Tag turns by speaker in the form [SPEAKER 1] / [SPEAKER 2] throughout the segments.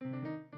[SPEAKER 1] Música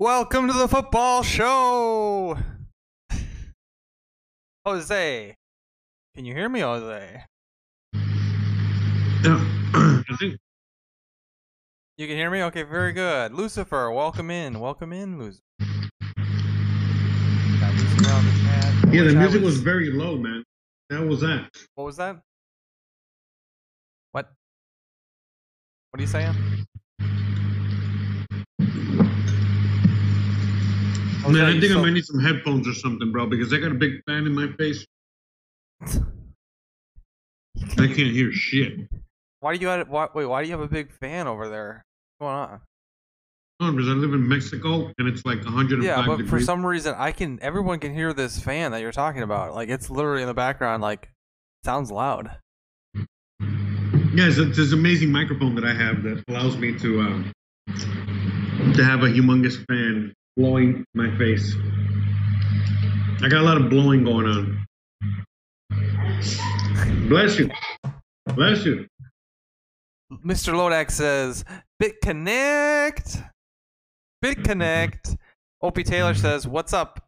[SPEAKER 1] Welcome to the football show. Jose. Can you hear me, Jose?
[SPEAKER 2] Yeah. I think
[SPEAKER 1] You can hear me? Okay, very good. Lucifer, welcome in. Welcome in, Lucifer. Got Lucifer on the chat.
[SPEAKER 2] yeah, the music was very low, man. How was that?
[SPEAKER 1] What was that? What? What are you saying? Jose,
[SPEAKER 2] man, I think
[SPEAKER 1] so-
[SPEAKER 2] I might need some headphones or something, bro, because I got a big fan in my face. I can't hear shit.
[SPEAKER 1] Why do you have, why, wait? Why do you have a big fan over there? What's going on?
[SPEAKER 2] No, because I live in Mexico and it's like 105
[SPEAKER 1] Yeah, but
[SPEAKER 2] degrees.
[SPEAKER 1] for some reason, I can. Everyone can hear this fan that you're talking about. Like it's literally in the background. Like sounds loud.
[SPEAKER 2] Yeah, it's, it's this amazing microphone that I have that allows me to um, to have a humongous fan blowing my face. I got a lot of blowing going on. Bless you. Bless you.
[SPEAKER 1] Mr. Lodak says BitConnect. BitConnect. Opie Taylor says, "What's up?"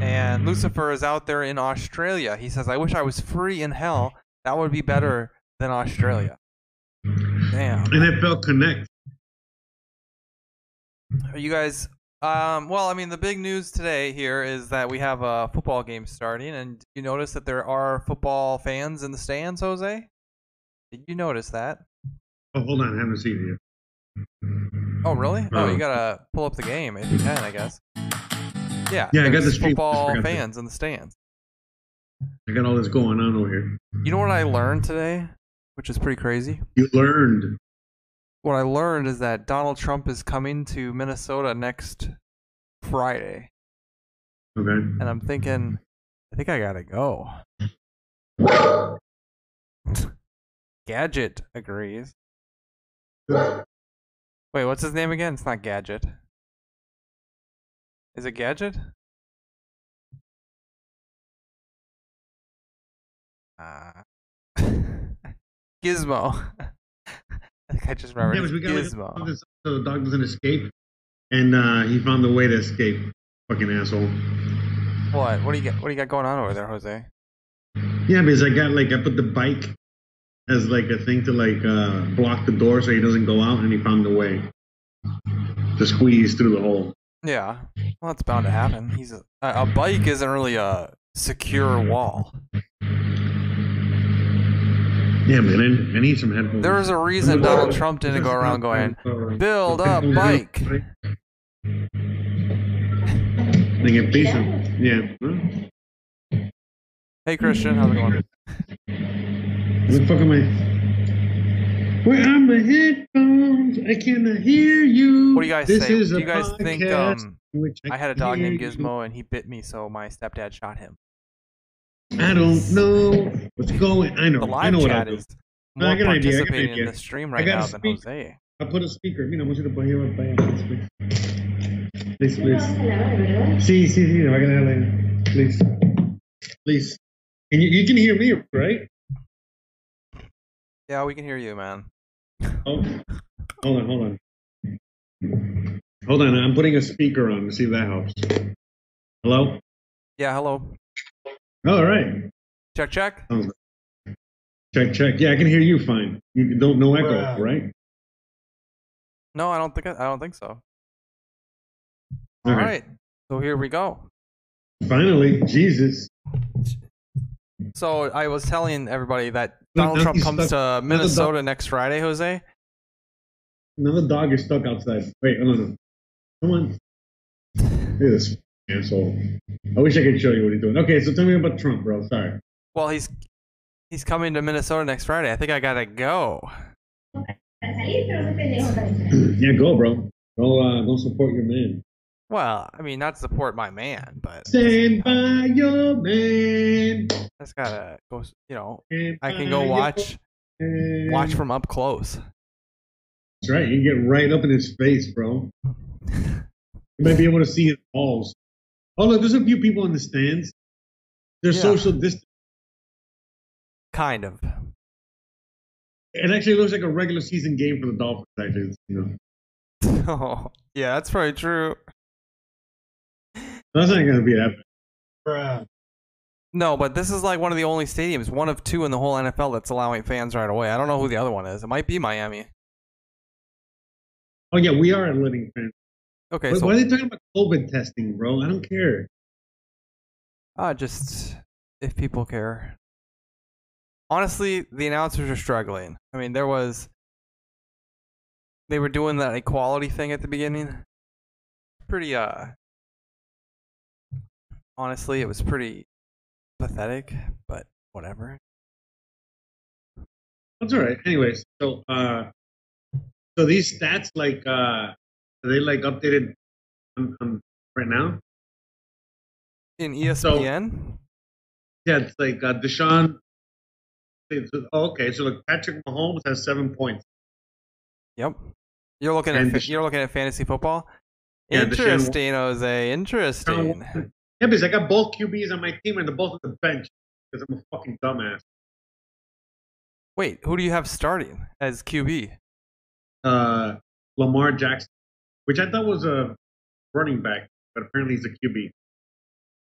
[SPEAKER 1] And Lucifer is out there in Australia. He says, "I wish I was free in hell. That would be better than Australia." Damn.
[SPEAKER 2] NFL Connect.
[SPEAKER 1] Are you guys? Um, well, I mean, the big news today here is that we have a football game starting, and you notice that there are football fans in the stands, Jose? Did you notice that?
[SPEAKER 2] Oh, hold on, I haven't seen it yet.
[SPEAKER 1] Oh, really? Oh, you
[SPEAKER 2] Oh.
[SPEAKER 1] gotta pull up the game if you can, I guess. Yeah.
[SPEAKER 2] Yeah, I got the
[SPEAKER 1] football fans in the stands.
[SPEAKER 2] I got all this going on over here.
[SPEAKER 1] You know what I learned today, which is pretty crazy.
[SPEAKER 2] You learned.
[SPEAKER 1] What I learned is that Donald Trump is coming to Minnesota next Friday,
[SPEAKER 2] Okay.
[SPEAKER 1] and I'm thinking, I think I gotta go. Gadget agrees. Wait, what's his name again? It's not Gadget. Is it Gadget? Uh, Gizmo. I just
[SPEAKER 2] Yeah,
[SPEAKER 1] remembered.
[SPEAKER 2] but we got like,
[SPEAKER 1] Gizmo.
[SPEAKER 2] so the dog doesn't escape, and uh, he found a way to escape. Fucking asshole.
[SPEAKER 1] What? What do you got? What do you got going on over there, Jose?
[SPEAKER 2] Yeah, because I got like I put the bike as like a thing to like uh, block the door so he doesn't go out, and he found a way to squeeze through the hole.
[SPEAKER 1] Yeah, well, that's bound to happen. He's a a bike isn't really a secure wall.
[SPEAKER 2] Yeah, man, I, I need some headphones.
[SPEAKER 1] There was a reason Donald Trump didn't go around going, "Build a bike."
[SPEAKER 2] They get decent. Yeah.
[SPEAKER 1] Hey Christian, how's it going?
[SPEAKER 2] Where the fuck am I? Where are my headphones? I cannot hear you.
[SPEAKER 1] What do you guys
[SPEAKER 2] this
[SPEAKER 1] say?
[SPEAKER 2] Is
[SPEAKER 1] Do you guys think um,
[SPEAKER 2] in which
[SPEAKER 1] I had a dog
[SPEAKER 2] hear
[SPEAKER 1] named
[SPEAKER 2] you.
[SPEAKER 1] Gizmo and he bit me, so my stepdad shot him?
[SPEAKER 2] I don't know what's going. I know.
[SPEAKER 1] The
[SPEAKER 2] I know what I'll
[SPEAKER 1] chat
[SPEAKER 2] do.
[SPEAKER 1] is
[SPEAKER 2] No, I got an idea, I got an
[SPEAKER 1] participating in
[SPEAKER 2] idea.
[SPEAKER 1] the stream
[SPEAKER 2] I
[SPEAKER 1] right
[SPEAKER 2] gotta
[SPEAKER 1] now than
[SPEAKER 2] speak.
[SPEAKER 1] Jose.
[SPEAKER 2] I'll put a speaker. Mira, música por arriba, para allá, please, please. Please, please. Sí, sí, sí. va a quedar ahí. Please. Please. And you, you can hear me, right?
[SPEAKER 1] Yeah, we can hear you, man.
[SPEAKER 2] Oh, hold on, hold on. Hold on, I'm putting a speaker on to see if that helps. Hello.
[SPEAKER 1] Yeah, hello.
[SPEAKER 2] Oh, all right.
[SPEAKER 1] Check, check. Oh.
[SPEAKER 2] Check, check. Yeah, I can hear you fine. You don't no echo,
[SPEAKER 3] Bruh.
[SPEAKER 2] right?
[SPEAKER 1] No, I don't think I, I don't think so.
[SPEAKER 2] All
[SPEAKER 1] All
[SPEAKER 2] right.
[SPEAKER 1] right. So here we go.
[SPEAKER 2] Finally, Jesus.
[SPEAKER 1] So I was telling everybody that Donald
[SPEAKER 2] now
[SPEAKER 1] Trump comes
[SPEAKER 2] stuck-
[SPEAKER 1] to
[SPEAKER 2] now the dog-
[SPEAKER 1] Minnesota next Friday, Jose.
[SPEAKER 2] Another dog is stuck outside. Wait, hold on. Come on. Look at this asshole. I wish I could show you what he's doing. Okay, so tell me about Trump, bro. Sorry.
[SPEAKER 1] Well, he's he's coming to Minnesota next Friday. I think I gotta go.
[SPEAKER 2] Yeah, go, bro. Go, uh, go support your man.
[SPEAKER 1] Well, I mean, not support my man, but
[SPEAKER 2] Stand by your man.
[SPEAKER 1] That's gotta go. You know,
[SPEAKER 2] Stand
[SPEAKER 1] I can go watch
[SPEAKER 2] man.
[SPEAKER 1] watch from up close.
[SPEAKER 2] That's right. You can get right up in his face, bro. You might be able to see his balls. Oh, look, there's a few people in the stands. They're
[SPEAKER 1] Yeah.
[SPEAKER 2] social distance.
[SPEAKER 1] Kind of.
[SPEAKER 2] It actually looks like a regular season game for the Dolphins. Actually, you know,
[SPEAKER 1] Oh, yeah, that's probably true.
[SPEAKER 2] that's not gonna be that.
[SPEAKER 3] Bruh.
[SPEAKER 1] No, but this is like one of the only stadiums, one of two in the whole NFL that's allowing fans right away. I don't know who the other one is. It might be Miami.
[SPEAKER 2] Oh yeah, we are letting fans.
[SPEAKER 1] Okay,
[SPEAKER 2] Why-
[SPEAKER 1] so
[SPEAKER 2] Why are they talking about COVID testing, bro? I don't care.
[SPEAKER 1] uh, just if people care. Honestly, the announcers are struggling. I mean, there was they were doing that equality thing at the beginning. Pretty uh honestly, it was pretty pathetic, but whatever.
[SPEAKER 2] That's all right. Anyways, so uh, so these stats like uh, they like updated on, on right now?
[SPEAKER 1] In ESPN,
[SPEAKER 2] Yeah, it's like uh, Deshaun. it's- oh, okay, so look, Patrick Mahomes has seven points.
[SPEAKER 1] Yep. You're looking
[SPEAKER 2] And
[SPEAKER 1] at
[SPEAKER 2] Desha-
[SPEAKER 1] you're looking at fantasy football.
[SPEAKER 2] Yeah, Deshaun-
[SPEAKER 1] Interesting, Jose. Interesting.
[SPEAKER 2] Yeah, because I got both QBs on my team and they're both on the bench because I'm a fucking dumbass.
[SPEAKER 1] Wait, who do you have starting as QB?
[SPEAKER 2] Uh, Lamar Jackson, which I thought was a running back, but apparently he's a QB.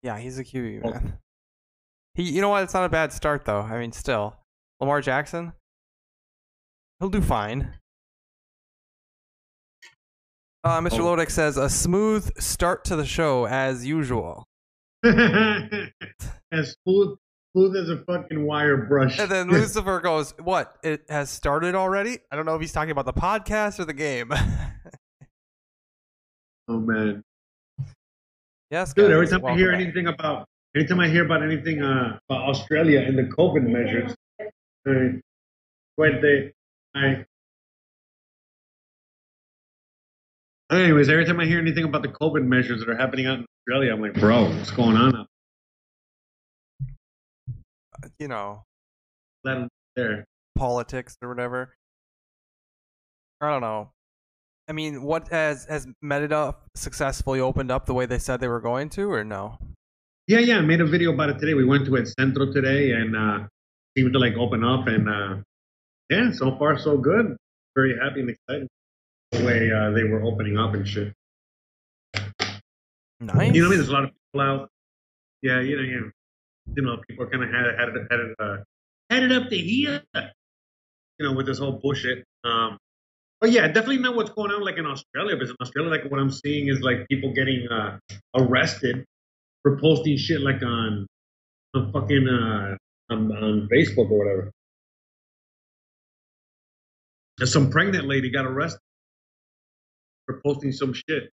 [SPEAKER 1] Yeah, he's a QB
[SPEAKER 2] Oh.
[SPEAKER 1] man. He, you know what? It's not a bad start though. I mean, still, Lamar Jackson, he'll do fine. Uh, Mr.
[SPEAKER 2] Oh.
[SPEAKER 1] Lodak says a smooth start to the show as usual.
[SPEAKER 2] as smooth, smooth as a fucking wire brush.
[SPEAKER 1] And then Lucifer goes, "What? It has started already?" I don't know if he's talking about the podcast or the game.
[SPEAKER 2] oh man,
[SPEAKER 1] yes,
[SPEAKER 2] dude! Every time I hear
[SPEAKER 1] back.
[SPEAKER 2] anything about, anytime I hear about anything uh, about Australia and the COVID measures, uh, what they, I. Anyways, every time I hear anything about the COVID measures that are happening out in Australia, I'm like, bro, what's going on out
[SPEAKER 1] you know,
[SPEAKER 2] there? there?
[SPEAKER 1] politics or whatever. I don't know. I mean, what has has Mérida successfully opened up the way they said they were going to, or no?
[SPEAKER 2] Yeah, yeah. I made a video about it today. We went to El Centro today and uh, seemed to like open up. And uh, yeah, so far so good. Very happy and excited the way uh, they were opening up and shit.
[SPEAKER 1] Nice.
[SPEAKER 2] You know I mean? There's a lot of people out. Yeah, you know, you know, you know people kind of headed headed headed, uh, headed up to here. You know, with this whole bullshit. Um, but yeah, definitely know what's going on like in Australia. Because in Australia, like what I'm seeing is like people getting uh, arrested for posting shit like on on fucking uh, on, on Facebook or whatever. And some pregnant lady got arrested for posting some shit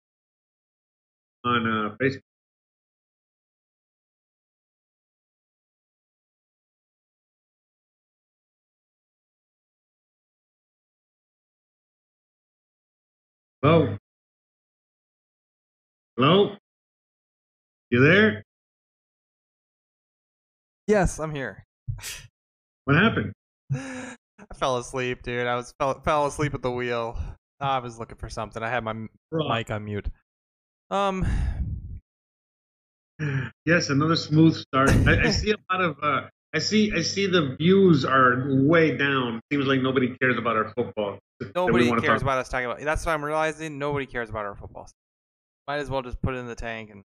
[SPEAKER 2] on uh, Facebook. Hello? Hello? You there?
[SPEAKER 1] Yes, I'm here.
[SPEAKER 2] What happened?
[SPEAKER 1] I fell asleep, dude. I was fell, fell asleep at the wheel. I was looking for something. I had my
[SPEAKER 2] Bro.
[SPEAKER 1] mic on mute. Um,
[SPEAKER 2] Yes, another smooth start. I, I see a lot of. Uh, I see. I see the views are way down. Seems like nobody cares about our football.
[SPEAKER 1] nobody cares about us talking about. That's what I'm realizing. Nobody cares about our football. Might as well just put it in the tank and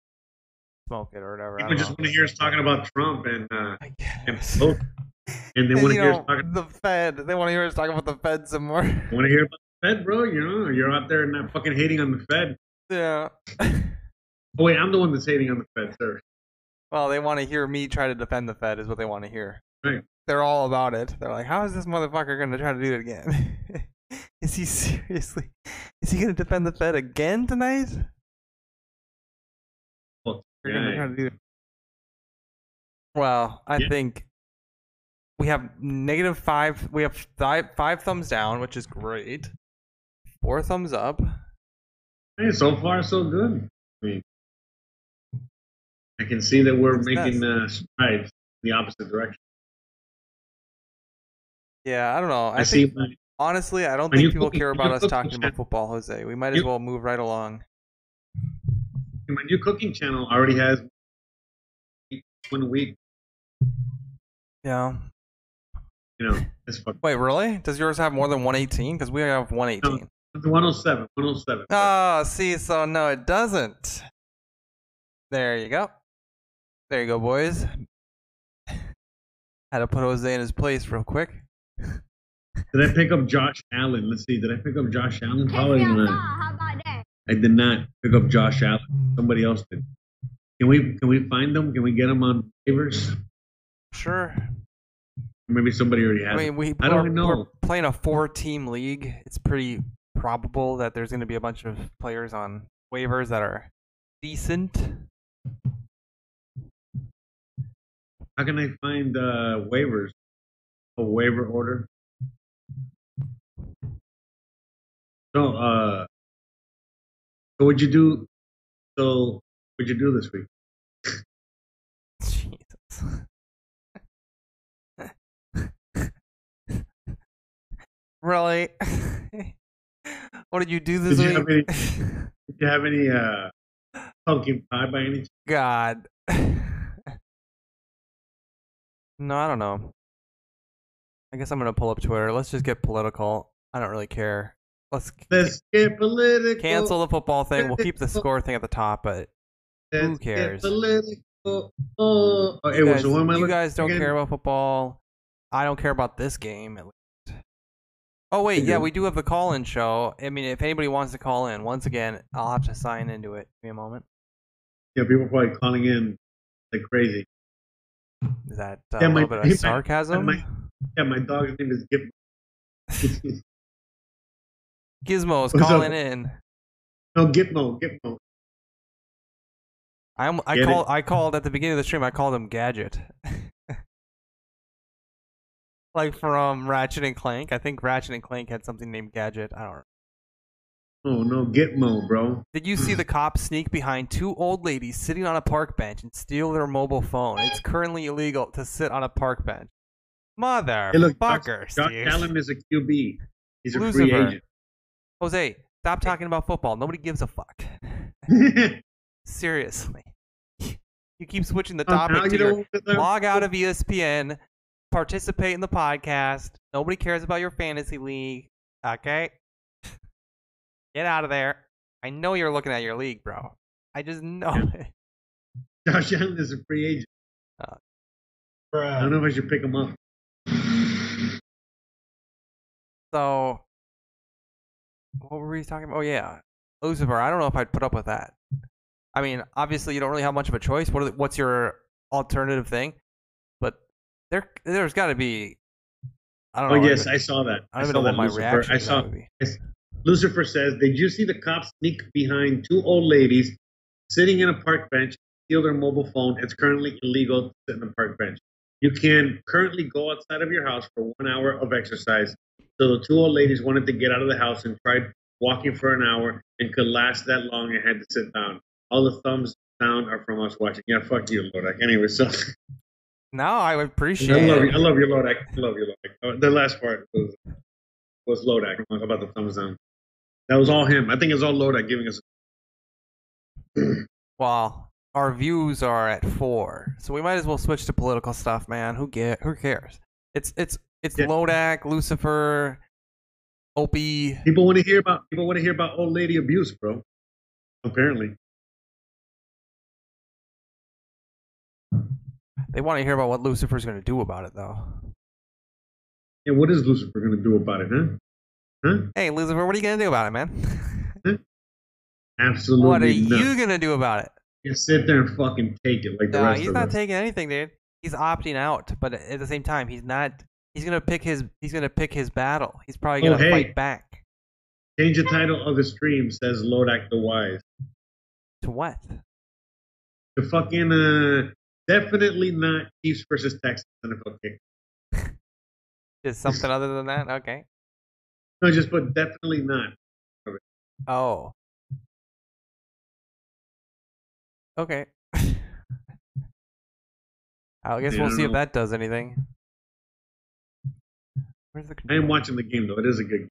[SPEAKER 1] smoke it or whatever.
[SPEAKER 2] People just
[SPEAKER 1] know.
[SPEAKER 2] want to hear us talking about Trump and uh, and,
[SPEAKER 1] guess.
[SPEAKER 2] and they want to hear
[SPEAKER 1] know,
[SPEAKER 2] us talking.
[SPEAKER 1] the Fed. They want to hear us talk about the Fed some more.
[SPEAKER 2] Want to hear about the Fed, bro? You know, you're out there not fucking hating on the Fed.
[SPEAKER 1] yeah.
[SPEAKER 2] Oh wait, I'm the one that's hating on the Fed, sir.
[SPEAKER 1] Well, they want to hear me try to defend the Fed, is what they want to hear.
[SPEAKER 2] Right.
[SPEAKER 1] They're all about it. They're like, how is this motherfucker going to try to do it again? is he seriously? Is he going to defend the Fed again tonight?
[SPEAKER 2] Well,
[SPEAKER 1] gonna
[SPEAKER 2] yeah.
[SPEAKER 1] try to do it. Well, I
[SPEAKER 2] Yeah.
[SPEAKER 1] think we have negative five. We have five, five thumbs down, which is great. Four thumbs up.
[SPEAKER 2] Hey, so far so good. I mean, I can see that we're making uh, strides the opposite direction.
[SPEAKER 1] Yeah, I don't know. I,
[SPEAKER 2] I, see. My,
[SPEAKER 1] honestly, I don't think people care about us talking about football, Jose. We might as
[SPEAKER 2] You-
[SPEAKER 1] well move right along.
[SPEAKER 2] my new cooking channel already has one week.
[SPEAKER 1] Yeah.
[SPEAKER 2] You know, it's fucking
[SPEAKER 1] Wait, really? Does yours have more than 118? Because we have 118.
[SPEAKER 2] it's 107. 107.
[SPEAKER 1] Oh, see, so no, it doesn't. There you go. There you go, boys. Had to put Jose in his place real quick.
[SPEAKER 2] Did I pick up Josh Allen? Let's see. Did I pick up Josh Allen? Probably
[SPEAKER 3] How
[SPEAKER 2] not.
[SPEAKER 3] about that?
[SPEAKER 2] I did not pick up Josh Allen. Somebody else did. Can we can we find them? Can we get them on waivers?
[SPEAKER 1] Sure.
[SPEAKER 2] Maybe somebody already has.
[SPEAKER 1] I mean, we,
[SPEAKER 2] I don't
[SPEAKER 1] we're,
[SPEAKER 2] know.
[SPEAKER 1] we're playing a four-team league. It's pretty probable that there's going to be a bunch of players on waivers that are decent.
[SPEAKER 2] How can I find uh, waivers? A waiver order. So, uh, so what'd you do? So, what'd you do this week?
[SPEAKER 1] Jesus. really? what did you do this
[SPEAKER 2] Did you
[SPEAKER 1] week?
[SPEAKER 2] have Did you have any uh, pumpkin pie by any chance?
[SPEAKER 1] God. No, I don't know. I guess I'm gonna pull up Twitter. Let's just get political. I don't really care. Let's
[SPEAKER 2] Let's get political.
[SPEAKER 1] cancel the football thing. We'll keep the score thing at the top, but
[SPEAKER 2] Let's
[SPEAKER 1] who
[SPEAKER 2] get
[SPEAKER 1] cares?
[SPEAKER 2] political. Oh, okay,
[SPEAKER 1] you guys,
[SPEAKER 2] so what am I
[SPEAKER 1] you guys don't
[SPEAKER 2] again?
[SPEAKER 1] care about football. I don't care about this game at least. Oh wait, yeah, we do have the call-in show. I mean, if anybody wants to call in, once again, I'll have to sign into it. Give me a moment.
[SPEAKER 2] Yeah, people are probably calling in like crazy.
[SPEAKER 1] Is that uh,
[SPEAKER 2] Yeah,
[SPEAKER 1] a little bit of sarcasm?
[SPEAKER 2] my- Yeah, my dog's name is Gizmo.
[SPEAKER 1] Gizmo's
[SPEAKER 2] What's up?
[SPEAKER 1] calling in.
[SPEAKER 2] no, Gitmo, Gitmo.
[SPEAKER 1] I am, I
[SPEAKER 2] Get it?
[SPEAKER 1] called I called at the beginning of the stream. I called him Gadget. like from Ratchet and Clank. I think Ratchet and Clank had something named Gadget. I don't know.
[SPEAKER 2] Oh no, Gitmo, bro.
[SPEAKER 1] Did you see the cops sneak behind two old ladies sitting on a park bench and steal their mobile phone? It's currently illegal to sit on a park bench. Mother
[SPEAKER 2] Hey, look,
[SPEAKER 1] fucker,
[SPEAKER 2] Josh
[SPEAKER 1] Steve.
[SPEAKER 2] Allen is a QB. He's a free agent.
[SPEAKER 1] Jose, stop talking about football. Nobody gives a fuck. Seriously. You keep switching the
[SPEAKER 2] Oh,
[SPEAKER 1] topic
[SPEAKER 2] you
[SPEAKER 1] to your
[SPEAKER 2] to-
[SPEAKER 1] log out of ESPN, participate in the podcast. Nobody cares about your fantasy league. Okay? Get out of there. I know you're looking at your league, bro. I just know it.
[SPEAKER 2] Josh Allen is a free agent.
[SPEAKER 1] Uh,
[SPEAKER 2] I don't know if I should pick him up.
[SPEAKER 1] So, what were we talking about? Oh, yeah. Lucifer, I don't know if I'd put up with that. I mean, obviously, you don't really have much of a choice. What are the, what's your alternative thing? But there, there's got to be. I don't
[SPEAKER 2] Oh
[SPEAKER 1] know.
[SPEAKER 2] yes, I saw that.
[SPEAKER 1] I don't
[SPEAKER 2] saw
[SPEAKER 1] even know
[SPEAKER 2] that
[SPEAKER 1] my
[SPEAKER 2] Lucifer.
[SPEAKER 1] reaction
[SPEAKER 2] I saw
[SPEAKER 1] that would be.
[SPEAKER 2] Lucifer says, "Did you see the cops sneak behind two old ladies sitting in a park bench, steal their mobile phone? It's currently illegal to sit in a park bench. You can currently go outside of your house for one hour of exercise. So the two old ladies wanted to get out of the house and tried walking for an hour and could last that long and had to sit down. All the thumbs down are from us watching. Yeah, fuck you, Lodak. Anyway, so
[SPEAKER 1] No, I would appreciate
[SPEAKER 2] I love
[SPEAKER 1] it.
[SPEAKER 2] you. I love your Lodak. I love you, Lodak. The last part was was Lodak about the thumbs down. That was all him. I think it's all Lodak giving us.
[SPEAKER 1] Well, our views are at four, so we might as well switch to political stuff, man. Who get? Who cares? It's it's it's
[SPEAKER 2] Yeah.
[SPEAKER 1] Lodak, Lucifer, Opie.
[SPEAKER 2] People want to hear about people want to hear about old lady abuse, bro. Apparently,
[SPEAKER 1] They want to hear about what Lucifer's going to do about it, though.
[SPEAKER 2] Yeah, what is Lucifer going to do about it, huh? Huh?
[SPEAKER 1] Hey, Lucifer, what are you going to do about it, man?
[SPEAKER 2] Absolutely
[SPEAKER 1] what are
[SPEAKER 2] nothing.
[SPEAKER 1] you going to do about it?
[SPEAKER 2] Just sit there and fucking take it like the
[SPEAKER 1] No,
[SPEAKER 2] rest
[SPEAKER 1] he's not
[SPEAKER 2] us.
[SPEAKER 1] taking anything, dude. He's opting out, but at the same time, he's not. He's gonna pick his. He's gonna pick his battle. He's probably
[SPEAKER 2] Oh,
[SPEAKER 1] gonna
[SPEAKER 2] hey.
[SPEAKER 1] fight back.
[SPEAKER 2] Change the title of the stream says Lodak the Wise.
[SPEAKER 1] To what?
[SPEAKER 2] The fucking uh, definitely not Chiefs versus Texans NFL kick.
[SPEAKER 1] Just something other than that? Okay.
[SPEAKER 2] No, just put definitely not.
[SPEAKER 1] Oh. Okay. I guess
[SPEAKER 2] Yeah,
[SPEAKER 1] we'll
[SPEAKER 2] don't
[SPEAKER 1] see if that does anything. Where's the
[SPEAKER 2] I am watching the game though. It is a good. game.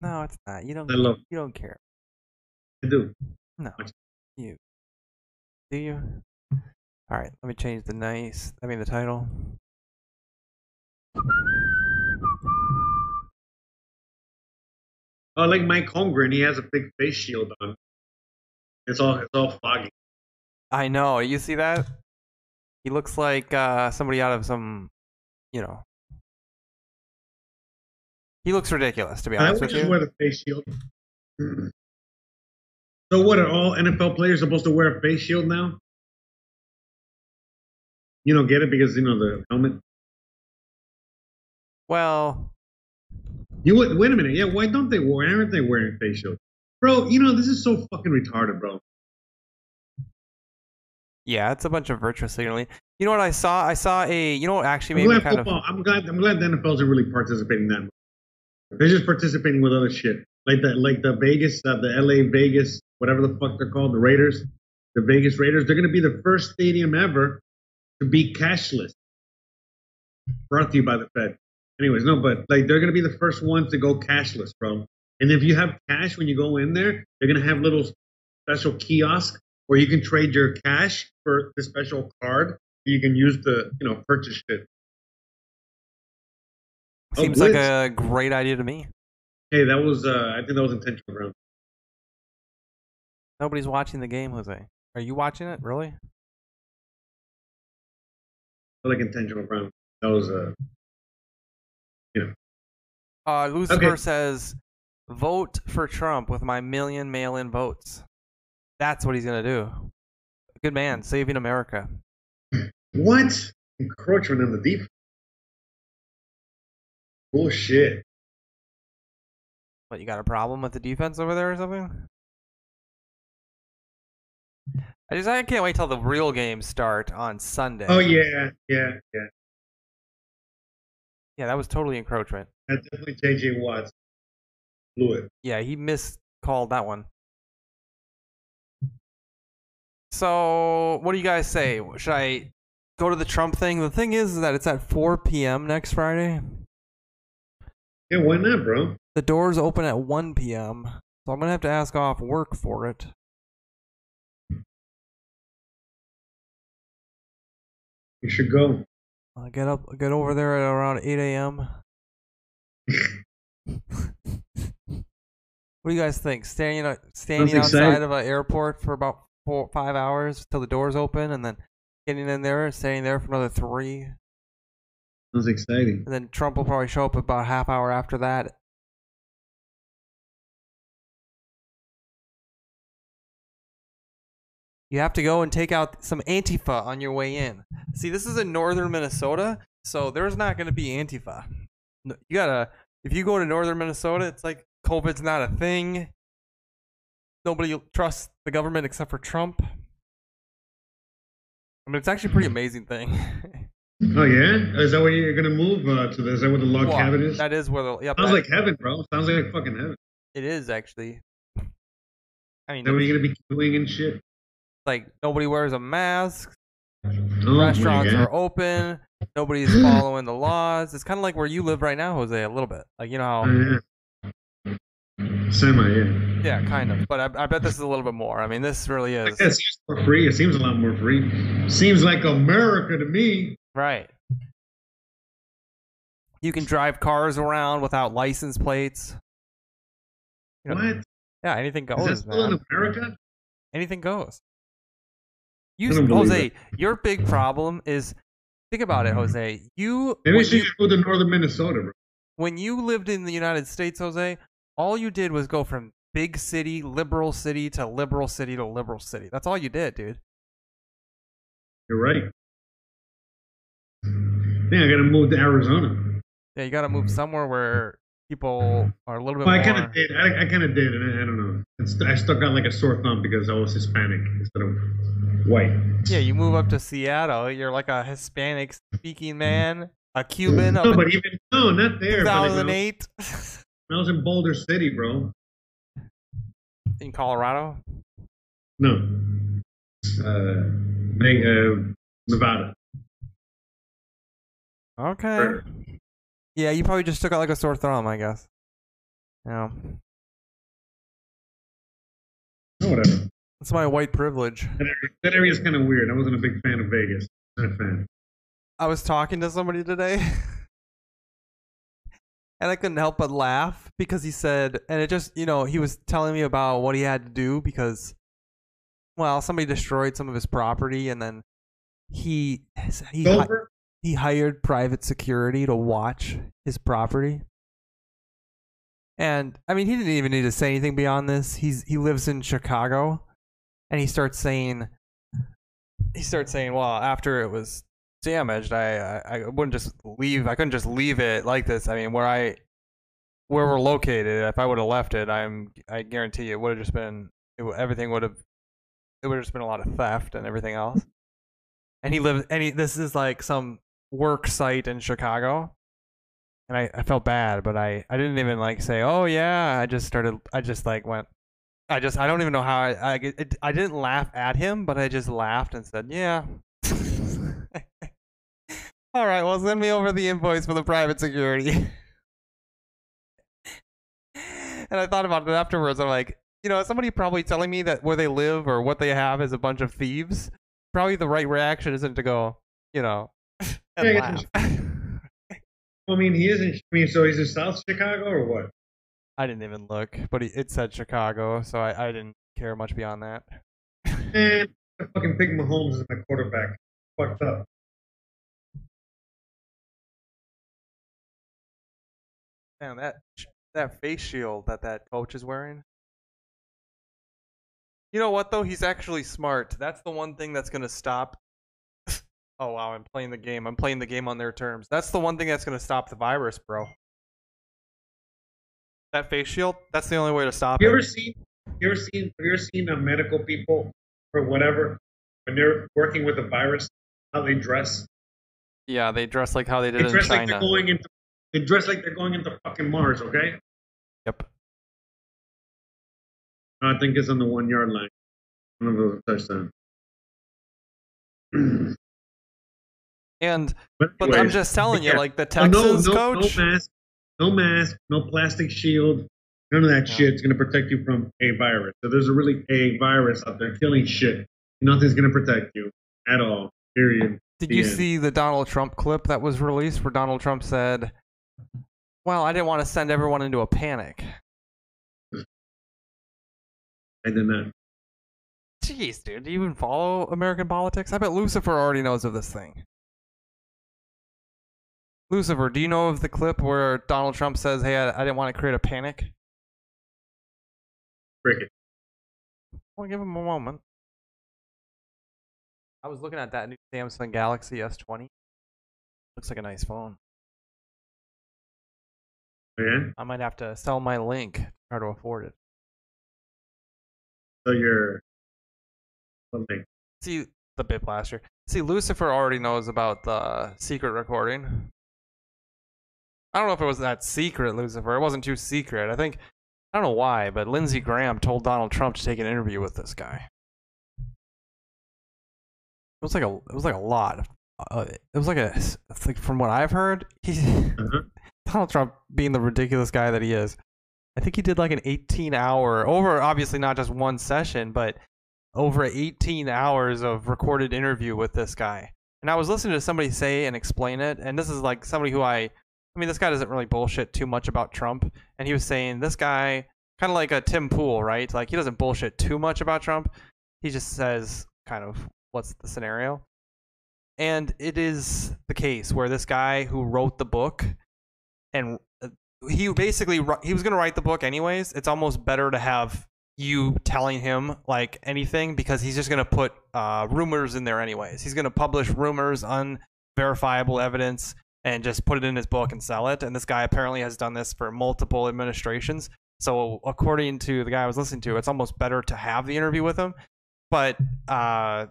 [SPEAKER 1] No, it's not. You don't.
[SPEAKER 2] I love.
[SPEAKER 1] You don't care.
[SPEAKER 2] I do.
[SPEAKER 1] No. You. Do you? All right. Let me change the nice. I mean the title.
[SPEAKER 2] Oh, like Mike Holmgren, he has a big face shield on. It's all it's all foggy.
[SPEAKER 1] I know. You see that? He looks like uh, somebody out of some, you know. He looks ridiculous, to be
[SPEAKER 2] I
[SPEAKER 1] honest
[SPEAKER 2] would
[SPEAKER 1] with you.
[SPEAKER 2] wear the face shield. So what are all NFL players supposed to wear a face shield now? You don't get it because you know the helmet.
[SPEAKER 1] Well,
[SPEAKER 2] You would wait a minute. Yeah, why don't they? Why aren't they wearing face shields, bro? You know this is so fucking retarded, bro.
[SPEAKER 1] yeah, it's a bunch of virtual signaling. You know what I saw? I saw a. You know what actually
[SPEAKER 2] I'm
[SPEAKER 1] made me kind
[SPEAKER 2] football.
[SPEAKER 1] of.
[SPEAKER 2] I'm glad. I'm glad the NFLs are really participating in that. They're just participating with other shit, like the like the Vegas, uh, the LA Vegas, whatever the fuck they're called, the Raiders, the Vegas Raiders. They're going to be the first stadium ever to be cashless. Brought to you by the Fed. Anyways, no, but like they're going to be the first ones to go cashless, bro. And if you have cash when you go in there, they're going to have little special kiosk where you can trade your cash for the special card you can use to, you know, purchase shit. Oh,
[SPEAKER 1] Seems like a great idea to me.
[SPEAKER 2] Hey, that was uh, I think that was intentional, bro.
[SPEAKER 1] Nobody's watching the game, Jose. Are you watching it? Really?
[SPEAKER 2] I like intentional, bro. That was uh,
[SPEAKER 1] Uh, Lucifer
[SPEAKER 2] Okay.
[SPEAKER 1] says, "Vote for Trump with my million mail-in votes." That's what he's gonna do. Good man, saving America.
[SPEAKER 2] what encroachment on the defense. Bullshit.
[SPEAKER 1] What you got a problem with the defense over there or something? I just I can't wait till the real games start on Sunday.
[SPEAKER 2] Oh yeah, yeah, yeah.
[SPEAKER 1] Yeah, that was totally encroachment.
[SPEAKER 2] That's definitely J.J. Watts. Blew it.
[SPEAKER 1] Yeah, he miscalled that one. So, what do you guys say? Should I go to the Trump thing? The thing is that it's at 4 p.m. next Friday.
[SPEAKER 2] Yeah, why not, bro?
[SPEAKER 1] The doors open at 1 p.m. So I'm gonna have to ask off work for it.
[SPEAKER 2] You should go.
[SPEAKER 1] I'll get up, get over there at around 8 a.m. what do you guys think? Standing, uh, standing
[SPEAKER 2] Sounds
[SPEAKER 1] outside
[SPEAKER 2] exciting.
[SPEAKER 1] of an airport for about four, five hours till the doors open, and then getting in there, and staying there for another three,
[SPEAKER 2] Sounds exciting.
[SPEAKER 1] and then Trump will probably show up about a half hour after that. You have to go and take out some Antifa on your way in. See, this is in northern Minnesota, so there's not going to be Antifa. You gotta, if you go to northern Minnesota, it's like COVID's not a thing. Nobody trusts the government except for Trump. I mean, it's actually a pretty amazing thing.
[SPEAKER 2] Oh yeah, is that where you're gonna move uh, to? The, is that where the log
[SPEAKER 1] Well,
[SPEAKER 2] cabin is?
[SPEAKER 1] That is where the yep,
[SPEAKER 2] Sounds like heaven, bro. Sounds like fucking heaven.
[SPEAKER 1] it is actually. I mean,
[SPEAKER 2] Is that where you're gonna be queuing and shit?
[SPEAKER 1] Like nobody wears a mask. Restaurants are open. Nobody's following the laws. It's kind of like where you live right now, Jose. A little bit, like you know how.
[SPEAKER 2] Oh, yeah. Semi, yeah.
[SPEAKER 1] Yeah, kind of. But I, I bet this is a little bit more. I mean, this really is.
[SPEAKER 2] It seems more free. It seems a lot more free. Seems like America to me.
[SPEAKER 1] Right. You can drive cars around without license plates. You know,
[SPEAKER 2] What?
[SPEAKER 1] Yeah, anything
[SPEAKER 2] Is that
[SPEAKER 1] goes,
[SPEAKER 2] still in. America?
[SPEAKER 1] Anything goes. You, Jose, your big problem is think about it, Jose. You
[SPEAKER 2] Maybe
[SPEAKER 1] when
[SPEAKER 2] she
[SPEAKER 1] you,
[SPEAKER 2] should move to northern Minnesota, bro.
[SPEAKER 1] when you lived in the United States, Jose, all you did was go from big city, liberal city to liberal city to liberal city. That's all you did, dude.
[SPEAKER 2] You're right. Yeah, I gotta move to Arizona.
[SPEAKER 1] Yeah, you got to move somewhere where people are a little bit
[SPEAKER 2] Well, I kind of did. I, I kind of did, and I, I don't know. I stuck out like a sore thumb because I was Hispanic instead of white.
[SPEAKER 1] Yeah, you move up to Seattle, you're like a Hispanic speaking man, a Cuban
[SPEAKER 2] No, but even no, not there. but, when I was-
[SPEAKER 1] 2008
[SPEAKER 2] when I was in Boulder City, bro.
[SPEAKER 1] in Colorado.
[SPEAKER 2] No, uh, uh, Nevada.
[SPEAKER 1] Okay.
[SPEAKER 2] Sure.
[SPEAKER 1] Yeah, you probably just took out like a sore thumb, I guess. Yeah,
[SPEAKER 2] Oh, whatever.
[SPEAKER 1] That's my white privilege.
[SPEAKER 2] That area, is kind of weird. I wasn't a big fan of Vegas. Not a fan.
[SPEAKER 1] I was talking to somebody today, and I couldn't help but laugh because he said, and it just, you know, he was telling me about what he had to do because, well, somebody destroyed some of his property, and then he he hi- he hired private security to watch his property. And I mean, he didn't even need to say anything beyond this. He's he lives in Chicago, and he starts saying, he starts saying, well, after it was damaged, I, I I wouldn't just leave. I couldn't just leave it like this. I mean, where I where we're located, if I would have left it, I'm I guarantee you it would have just been it, everything would have it would have just been a lot of theft and everything else. And he lives and he this is like some work site in Chicago. And I, I felt bad, but I, I didn't even like say, oh yeah. I just started. I just like went. I just I don't even know how I I, it, I didn't laugh at him, but I just laughed and said, yeah. All right, well send me over the invoice for the private security. and I thought about it afterwards. I'm like, you know, somebody probably telling me that where they live or what they have is a bunch of thieves. Probably the right reaction isn't to go, you know, and
[SPEAKER 2] Yeah, I
[SPEAKER 1] laugh.
[SPEAKER 2] I mean, he isn't. I mean, so he's in South Chicago or what?
[SPEAKER 1] I didn't even look, but it said Chicago, so I, I didn't care much beyond that.
[SPEAKER 2] Man, I fucking pick Mahomes as my quarterback. Fucked up.
[SPEAKER 1] Man, that that face shield that that coach is wearing. You know what though? He's actually smart. That's the one thing that's gonna stop. oh wow, I'm playing the game. I'm playing the game on their terms. That's the one thing that's gonna stop the virus, bro. That face shield. That's the only way to stop
[SPEAKER 2] you
[SPEAKER 1] it.
[SPEAKER 2] ever seen? You ever seen? Have you ever seen uh, medical people or whatever when they're working with a virus? How they dress?
[SPEAKER 1] yeah, they dress like how they did
[SPEAKER 2] They
[SPEAKER 1] in
[SPEAKER 2] dress like
[SPEAKER 1] China.
[SPEAKER 2] they're going into. They dress like they're going into fucking Mars. Okay.
[SPEAKER 1] Yep.
[SPEAKER 2] I think it's on the one yard line. One of those touchdown.
[SPEAKER 1] And
[SPEAKER 2] But,
[SPEAKER 1] but I'm just telling you,
[SPEAKER 2] yeah.
[SPEAKER 1] like the
[SPEAKER 2] Oh, no, no,
[SPEAKER 1] coach.
[SPEAKER 2] No mask, no mask, no plastic shield. None of that
[SPEAKER 1] Yeah.
[SPEAKER 2] shit's going to protect you from a virus. So there's a really a virus out there killing shit. Nothing's going to protect you at all. Period.
[SPEAKER 1] Did you
[SPEAKER 2] Yeah.
[SPEAKER 1] see the Donald Trump clip that was released where Donald Trump said, "Well, I didn't want to send everyone into a panic."
[SPEAKER 2] I did not.
[SPEAKER 1] Jeez, dude, do you even follow American politics? I bet Lucifer already knows of this thing. Lucifer, do you know of the clip where Donald Trump says, "Hey, I, I didn't want to create a panic"?
[SPEAKER 2] Cricket.
[SPEAKER 1] Well, give him a moment. I was looking at that new Samsung Galaxy S20. Looks like a nice phone.
[SPEAKER 2] Oh, yeah.
[SPEAKER 1] I might have to sell my link to try to afford it.
[SPEAKER 2] Oh, so you're something.
[SPEAKER 1] See the bit blaster. See, Lucifer already knows about the secret recording. I don't know if it was that secret, Lucifer. It wasn't too secret. I think I don't know why, but Lindsey Graham told Donald Trump to take an interview with this guy. It was like a it was like a lot. Uh, it was like a it's like from what I've heard, he
[SPEAKER 2] Uh-huh.
[SPEAKER 1] Donald Trump being the ridiculous guy that he is. I think he did like an 18 hour over obviously not just one session, but over 18 hours of recorded interview with this guy. And I was listening to somebody say and explain it, and this is like somebody who I I mean this guy doesn't really bullshit too much about Trump, and he was saying this guy kind of like a Tim Pool, right? Like he doesn't bullshit too much about Trump. He just says kind of what's the scenario. And it is the case where this guy who wrote the book and uh, he basically he was going to write the book anyways. It's almost better to have you telling him like anything because he's just going to put uh, rumors in there anyways. He's going to publish rumors, unverifiable evidence, and just put it in his book and sell it. And this guy apparently has done this for multiple administrations. So according to the guy I was listening to, it's almost better to have the interview with him. But uh,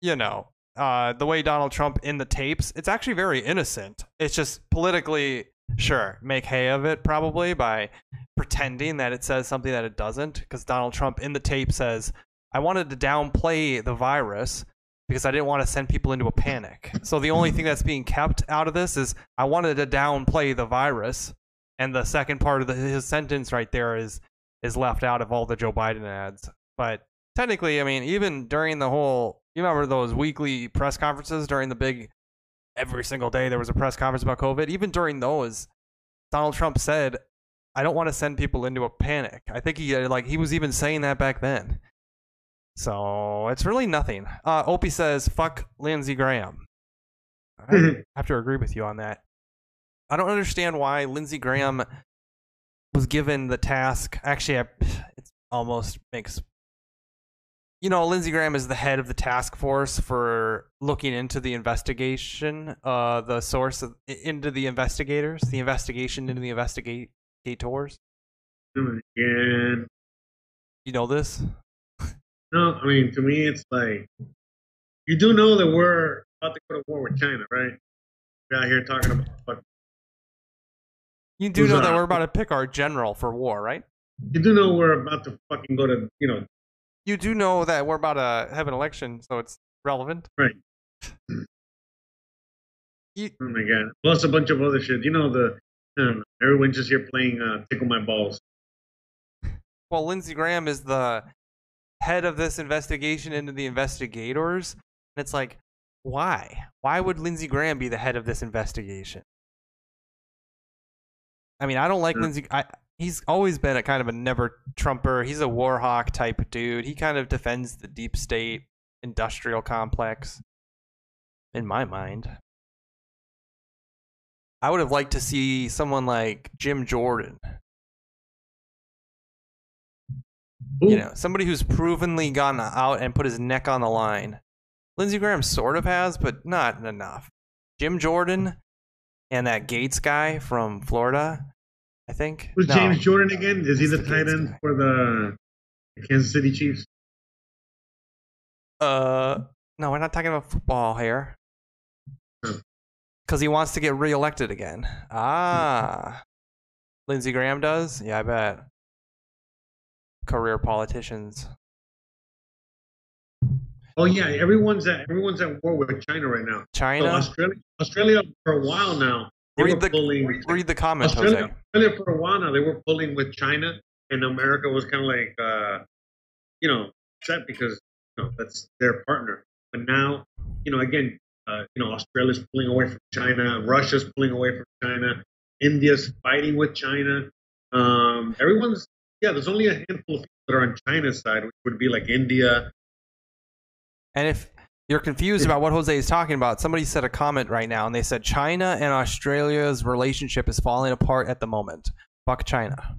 [SPEAKER 1] you know, uh, the way Donald Trump in the tapes, it's actually very innocent. It's just politically sure make hay of it probably by pretending that it says something that it doesn't because donald trump in the tape says i wanted to downplay the virus because i didn't want to send people into a panic so the only thing that's being kept out of this is i wanted to downplay the virus and the second part of the, his sentence right there is is left out of all the joe biden ads but technically i mean even during the whole you remember those weekly press conferences during the big every single day there was a press conference about COVID. Even during those, Donald Trump said, "I don't want to send people into a panic." I think he uh, like he was even saying that back then. So it's really nothing. Uh, Opie says, "Fuck Lindsey Graham." I have to agree with you on that. I don't understand why Lindsey Graham was given the task. Actually, I, it almost makes you know, Lindsey Graham is the head of the task force for looking into the investigation, uh, the source of, into the investigators, the investigation into the investigators.
[SPEAKER 2] Again.
[SPEAKER 1] You know this?
[SPEAKER 2] No, I mean, to me, it's like, you do know that we're about to go to war with China, right? We're out here talking about fucking.
[SPEAKER 1] You do know that
[SPEAKER 2] that?
[SPEAKER 1] we're about to pick our general for war, right?
[SPEAKER 2] You do know we're about to fucking go to, you know,
[SPEAKER 1] You do know that we're about to have an election, so it's relevant.
[SPEAKER 2] Right.
[SPEAKER 1] You,
[SPEAKER 2] oh my god. Plus a bunch of other shit. You know, the, know, everyone's just here playing uh, Tickle My Balls.
[SPEAKER 1] well, Lindsey Graham is the head of this investigation into the investigators, and it's like, why? Why would Lindsey Graham be the head of this investigation? I mean, I don't like
[SPEAKER 2] Hmm.
[SPEAKER 1] Lindsey. I, he's always been a kind of a never Trumper. He's a war hawk type dude. He kind of defends the deep state industrial complex. In my mind, I would have liked to see someone like Jim Jordan.
[SPEAKER 2] Ooh,
[SPEAKER 1] You know, somebody who's provenly gone out and put his neck on the line. Lindsey Graham sort of has, but not enough. Jim Jordan and that Gaetz guy from Florida, I think.
[SPEAKER 2] Who's
[SPEAKER 1] No.
[SPEAKER 2] James Jordan again? Is he the
[SPEAKER 1] the
[SPEAKER 2] tight end
[SPEAKER 1] guy.
[SPEAKER 2] for the Kansas City Chiefs?
[SPEAKER 1] Uh, no, we're not talking about football here.
[SPEAKER 2] Hmm.
[SPEAKER 1] Because he wants to get reelected again. Ah. Lindsey Graham does? Yeah, I bet. Career politicians.
[SPEAKER 2] Oh yeah, everyone's at everyone's at war with China right now. So
[SPEAKER 1] China?
[SPEAKER 2] Australia, Australia for a while now. They
[SPEAKER 1] Read
[SPEAKER 2] were
[SPEAKER 1] the-
[SPEAKER 2] pulling
[SPEAKER 1] Read the comment,
[SPEAKER 2] Australia,
[SPEAKER 1] Jose.
[SPEAKER 2] Australia for a while now. They were pulling with China, and America was kind of like, uh, you know, upset because you know that's their partner. But now, you know, again, uh, you know, Australia's pulling away from China, Russia's pulling away from China, India's fighting with China. Um, everyone's yeah. There's only a handful of people that are on China's side, which would be like India.
[SPEAKER 1] And if you're confused about what Jose is talking about, somebody said a comment right now and they said China and Australia's relationship is falling apart at the moment. Fuck China.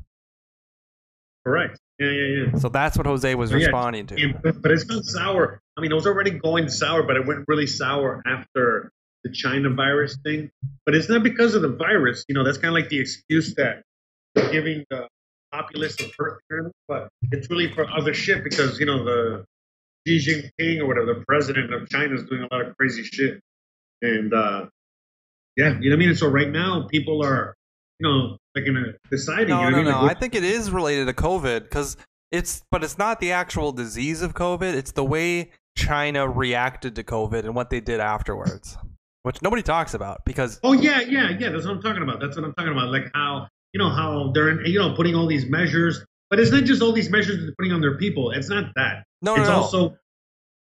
[SPEAKER 2] Correct. Yeah, yeah, yeah.
[SPEAKER 1] So that's what Jose was
[SPEAKER 2] Oh, yeah.
[SPEAKER 1] responding to.
[SPEAKER 2] But, it's gone sour. I mean, it was already going sour, but it went really sour after the China virus thing. But it's not because of the virus. You know, that's kind of like the excuse that giving the populace of Earth, but it's really for other shit because, you know, the Xi Jinping or whatever, the president of China is doing a lot of crazy shit. And, uh, yeah, you know what I mean? And so right now, people are, you know, like in a deciding.
[SPEAKER 1] No,
[SPEAKER 2] you know
[SPEAKER 1] no,
[SPEAKER 2] I mean?
[SPEAKER 1] no.
[SPEAKER 2] Like,
[SPEAKER 1] I think it is related to COVID because it's, but it's not the actual disease of COVID. It's the way China reacted to COVID and what they did afterwards, which nobody talks about because
[SPEAKER 2] Oh yeah, yeah, yeah. That's what I'm talking about. That's what I'm talking about. Like how you know how they're you know putting all these measures, but it's not just all these measures they're putting on their people. It's not that.
[SPEAKER 1] no, no,
[SPEAKER 2] it's
[SPEAKER 1] no.
[SPEAKER 2] also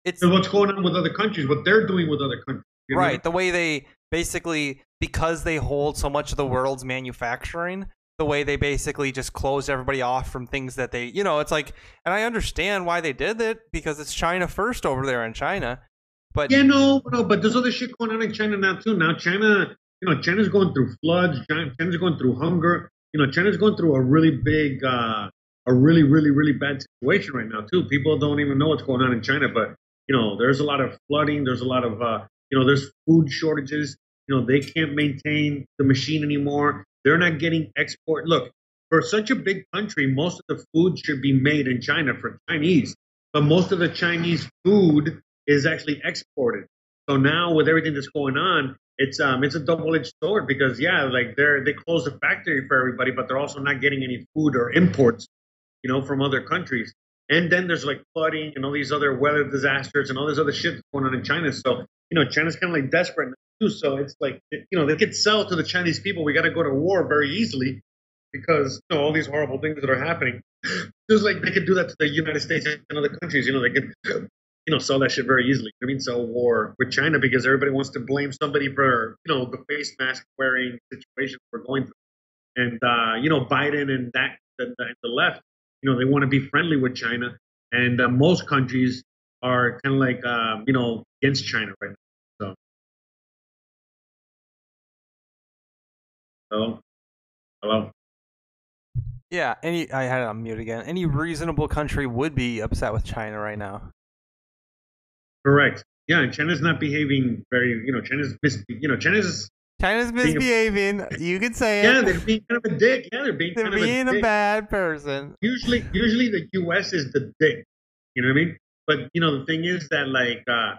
[SPEAKER 1] it's
[SPEAKER 2] what's going on with other countries, what they're doing with other countries. you know?
[SPEAKER 1] Right. The way they basically, because they hold so much of the world's manufacturing, the the way they basically just closed everybody off from things that they, you know, it's like, and I understand why they did it because it's China first over there in China. But
[SPEAKER 2] Yeah, no, no, but there's other shit going on in China now too. Now China, you know, China's going through floods. China's going through hunger. You know, China's going through a really big, uh, a really, really, really bad situation right now too. People don't even know what's going on in China, but you know, there's a lot of flooding. There's a lot of, uh, you know, there's food shortages. You know, they can't maintain the machine anymore. They're not getting export. Look, for such a big country, most of the food should be made in China for Chinese, but most of the Chinese food is actually exported. So now with everything that's going on, it's um it's a double edged sword because yeah, like they're they close the factory for everybody, but they're also not getting any food or imports, you know, from other countries. And then there's like flooding and all these other weather disasters and all this other shit that's going on in China. So you know, China's kind of like desperate too. So it's like you know they could sell to the Chinese people. We got to go to war very easily because you know all these horrible things that are happening. Just like they could do that to the United States and other countries. You know, they could you know, sell that shit very easily. I mean, sell war with China because everybody wants to blame somebody for, you know, the face mask wearing situation we're going through. And, uh, you know, Biden and that, the, the, left, you know, they want to be friendly with China. And uh, most countries are kind of like, um, you know, against China right now. So, hello? Hello?
[SPEAKER 1] yeah, any I had it on mute again. Any reasonable country would be upset with China right now.
[SPEAKER 2] Correct. Yeah, and China's not behaving very, you know, China's, mis- you know, China's,
[SPEAKER 1] China's
[SPEAKER 2] Being a-
[SPEAKER 1] misbehaving. You could say it.
[SPEAKER 2] yeah, they're being kind of a dick. Yeah, they're being
[SPEAKER 1] They're
[SPEAKER 2] kind
[SPEAKER 1] being
[SPEAKER 2] of a
[SPEAKER 1] a bad person.
[SPEAKER 2] usually usually the US is the dick. You know what I mean? But you know the thing is that like uh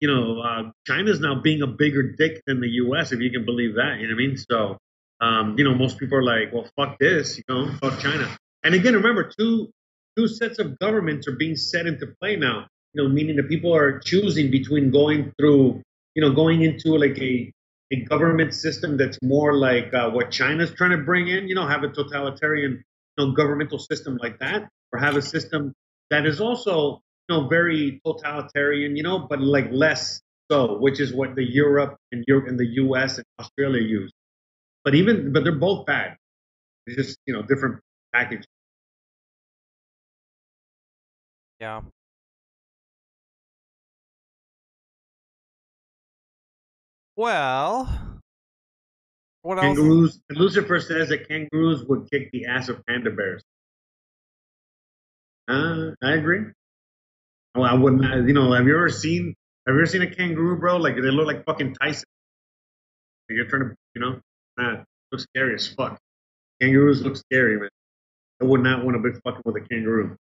[SPEAKER 2] you know uh China's now being a bigger dick than the US if you can believe that, you know what I mean? So um you know most people are like, well fuck this, you know, fuck China. And again remember two two sets of governments are being set into play now. You know, meaning that people are choosing between going through, you know, going into like a a government system that's more like uh, what China's trying to bring in, you know, have a totalitarian you know, governmental system like that, or have a system that is also, you know, very totalitarian, you know, but like less so, which is what the Europe and Europe and the U.S. and Australia use. But even, but they're both bad. It's just, you know, different package.
[SPEAKER 1] Yeah. Well, what else?
[SPEAKER 2] Kangaroos. And Lucifer says that kangaroos would kick the ass of panda bears. Uh, I agree. Well, I wouldn't. uh, You know, have you ever seen? Have you ever seen a kangaroo, bro? Like they look like fucking Tyson. You're trying to, you know, nah, looks scary as fuck. Kangaroos look scary, man. I would not want to be fucking with a kangaroo.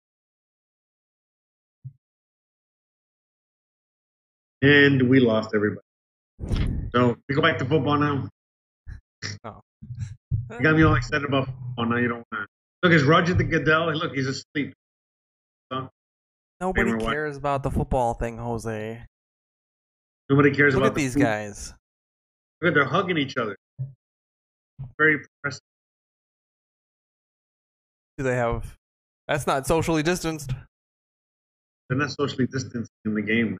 [SPEAKER 2] And we lost everybody. So we go back to football now. You got me all excited about football. Now you don't want to. Look, is Roger the Goodell? Look, he's asleep.
[SPEAKER 1] Nobody cares about the football thing, Jose.
[SPEAKER 2] Nobody cares
[SPEAKER 1] Look
[SPEAKER 2] about
[SPEAKER 1] at
[SPEAKER 2] the
[SPEAKER 1] these
[SPEAKER 2] food.
[SPEAKER 1] guys.
[SPEAKER 2] Look at they're hugging each other. Very impressive.
[SPEAKER 1] Do they have? That's not socially distanced.
[SPEAKER 2] They're not socially distanced in the game.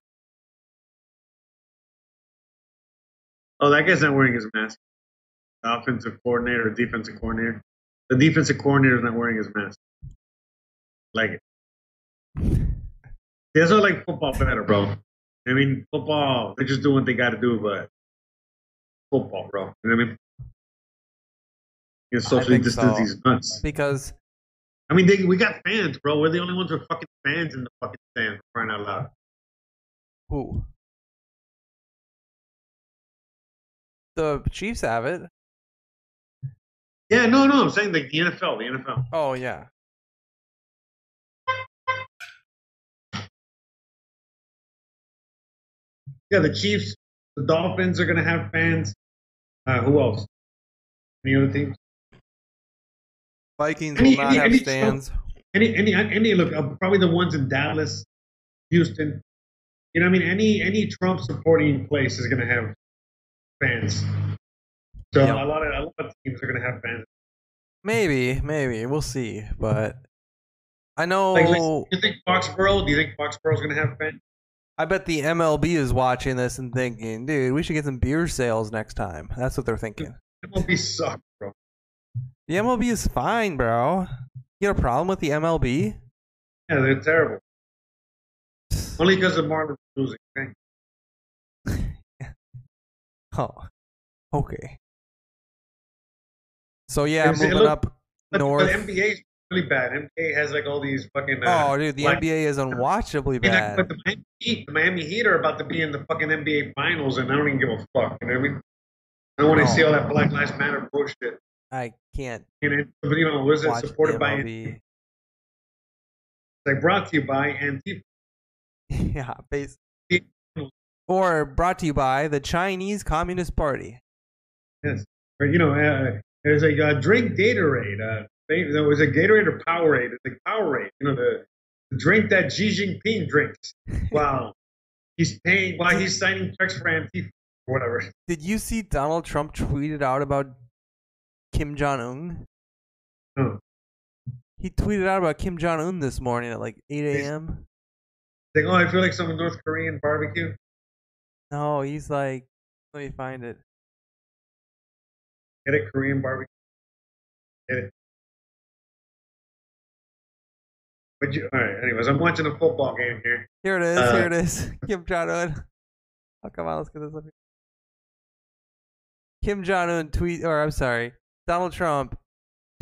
[SPEAKER 2] Oh, that guy's not wearing his mask. The offensive coordinator or defensive coordinator. The defensive coordinator is not wearing his mask. Like it. That's like football better, bro. I mean, football, they just do what they got to do, but football, bro. You know what I mean? You know, socially distance
[SPEAKER 1] so.
[SPEAKER 2] these nuts.
[SPEAKER 1] Because
[SPEAKER 2] I mean, they, we got fans, bro. We're the only ones with fucking fans in the fucking stand, crying out loud.
[SPEAKER 1] who? The Chiefs have it.
[SPEAKER 2] Yeah, no, no, I'm saying like the NFL, the NFL.
[SPEAKER 1] Oh yeah.
[SPEAKER 2] Yeah, the Chiefs, the Dolphins are gonna have fans. Uh, who else? Any other teams?
[SPEAKER 1] Vikings
[SPEAKER 2] Any-
[SPEAKER 1] will not
[SPEAKER 2] any-
[SPEAKER 1] have
[SPEAKER 2] any-
[SPEAKER 1] stands.
[SPEAKER 2] Any, any, any? Look, uh, probably the ones in Dallas, Houston. You know, what I mean, any any Trump supporting place is gonna have fans. So
[SPEAKER 1] Yeah.
[SPEAKER 2] a lot of a lot of teams are gonna have fans.
[SPEAKER 1] Maybe, maybe we'll see. But I know.
[SPEAKER 2] Like, like, do you think Foxborough? Do you think Foxborough's gonna have fans?
[SPEAKER 1] I bet the MLB is watching this and thinking, dude, we should get some beer sales next time. That's what they're thinking.
[SPEAKER 2] MLB suck, bro.
[SPEAKER 1] The MLB is fine, bro. You got a problem with the MLB?
[SPEAKER 2] Yeah, they're terrible. Only because the Marlins losing.
[SPEAKER 1] Oh, okay. So yeah,
[SPEAKER 2] see,
[SPEAKER 1] moving
[SPEAKER 2] look,
[SPEAKER 1] up
[SPEAKER 2] But,
[SPEAKER 1] north.
[SPEAKER 2] but NBA is really bad. NBA has like all these fucking. Uh,
[SPEAKER 1] oh, dude, the NBA is unwatchably
[SPEAKER 2] I mean, like,
[SPEAKER 1] bad.
[SPEAKER 2] but the Miami Heat, the Miami Heat are about to be in the fucking NBA finals, and I don't even give a fuck. You know what I mean? I don't want to see all that Black Lives Matter bullshit.
[SPEAKER 1] I can't
[SPEAKER 2] And it, but, you know, was it supported by?
[SPEAKER 1] MLB.
[SPEAKER 2] Like brought to you by Antifa.
[SPEAKER 1] yeah, basically. Or brought to you by the Chinese Communist Party.
[SPEAKER 2] Yes. Or, you know, uh, there's a uh, drink Gatorade. Uh, they- there was a Gatorade or Powerade. It's like Powerade. You know, the, the drink that Xi Jinping drinks. Wow. he's paying while he's signing checks for Antifa or whatever.
[SPEAKER 1] Did you see Donald Trump tweeted out about Kim Jong Un?
[SPEAKER 2] Oh.
[SPEAKER 1] He tweeted out about Kim Jong Un this morning at like 8 a.m.
[SPEAKER 2] Like, oh, I feel like some North Korean barbecue.
[SPEAKER 1] No, he's like, let me find it.
[SPEAKER 2] Get a Korean barbecue. Get it. But you, all right. Anyways, I'm watching a football game here.
[SPEAKER 1] Here it is.
[SPEAKER 2] Uh,
[SPEAKER 1] here it is. Kim Jong Un. Oh, come on, let's get this up here. Kim Jong Un tweet, or I'm sorry, Donald Trump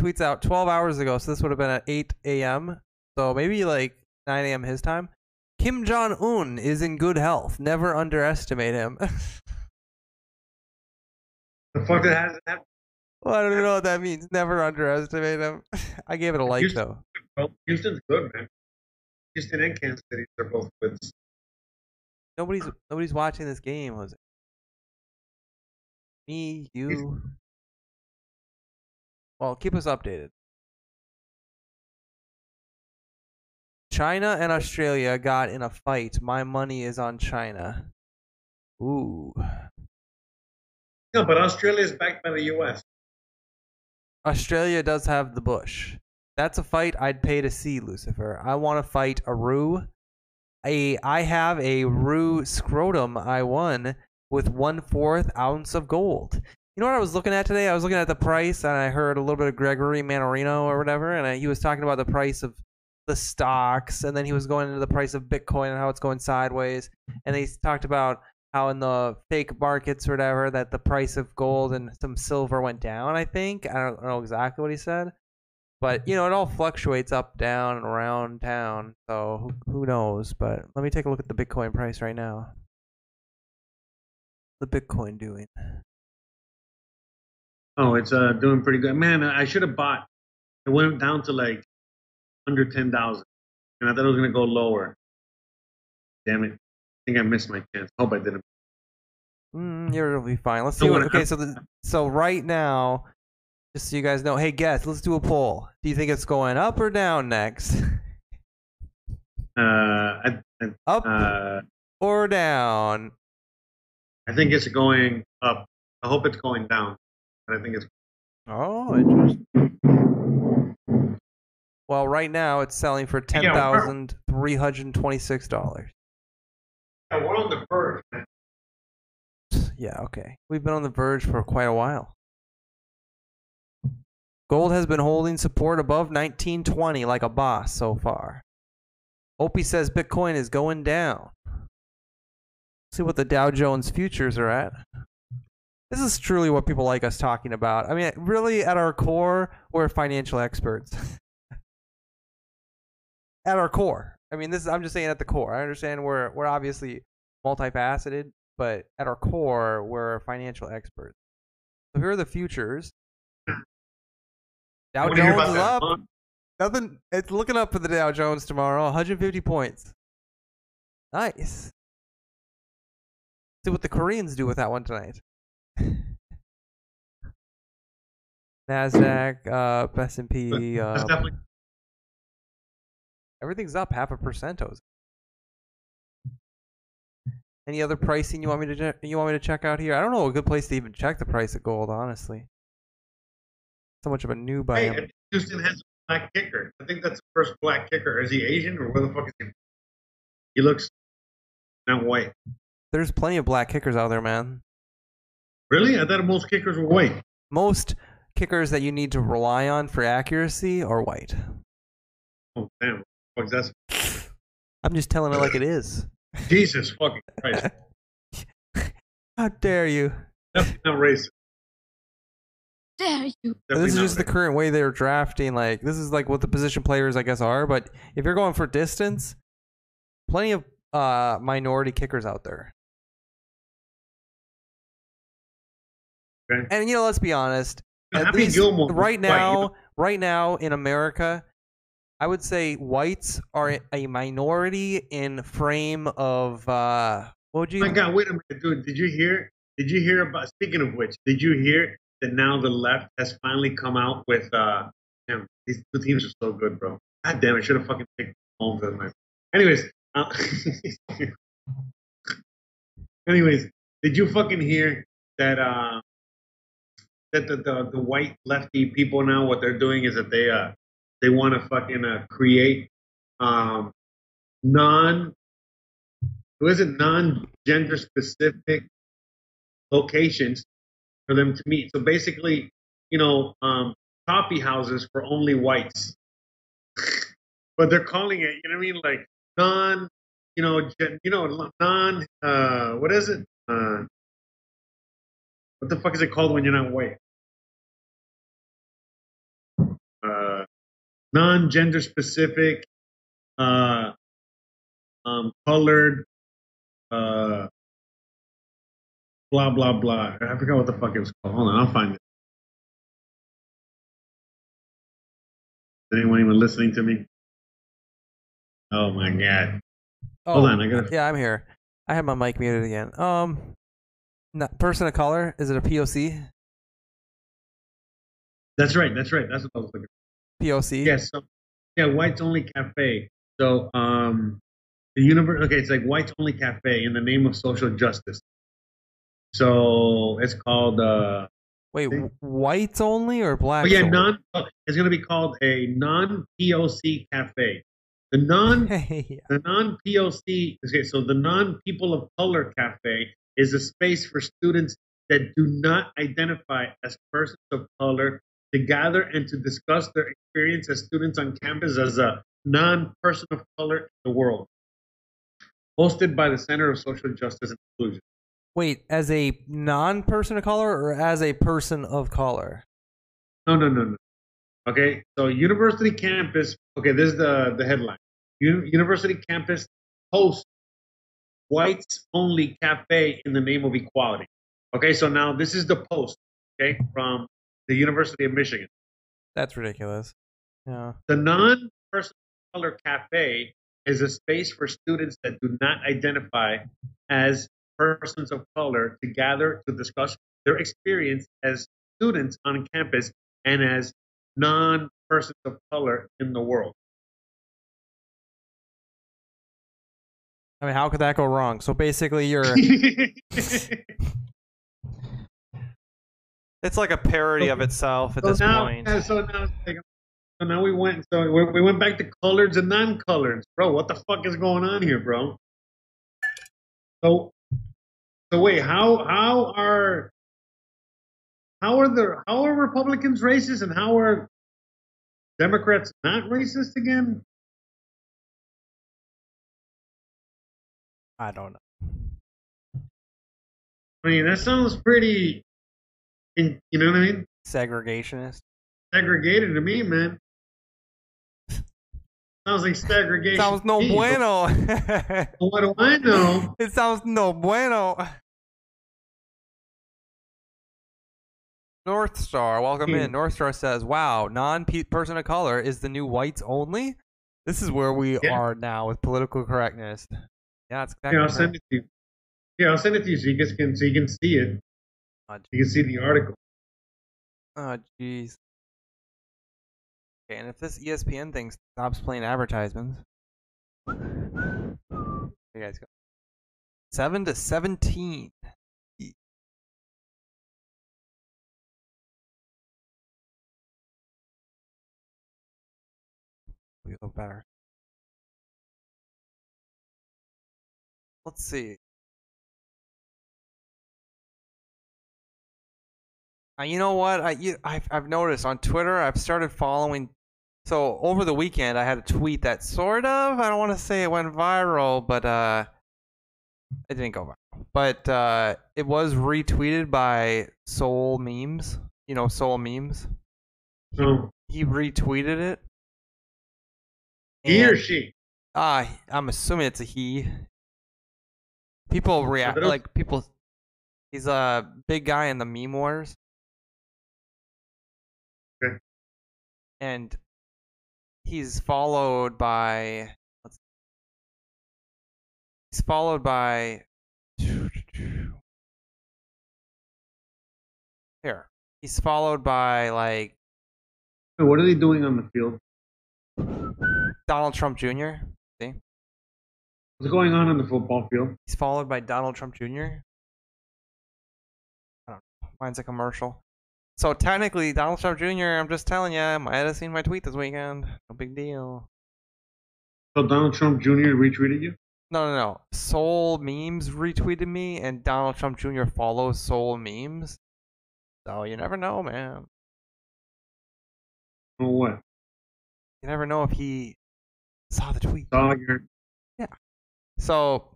[SPEAKER 1] tweets out 12 hours ago. So this would have been at 8 a.m. So maybe like 9 a.m. his time. Kim Jong Un is in good health. Never underestimate him.
[SPEAKER 2] The fuck that has that?
[SPEAKER 1] well, I don't know what that means. Never underestimate him. I gave it a like
[SPEAKER 2] Houston-
[SPEAKER 1] though.
[SPEAKER 2] Well, Houston's good, man. Houston and Kansas City are both good.
[SPEAKER 1] Nobody's nobody's watching this game, Jose. Me, you. Well, keep us updated. China and Australia got in a fight. My money is on China. Ooh.
[SPEAKER 2] No, but Australia is backed by the U.S.
[SPEAKER 1] Australia does have the bush. That's a fight I'd pay to see, Lucifer. I want to fight a Roo. A, I have a Roo scrotum I won with one fourth ounce of gold. You know what I was looking at today? I was looking at the price and I heard a little bit of Gregory Mannarino or whatever, and I, he was talking about the price of the stocks, and then he was going into the price of Bitcoin and how it's going sideways, and he talked about how in the fake markets or whatever that the price of gold and some silver went down. I think I don't know exactly what he said, but you know it all fluctuates up, down, and around town. So who, who knows? But let me take a look at the Bitcoin price right now. The Bitcoin doing?
[SPEAKER 2] Oh, it's uh doing pretty good, man. I should have bought. It went down to like under ten thousand, and I thought it was gonna go lower. Damn it! I think I missed my chance. Hope I didn't.
[SPEAKER 1] Mm, you'll be fine. Let's
[SPEAKER 2] Don't
[SPEAKER 1] see what. Okay, so the, so right now, just so you guys know, hey guess, let's do a poll. Do you think it's going up or down next?
[SPEAKER 2] Uh, I, I,
[SPEAKER 1] up
[SPEAKER 2] uh,
[SPEAKER 1] or down?
[SPEAKER 2] I think it's going up. I hope it's going down, but I think it's.
[SPEAKER 1] Oh, interesting. Well, right now it's selling for ten thousand three hundred twenty-six dollars.
[SPEAKER 2] Yeah, we're on the verge.
[SPEAKER 1] Yeah, okay. We've been on the verge for quite a while. Gold has been holding support above 1920 like a boss so far. Opie says Bitcoin is going down. See what the Dow Jones futures are at. This is truly what people like us talking about. I mean, really, at our core, we're financial experts. at our core. I mean, this is, I'm just saying at the core. I understand we're we're obviously multifaceted, but at our core, we're financial experts. So here are the futures. Dow
[SPEAKER 2] What do you hear
[SPEAKER 1] Jones is up. Nothing. It's looking up for the Dow Jones tomorrow. 150 points. Nice. See what the Koreans do with that one tonight. Nasdaq, uh, S and P, uh,
[SPEAKER 2] definitely.
[SPEAKER 1] Everything's up half a percentos. Any other pricing you want me to you want me to check out here? I don't know a good place to even check the price of gold, honestly. So much of a noob I
[SPEAKER 2] Hey,
[SPEAKER 1] am.
[SPEAKER 2] Houston has a black kicker. I think that's the first black kicker. Is he Asian or where the fuck is he? He looks not white.
[SPEAKER 1] There's plenty of black kickers out there, man.
[SPEAKER 2] Really? I thought most kickers were white.
[SPEAKER 1] Most kickers that you need to rely on for accuracy are white.
[SPEAKER 2] Oh damn! Fuck that's
[SPEAKER 1] I'm just telling it like it is.
[SPEAKER 2] Jesus fucking Christ!
[SPEAKER 1] How dare you?
[SPEAKER 2] Definitely not racist.
[SPEAKER 3] Dare you?
[SPEAKER 2] Definitely
[SPEAKER 1] this is
[SPEAKER 2] not
[SPEAKER 1] just the current way they're drafting. Like this is like what the position players, I guess, are. But if you're going for distance, plenty of uh, minority kickers out there.
[SPEAKER 2] Okay.
[SPEAKER 1] And you know, let's be honest.
[SPEAKER 2] Happy
[SPEAKER 1] least
[SPEAKER 2] Gilmore was
[SPEAKER 1] right
[SPEAKER 2] white, you
[SPEAKER 1] now,
[SPEAKER 2] know?
[SPEAKER 1] right now in America, I would say whites are a minority in frame of uh, what would
[SPEAKER 2] Oh
[SPEAKER 1] you?
[SPEAKER 2] my God! Wait a minute, dude. Did you hear? Did you hear about? Speaking of which, did you hear that now the left has finally come out with? uh Damn, these two teams are so good, bro. God damn! I should have fucking picked Holmes as my. Anyways, uh, anyways, did you fucking hear that? uh that the, the the white lefty people now what they're doing is that they uh they want to fucking uh, create um non what is it non gender specific locations for them to meet. So basically, you know, um, coffee houses for only whites, but they're calling it, you know what I mean, like non, you know, gen, you know, non, uh, what is it? Uh, what the fuck is it called when you're not white? Uh, non-gender specific, uh, um, colored, uh, blah blah blah. I forgot what the fuck it was called. Hold on, I'll find it. Is anyone even listening to me? Oh my god!
[SPEAKER 1] Oh,
[SPEAKER 2] Hold on, I gotta-
[SPEAKER 1] Yeah, I'm here. I have my mic muted again. Um, not, person of color. Is it a POC?
[SPEAKER 2] That's right. That's right. That's what I was looking.
[SPEAKER 1] POC.
[SPEAKER 2] Yes. so, yeah, whites only cafe. So um, the universe. Okay, it's like whites only cafe in the name of social justice. So it's called. Uh,
[SPEAKER 1] Wait, whites only or black?
[SPEAKER 2] oh yeah,
[SPEAKER 1] only?
[SPEAKER 2] non. oh, It's going to be called a non POC cafe. The non
[SPEAKER 1] Hey,
[SPEAKER 2] the non POC. Okay, so the non people of color cafe is a space for students that do not identify as persons of color to gather and to discuss their experience as students on campus as a non person of color in the world. Hosted by the Center of Social Justice and Inclusion.
[SPEAKER 1] Wait, as a non-person of color or as a person of color?
[SPEAKER 2] No, no, no, no. Okay, so university campus. Okay, this is the the headline. U- university campus hosts whites only cafe in the name of equality. Okay, so now this is the post. Okay, from the University of Michigan.
[SPEAKER 1] That's ridiculous. Yeah.
[SPEAKER 2] The non-person of color cafe is a space for students that do not identify as persons of color to gather to discuss their experience as students on campus and as non-persons of color in the world.
[SPEAKER 1] I mean, how could that go wrong? So basically, you're
[SPEAKER 4] It's like a parody of itself at
[SPEAKER 2] so
[SPEAKER 4] this
[SPEAKER 2] now,
[SPEAKER 4] point.
[SPEAKER 2] yeah, so now, so now we went. So we, we went back to coloreds and non-coloreds, bro. What the fuck is going on here, bro? So, so wait, how how are how are the how are Republicans racist and how are Democrats not racist again?
[SPEAKER 1] I don't know.
[SPEAKER 2] I mean, that sounds pretty, in, you know what I mean?
[SPEAKER 1] Segregationist.
[SPEAKER 2] Segregated to me, man. Sounds like segregation.
[SPEAKER 1] Sounds no
[SPEAKER 2] me,
[SPEAKER 1] bueno.
[SPEAKER 2] What do I know?
[SPEAKER 1] it sounds no bueno. North Star, welcome in.
[SPEAKER 2] Hmm.
[SPEAKER 1] North Star says, "Wow, non-person of color is the new whites only. This is where we
[SPEAKER 2] Yeah.
[SPEAKER 1] are now with political correctness." Yeah, it's exactly
[SPEAKER 2] Yeah, I'll
[SPEAKER 1] right.
[SPEAKER 2] send it to you. Yeah, I'll send it to you so you guys can so you can see it.
[SPEAKER 1] Oh,
[SPEAKER 2] You can see the article.
[SPEAKER 1] Oh, jeez. Okay, and if this ESPN thing stops playing advertisements, you guys go. Seven to seventeen. We look better. Let's see. Uh, you know what? I you, I've I've noticed on Twitter. I've started following. So over the weekend, I had a tweet that sort of I don't want to say it went viral, but uh, it didn't go viral. But uh, it was retweeted by Soul Memes. You know Soul Memes.
[SPEAKER 2] No,
[SPEAKER 1] He retweeted it.
[SPEAKER 2] he or she.
[SPEAKER 1] Ah, I'm assuming it's a he. People react like people. He's a big guy in the meme wars. And he's followed by. Let's, he's followed by. Here, he's followed by like
[SPEAKER 2] What are they doing on the field?
[SPEAKER 1] Donald Trump Jr.
[SPEAKER 2] See what's going on on the football field?
[SPEAKER 1] He's followed by Donald Trump Jr. I don't know. Mine's a commercial. So technically, Donald Trump Jr. I'm just telling you, might have seen my tweet this weekend. No big deal.
[SPEAKER 2] So Donald Trump Jr. retweeted you?
[SPEAKER 1] No, no, no. Soul Memes retweeted me, and Donald Trump Jr. follows Soul Memes. So you never know, man.
[SPEAKER 2] Or what?
[SPEAKER 1] You never know if he saw the tweet.
[SPEAKER 2] Saw your Yeah.
[SPEAKER 1] So,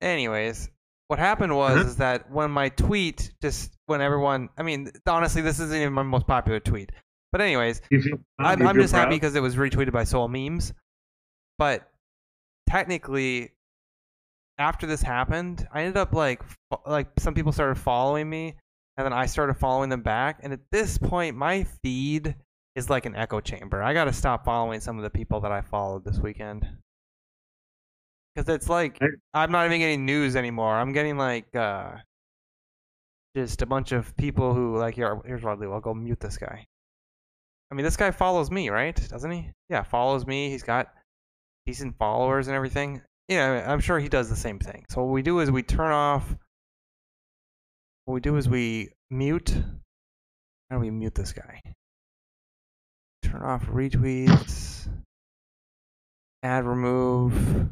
[SPEAKER 1] anyways, what happened was
[SPEAKER 2] Uh-huh.
[SPEAKER 1] is that when my tweet just when everyone, I mean, honestly, this isn't even my most popular tweet. But anyways,
[SPEAKER 2] feel
[SPEAKER 1] I'm, I'm just happy because it was retweeted by Soul Memes. But technically, after this happened, I ended up like like some people started following me, and then I started following them back. And at this point, my feed is like an echo chamber. I got to stop following some of the people that I followed this weekend. Because it's like I'm not even getting news anymore. I'm getting like uh, just a bunch of people who like here. Here's what I'll do. I'll go mute this guy. I mean, this guy follows me, right? Doesn't he? Yeah, follows me. He's got decent followers and everything. Yeah, I'm sure he does the same thing. So what we do is we turn off. What we do is we mute. How do we mute this guy? Turn off retweets. Add, remove,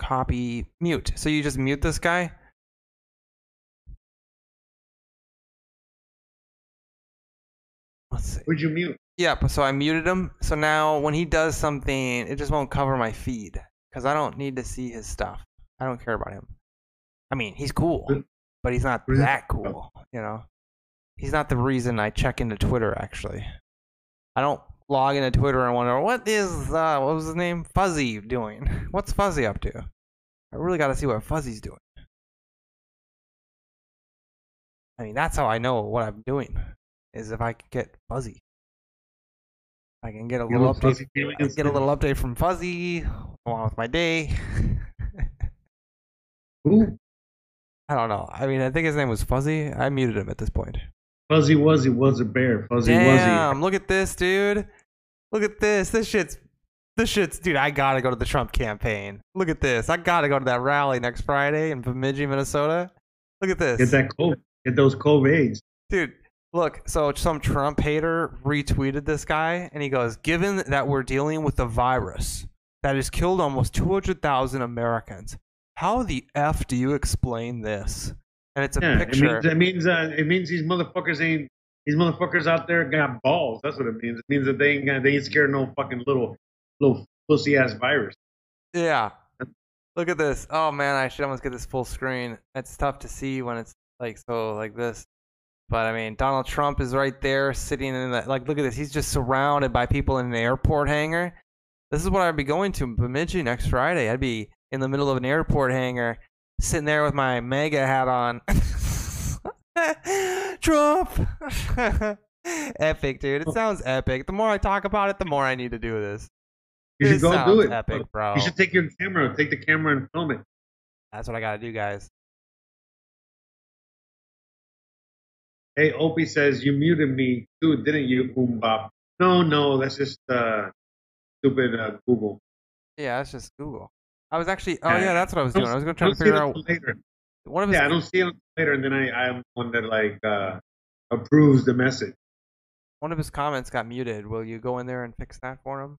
[SPEAKER 1] copy, mute. So you just mute this guy. Let's see.
[SPEAKER 2] Would you mute?
[SPEAKER 1] Yeah, so I muted him. So now when he does something, it just won't cover my feed because I don't need to see his stuff. I don't care about him. I mean, he's cool,
[SPEAKER 2] But-
[SPEAKER 1] he's not
[SPEAKER 2] but is it-
[SPEAKER 1] that cool. You know, he's not the reason I check into Twitter. Actually, I don't log into Twitter and wonder what is uh, what was his name Fuzzy doing? What's Fuzzy up to? I really got to see what Fuzzy's doing. I mean, that's how I know what I'm doing is if I can get Fuzzy. I can get a little update.
[SPEAKER 2] fuzzy feeling
[SPEAKER 1] I get a little update from Fuzzy along with my day.
[SPEAKER 2] Who?
[SPEAKER 1] I don't know. I mean, I think his name was Fuzzy. I muted him at this point.
[SPEAKER 2] Fuzzy Wuzzy was a bear. Fuzzy
[SPEAKER 1] Damn! Look at this, dude. Look at this. This shit's. This shit's, dude. I gotta go to the Trump campaign. Look at this. I gotta go to that rally next Friday in Bemidji, Minnesota. Look at this.
[SPEAKER 2] Get that COVID. Get those COVID AIDS.
[SPEAKER 1] Dude, look, so some Trump hater retweeted this guy and he goes, Given that we're dealing with a virus that has killed almost 200,000 Americans, how the F do you explain this? And it's a
[SPEAKER 2] Yeah,
[SPEAKER 1] picture.
[SPEAKER 2] it means it means uh, it means these motherfuckers ain't these motherfuckers out there got balls. That's what it means. It means that they ain't got, they ain't scared of no fucking little little pussy ass virus.
[SPEAKER 1] yeah. Look at this. Oh man, I should almost get this full screen. It's tough to see when it's like so like this. But I mean, Donald Trump is right there sitting in that. Like, look at this. He's just surrounded by people in an airport hangar. This is what I'd be going to Bemidji next Friday. I'd be in the middle of an airport hangar, sitting there with my mega hat on. Trump. epic, dude. It sounds epic. The more I talk about it, the more I need to do this.
[SPEAKER 2] You should go do it.
[SPEAKER 1] Epic, bro.
[SPEAKER 2] You should take your camera, take the camera and film it.
[SPEAKER 1] That's what I gotta do, guys.
[SPEAKER 2] Hey, Opie says you muted me too, didn't you, Boombop? No, no, that's just uh, stupid uh, Google.
[SPEAKER 1] Yeah, that's just Google. I was actually. Oh
[SPEAKER 2] Yeah,
[SPEAKER 1] yeah, that's what I was doing. I was gonna try to figure out
[SPEAKER 2] later.
[SPEAKER 1] One of his.
[SPEAKER 2] Yeah, I don't see it later, and then I I'm one that like uh, approves the message.
[SPEAKER 1] One of his comments got muted. Will you go in there and fix that for him?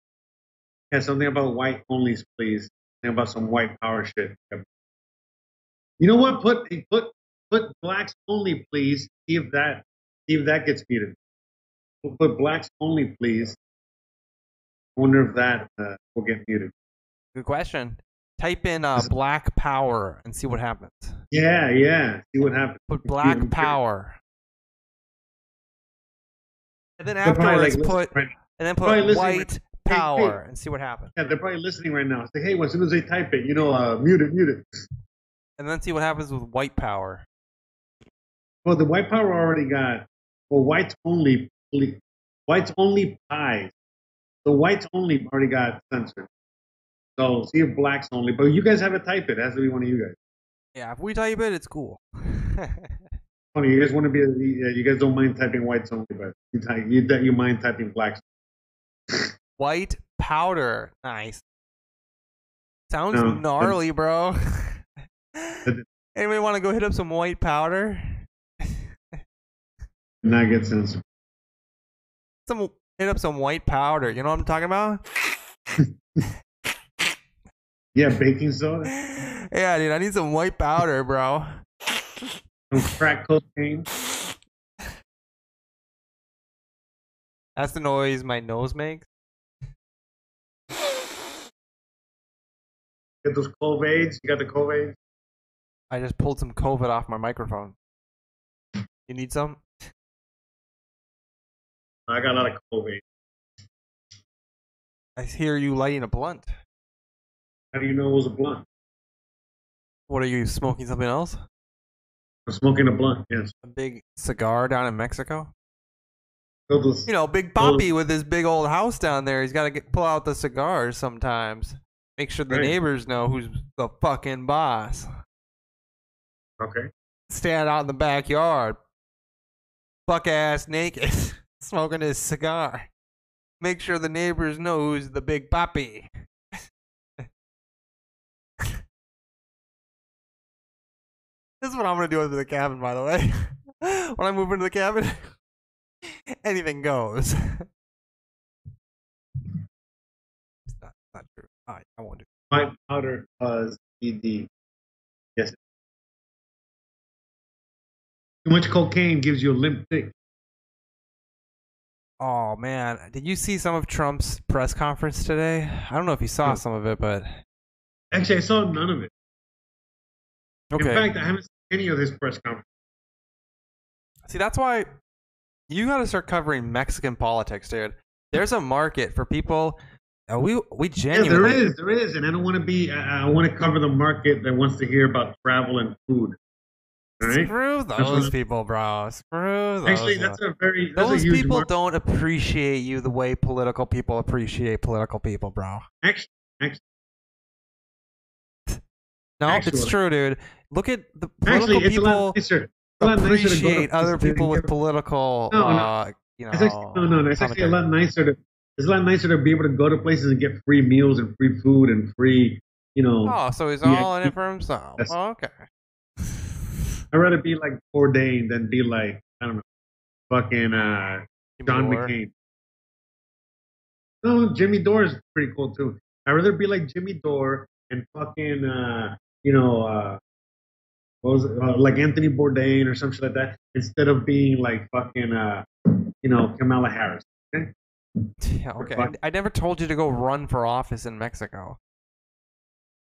[SPEAKER 2] Yeah, something about white onlys, please. Something about some white power shit. You know what? Put put put blacks only, please. See if that See if that gets muted. We'll put blacks only, please. I wonder if that uh, will get muted.
[SPEAKER 1] Good question. Type in uh, black power and see what happens.
[SPEAKER 2] Yeah, yeah. See what happens.
[SPEAKER 1] Put black power. And then afterwards
[SPEAKER 2] like,
[SPEAKER 1] put
[SPEAKER 2] right-
[SPEAKER 1] and then put
[SPEAKER 2] listening right-
[SPEAKER 1] white
[SPEAKER 2] Hey,
[SPEAKER 1] power and see what happens.
[SPEAKER 2] Yeah, they're probably listening right now. Say, hey, as soon as they type it, you know, uh, mute it, mute it.
[SPEAKER 1] And then see what happens with white power.
[SPEAKER 2] Well, the white power already got. Well, whites only. Whites only pies. The whites only already got censored. So see if blacks only. But you guys have to type it. It has to be one of you guys.
[SPEAKER 1] Yeah, if we type it, it's cool.
[SPEAKER 2] Funny, you guys want to be. Yeah, you guys don't mind typing whites only, but you type. You you mind typing blacks.
[SPEAKER 1] white powder. Nice. Sounds
[SPEAKER 2] No,
[SPEAKER 1] gnarly, bro. Anybody want to go hit up some white powder?
[SPEAKER 2] Not get censored.
[SPEAKER 1] Some hit up some white powder. You know what I'm talking about?
[SPEAKER 2] Yeah, baking soda,
[SPEAKER 1] yeah, dude. I need some white powder, bro.
[SPEAKER 2] some crack cocaine.
[SPEAKER 1] That's the noise my nose makes.
[SPEAKER 2] Get those COVIDs. You got the COVIDs.
[SPEAKER 1] I just pulled some COVID off my microphone. You need some?
[SPEAKER 2] I got a lot of COVID.
[SPEAKER 1] I hear you lighting a blunt.
[SPEAKER 2] How do you know it was a blunt?
[SPEAKER 1] What are you smoking? Something else?
[SPEAKER 2] I'm smoking a blunt. Yes.
[SPEAKER 1] A big cigar down in Mexico? You know, Big Poppy with his big old house down there. He's got to pull out the cigars sometimes. Make sure the
[SPEAKER 2] Right.
[SPEAKER 1] neighbors know who's the fucking boss.
[SPEAKER 2] Okay.
[SPEAKER 1] Stand out in the backyard, buck ass naked, smoking his cigar. Make sure the neighbors know who's the Big Poppy. This is what I'm gonna do with the cabin, by the way. when I move into the cabin, anything goes. it's not, not true. I, I won't do.
[SPEAKER 2] White powder uh, cause ED. Yes. Too much cocaine gives you a limp dick.
[SPEAKER 1] Oh man, did you see some of Trump's press conference today? I don't know if you saw
[SPEAKER 2] No.
[SPEAKER 1] some of it, but
[SPEAKER 2] Actually, I saw none of it.
[SPEAKER 1] okay.
[SPEAKER 2] In fact, I haven't any of his press conference.
[SPEAKER 1] See, that's why you got to start covering Mexican politics, dude. There's a market for people. Uh, we we
[SPEAKER 2] Yeah, there
[SPEAKER 1] genuinely
[SPEAKER 2] is, there is, and I don't want to be. I, I want to cover the market that wants to hear about travel and food. Right.
[SPEAKER 1] screw those people, bro. Screw those.
[SPEAKER 2] Actually, that's a very that's
[SPEAKER 1] those
[SPEAKER 2] a
[SPEAKER 1] people
[SPEAKER 2] market.
[SPEAKER 1] don't appreciate you the way political people appreciate political people, bro.
[SPEAKER 2] Actually, actually,
[SPEAKER 1] No, it's true, dude. Look at the political
[SPEAKER 2] actually, it's a lot
[SPEAKER 1] people.
[SPEAKER 2] Lot
[SPEAKER 1] appreciate other people with political,
[SPEAKER 2] No, no.
[SPEAKER 1] uh, you know.
[SPEAKER 2] It's actually, no, no, no. It's actually a lot nicer to. It's a lot nicer to be able to go to places and get free meals and free food and free, you know.
[SPEAKER 1] Oh, so he's all in it for himself. Oh, okay.
[SPEAKER 2] I'd rather be like Bourdain than be like I don't know, fucking uh, John
[SPEAKER 1] Moore.
[SPEAKER 2] McCain. No, Jimmy Dore is pretty cool too. I'd rather be like Jimmy Dore and fucking uh, you know, uh, what was it? Uh, like Anthony Bourdain or some shit like that, instead of being like fucking uh, you know, Kamala Harris. Okay?
[SPEAKER 1] Yeah, okay.
[SPEAKER 2] fuck.
[SPEAKER 1] I never told you to go run for office in Mexico.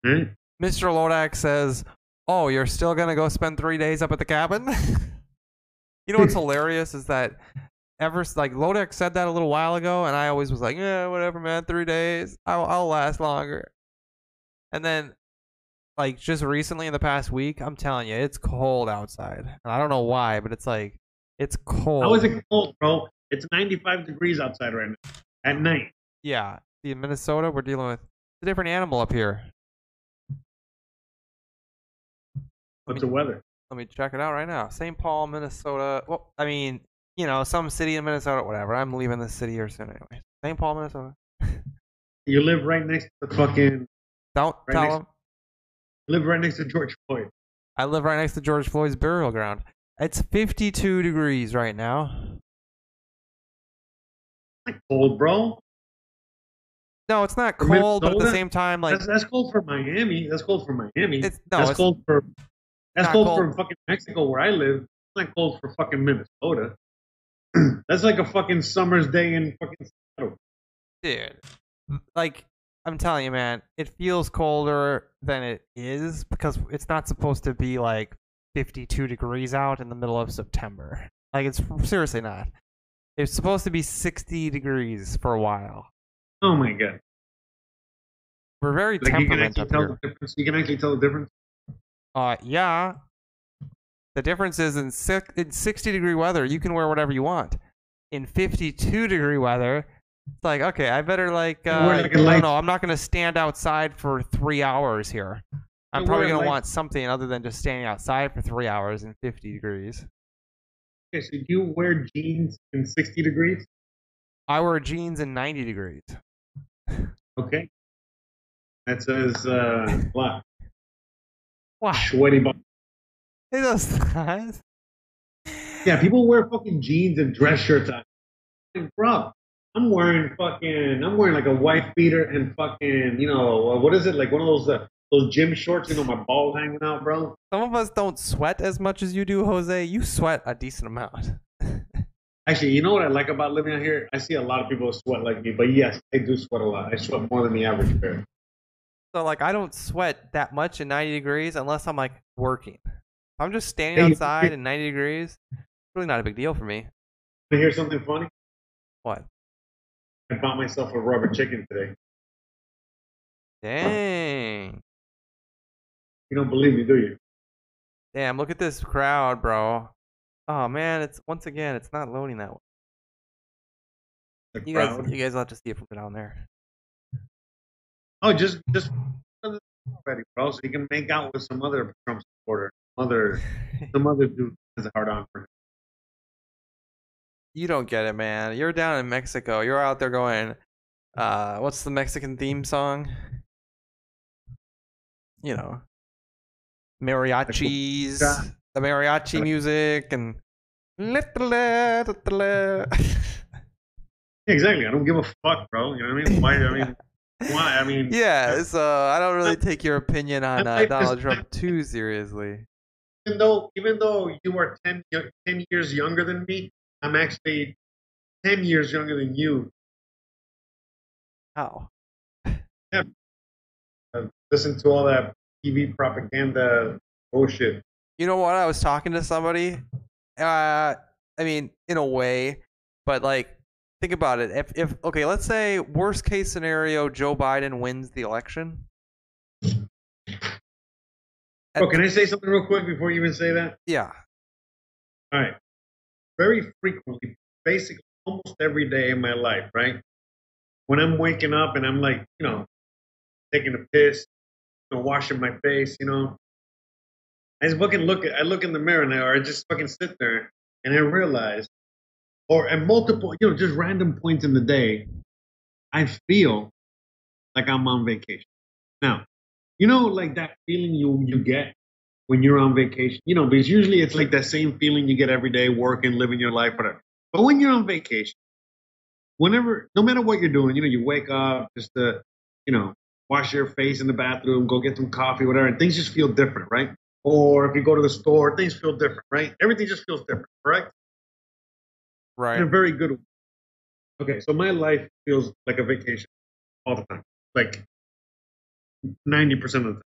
[SPEAKER 2] Right?
[SPEAKER 1] Mr. Lodak says, "Oh, you're still gonna go spend three days up at the cabin?" you know what's hilarious is that ever like Lodak said that a little while ago, and I always was like, "Yeah, whatever, man. Three days. I'll, I'll last longer." And then, like just recently in the past week, I'm telling you, it's cold outside, and I don't know why, but it's like it's cold.
[SPEAKER 2] How is it cold, bro? It's 95 degrees outside right now at night.
[SPEAKER 1] Yeah. See, in Minnesota, we're dealing with a different animal up here.
[SPEAKER 2] What's the weather?
[SPEAKER 1] Let me check it out right now. St. Paul, Minnesota. Well, I mean, you know, some city in Minnesota, whatever. I'm leaving this city here soon anyway. St. Paul, Minnesota.
[SPEAKER 2] You live right next to the fucking.
[SPEAKER 1] Don't
[SPEAKER 2] Right
[SPEAKER 1] tell
[SPEAKER 2] next-
[SPEAKER 1] them.
[SPEAKER 2] Live right next to George Floyd.
[SPEAKER 1] I live right next to George Floyd's burial ground. It's 52 degrees right now.
[SPEAKER 2] It's not cold, bro.
[SPEAKER 1] No, it's not cold, but at the same time, like
[SPEAKER 2] that's, that's cold for Miami. That's cold for Miami.
[SPEAKER 1] it's no,
[SPEAKER 2] that's
[SPEAKER 1] it's
[SPEAKER 2] cold for. That's cold,
[SPEAKER 1] cold.
[SPEAKER 2] for fucking Mexico, where I live. It's not cold for fucking Minnesota. That's like a fucking summer's day in fucking. Seattle.
[SPEAKER 1] dude. Like I'm telling you, man, it feels colder than it is because it's not supposed to be like 52 degrees out in the middle of September. Like it's seriously not. It's supposed to be 60 degrees for a while.
[SPEAKER 2] Oh my god!
[SPEAKER 1] We're very
[SPEAKER 2] Like you can actually
[SPEAKER 1] up
[SPEAKER 2] tell
[SPEAKER 1] here.
[SPEAKER 2] the difference. You can actually tell the difference.
[SPEAKER 1] Uh, yeah. The difference is in, in 60 degree weather, you can wear whatever you want. In 52 degree weather, it's like, okay, I better like, uh,
[SPEAKER 2] like,
[SPEAKER 1] don't know, I'm not going to stand outside for three hours here. I'm probably going to
[SPEAKER 2] light-
[SPEAKER 1] want something other than just standing outside for three hours in 50 degrees.
[SPEAKER 2] Okay, so you wear jeans in 60 degrees.
[SPEAKER 1] I wear jeans in 90 degrees.
[SPEAKER 2] Okay. That says uh, what?
[SPEAKER 1] Why?
[SPEAKER 2] Sweaty.
[SPEAKER 1] It does not.
[SPEAKER 2] Yeah, people wear fucking jeans and dress shirts. on. Like, bro, I'm wearing fucking. I'm wearing like a wife beater and fucking. You know uh, what is it? Like one of those uh, those gym shorts. You know, my balls hanging out, bro.
[SPEAKER 1] Some of us don't sweat as much as you do, Jose. You sweat a decent amount.
[SPEAKER 2] Actually, you know what I like about living out here? I see a lot of people sweat like me, but yes, I do sweat a lot. I sweat more than the average bear.
[SPEAKER 1] So like I don't sweat that much in 90 degrees unless I'm like working. If I'm just standing
[SPEAKER 2] Hey,
[SPEAKER 1] outside in 90 degrees, it's really not a big deal for me.
[SPEAKER 2] To hear something funny?
[SPEAKER 1] What?
[SPEAKER 2] I bought myself a rubber chicken today.
[SPEAKER 1] Dang.
[SPEAKER 2] You don't believe me, do you?
[SPEAKER 1] Damn, look at this crowd, bro. Oh man, it's once again, it's not loading that way.
[SPEAKER 2] The
[SPEAKER 1] You guys you guys will have to see it from down there.
[SPEAKER 2] Oh, just just already, bro, so you can make out with some other Trump supporter, other some other dude has a hard on for him.
[SPEAKER 1] You don't get it, man. You're down in Mexico. You're out there going, uh, what's the Mexican theme song? You know, mariachis, the mariachi music, and.
[SPEAKER 2] Exactly. I don't give a fuck, bro. You know what I mean? Why? I mean, why? I mean,
[SPEAKER 1] yeah, so I don't really take your opinion on uh, Donald Trump too seriously.
[SPEAKER 2] even though even though you are 10, 10 years younger than me, I'm actually ten years younger than you.
[SPEAKER 1] How?
[SPEAKER 2] Uh, listen to all that TV propaganda bullshit.
[SPEAKER 1] You know what? I was talking to somebody. Uh, I mean, in a way, but like, think about it. If, if okay, let's say worst case scenario, Joe Biden wins the election.
[SPEAKER 2] Oh, can I say something real quick before you even say that?
[SPEAKER 1] Yeah.
[SPEAKER 2] All right. Very frequently, basically almost every day in my life, right? When I'm waking up and I'm like, you know, taking a piss, you know, washing my face, you know, I just fucking look I look in the mirror now, or I just fucking sit there and I realize, or at multiple, you know, just random points in the day, I feel like I'm on vacation. Now, you know, like that feeling you you get when you're on vacation. You know, because usually it's like that same feeling you get every day, working, living your life, whatever. But when you're on vacation, whenever, no matter what you're doing, you know, you wake up just to, you know, wash your face in the bathroom, go get some coffee, whatever, and things just feel different, right? Or if you go to the store, things feel different, right? Everything just feels different, correct? Right. In a very good way. Okay, so my life feels like a vacation all the time, like 90% of the time.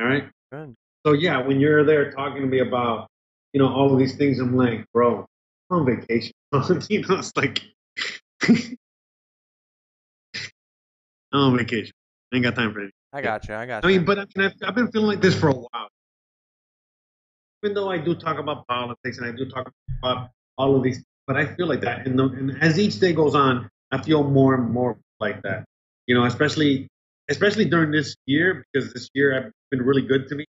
[SPEAKER 2] All right?
[SPEAKER 1] Good.
[SPEAKER 2] So yeah, when you're there talking to me about, you know, all of these things, I'm like, bro, I'm on vacation. you know, it's like I'm on vacation. I ain't got time for it.
[SPEAKER 1] I got you. I got
[SPEAKER 2] I
[SPEAKER 1] you.
[SPEAKER 2] mean, but I mean, I've, I've been feeling like this for a while. Even though I do talk about politics and I do talk about all of these, but I feel like that. And, the, and as each day goes on, I feel more and more like that. You know, especially especially during this year because this year has been really good to me.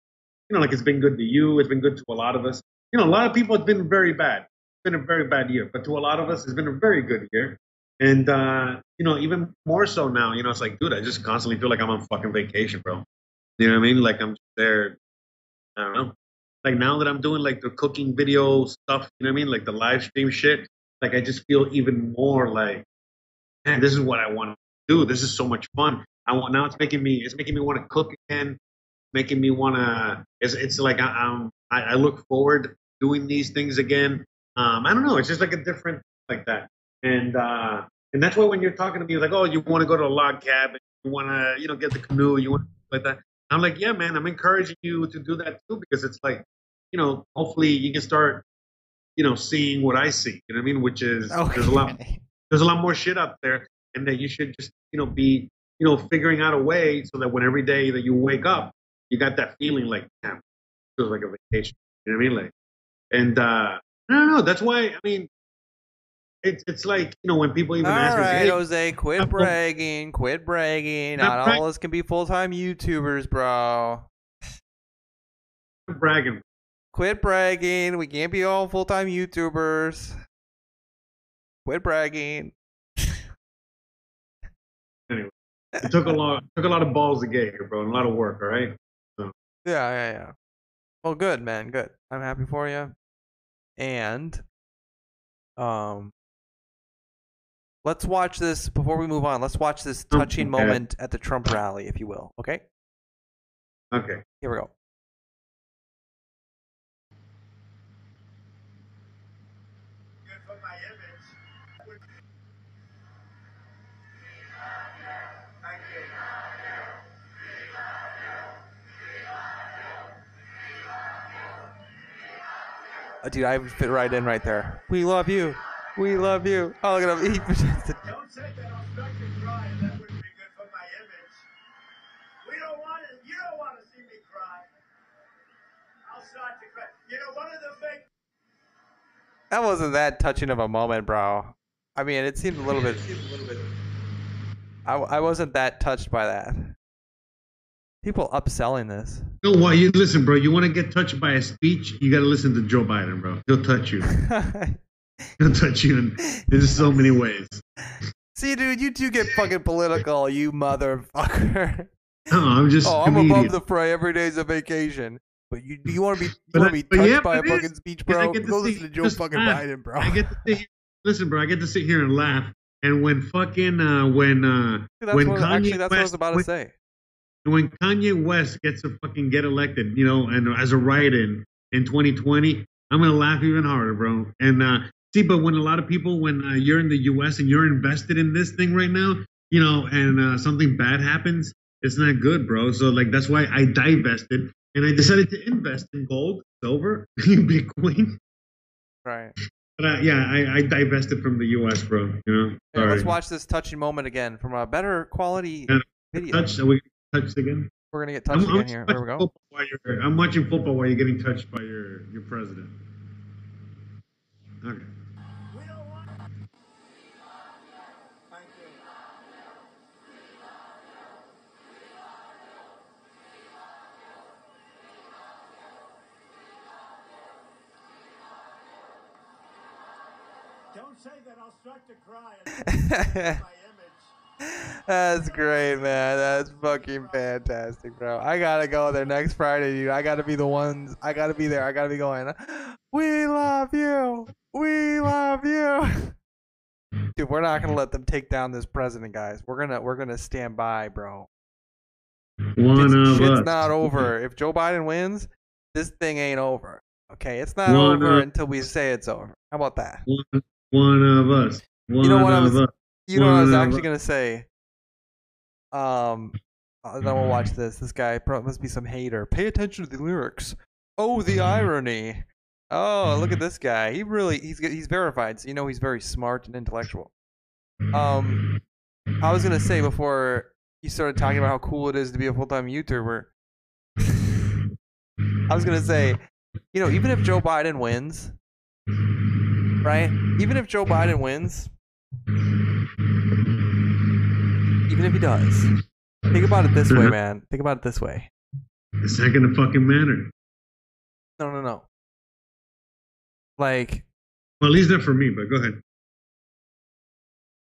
[SPEAKER 2] You know, like it's been good to you. It's been good to a lot of us. You know, a lot of people it's been very bad. It's been a very bad year, but to a lot of us, it's been a very good year. And uh, you know, even more so now. You know, it's like, dude, I just constantly feel like I'm on fucking vacation, bro. You know what I mean? Like I'm there. I don't know. Like now that I'm doing like the cooking video stuff, you know what I mean? Like the live stream shit. Like I just feel even more like, man, this is what I want to do. This is so much fun. I want now. It's making me. It's making me want to cook again. Making me want to. It's it's like I, I'm. I, I look forward to doing these things again. Um, I don't know. It's just like a different like that, and uh, and that's why when you're talking to me, like, oh, you want to go to a log cabin, you want to, you know, get the canoe, you want to like that. I'm like, yeah, man, I'm encouraging you to do that too because it's like, you know, hopefully you can start, you know, seeing what I see. You know what I mean? Which is there's a lot there's a lot more shit out there, and that you should just, you know, be, you know, figuring out a way so that when every day that you wake up, you got that feeling like, damn, feels like a vacation. You know what I mean? Like, and uh, I don't know. That's why I mean, it's it's like you know when people even
[SPEAKER 1] All
[SPEAKER 2] ask me, hey,
[SPEAKER 1] Jose, quit
[SPEAKER 2] I'm-
[SPEAKER 1] bragging, quit bragging.
[SPEAKER 2] Not
[SPEAKER 1] Not all of us can be full time YouTubers, bro.
[SPEAKER 2] I'm bragging.
[SPEAKER 1] Quit bragging. We can't be all full time YouTubers. Quit bragging.
[SPEAKER 2] It took a lot took a lot of balls to get here, bro, and a lot of work. All right.
[SPEAKER 1] Yeah, yeah, yeah. Well, good, man. Good. I'm happy for you. And, um, let's watch this before we move on. Let's watch this touching
[SPEAKER 2] okay.
[SPEAKER 1] moment at the Trump rally, if you will. Okay.
[SPEAKER 2] Okay.
[SPEAKER 1] Here we go. Uh, dude, I would fit right in right there. We love you. We love you. Oh, look at him. He projected.
[SPEAKER 5] Don't say that I'll start to cry. That wouldn't be good for my image. We don't want it. You don't want to see me cry. I'll start to cry. You know, one of the fake
[SPEAKER 1] That wasn't that touching of a moment, bro. I mean, it seemed a little bit. I, I wasn't that touched by that. People upselling this.
[SPEAKER 2] No, why you listen, bro? You want to get touched by a speech? You got to listen to Joe Biden, bro. He'll touch you. He'll touch you in there's so many ways.
[SPEAKER 1] See, dude, you two get fucking political, you motherfucker.
[SPEAKER 2] No, I'm just.
[SPEAKER 1] Oh, I'm
[SPEAKER 2] comedian.
[SPEAKER 1] above the fray. Every day's a vacation. But you, you want to be, you want to be touched
[SPEAKER 2] yeah,
[SPEAKER 1] by a
[SPEAKER 2] it is,
[SPEAKER 1] fucking speech, bro?
[SPEAKER 2] to
[SPEAKER 1] Go listen to Joe fucking
[SPEAKER 2] laugh.
[SPEAKER 1] Biden, bro.
[SPEAKER 2] I get to sit here, listen, bro. I get to sit here and laugh. And when fucking uh, when uh,
[SPEAKER 1] Dude, that's
[SPEAKER 2] when
[SPEAKER 1] what,
[SPEAKER 2] Kanye
[SPEAKER 1] actually, that's what I was
[SPEAKER 2] West-
[SPEAKER 1] about to
[SPEAKER 2] when-
[SPEAKER 1] say.
[SPEAKER 2] When Kanye West gets to fucking get elected, you know, and as a write-in in 2020, I'm gonna laugh even harder, bro. And uh, see, but when a lot of people, when uh, you're in the U.S. and you're invested in this thing right now, you know, and uh, something bad happens, it's not good, bro. So like that's why I divested and I decided to invest in gold, silver, Bitcoin.
[SPEAKER 1] Right.
[SPEAKER 2] But uh, yeah, I, I divested from the U.S., bro. You know, sorry.
[SPEAKER 1] let's watch this touching moment again from a better quality
[SPEAKER 2] Yeah.
[SPEAKER 1] video.
[SPEAKER 2] Touch. We touched again?
[SPEAKER 1] We're gonna get touched
[SPEAKER 2] I'm, I'm
[SPEAKER 1] again here. There we go.
[SPEAKER 2] while you're- I'm watching football while you're getting touched by your your president. Okay.
[SPEAKER 5] We don't want. Thank you. Don't say that I'll start to cry. It's my image.
[SPEAKER 1] That's great, man. That's fucking fantastic, bro. I gotta go there next Friday, dude. I gotta be the ones. I gotta be there. I gotta be going. We love you. We love you. Dude, we're not gonna let them take down this president, guys. We're gonna we're gonna stand by, bro.
[SPEAKER 2] One
[SPEAKER 1] It's,
[SPEAKER 2] of
[SPEAKER 1] shit's
[SPEAKER 2] us.
[SPEAKER 1] not over. If Joe Biden wins, this thing ain't over. Okay, it's not
[SPEAKER 2] One
[SPEAKER 1] over
[SPEAKER 2] of-
[SPEAKER 1] until we say it's over. How about that?
[SPEAKER 2] One, one of us. One
[SPEAKER 1] know what I was-
[SPEAKER 2] us.
[SPEAKER 1] You know what I was actually gonna say? Um, uh, then we'll watch this. This guy must be some hater. Pay attention to the lyrics. Oh, the irony. Oh, look at this guy. He really he's he's verified, so you know he's very smart and intellectual. Um, I was gonna say before you started talking about how cool it is to be a full time YouTuber. I was gonna say, you know, even if Joe Biden wins, right? Even if Joe Biden wins, even if he does, think about it this way, man. Think about it this way.
[SPEAKER 2] It's not gonna fucking matter.
[SPEAKER 1] No, no, no. Like,
[SPEAKER 2] Well, at least not for me. But go ahead.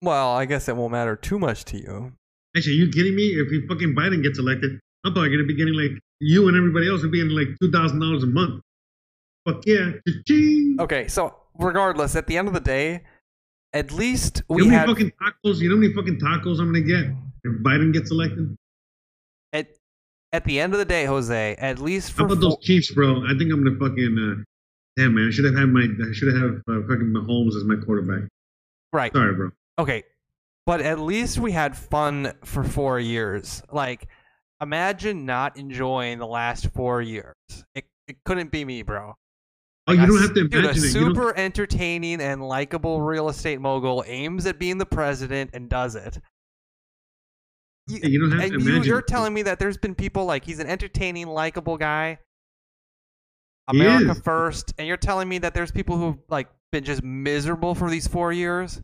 [SPEAKER 1] well, I guess it won't matter too much to you.
[SPEAKER 2] Actually, are you kidding me? If he fucking Biden gets elected, I'm probably gonna be getting like you and everybody else will be getting like two thousand dollars a month. Fuck yeah. Cha-ching.
[SPEAKER 1] Okay, so regardless, at the end of the day, at least
[SPEAKER 2] You
[SPEAKER 1] we
[SPEAKER 2] know how
[SPEAKER 1] had
[SPEAKER 2] many fucking tacos? You know how many fucking tacos I'm gonna get if Biden gets elected?
[SPEAKER 1] at at the end of the day, Jose. At least
[SPEAKER 2] How
[SPEAKER 1] for
[SPEAKER 2] about those Chiefs, bro? I think I'm gonna fucking uh, Damn, man, I should have had my. I should have uh, fucking Mahomes as my quarterback.
[SPEAKER 1] Right.
[SPEAKER 2] Sorry, bro.
[SPEAKER 1] Okay. But at least we had fun for four years. Like, imagine not enjoying the last four years. It, it couldn't be me, bro.
[SPEAKER 2] Oh, you
[SPEAKER 1] A
[SPEAKER 2] don't
[SPEAKER 1] s-
[SPEAKER 2] have to
[SPEAKER 1] dude, a
[SPEAKER 2] it. You
[SPEAKER 1] super entertaining and likable real estate mogul aims at being the president and does it. You,
[SPEAKER 2] you don't have to
[SPEAKER 1] and you,
[SPEAKER 2] imagine.
[SPEAKER 1] you're telling me that there's been people like he's an entertaining, likable guy. America first, and you're telling me that there's people who've like been just miserable for these four years.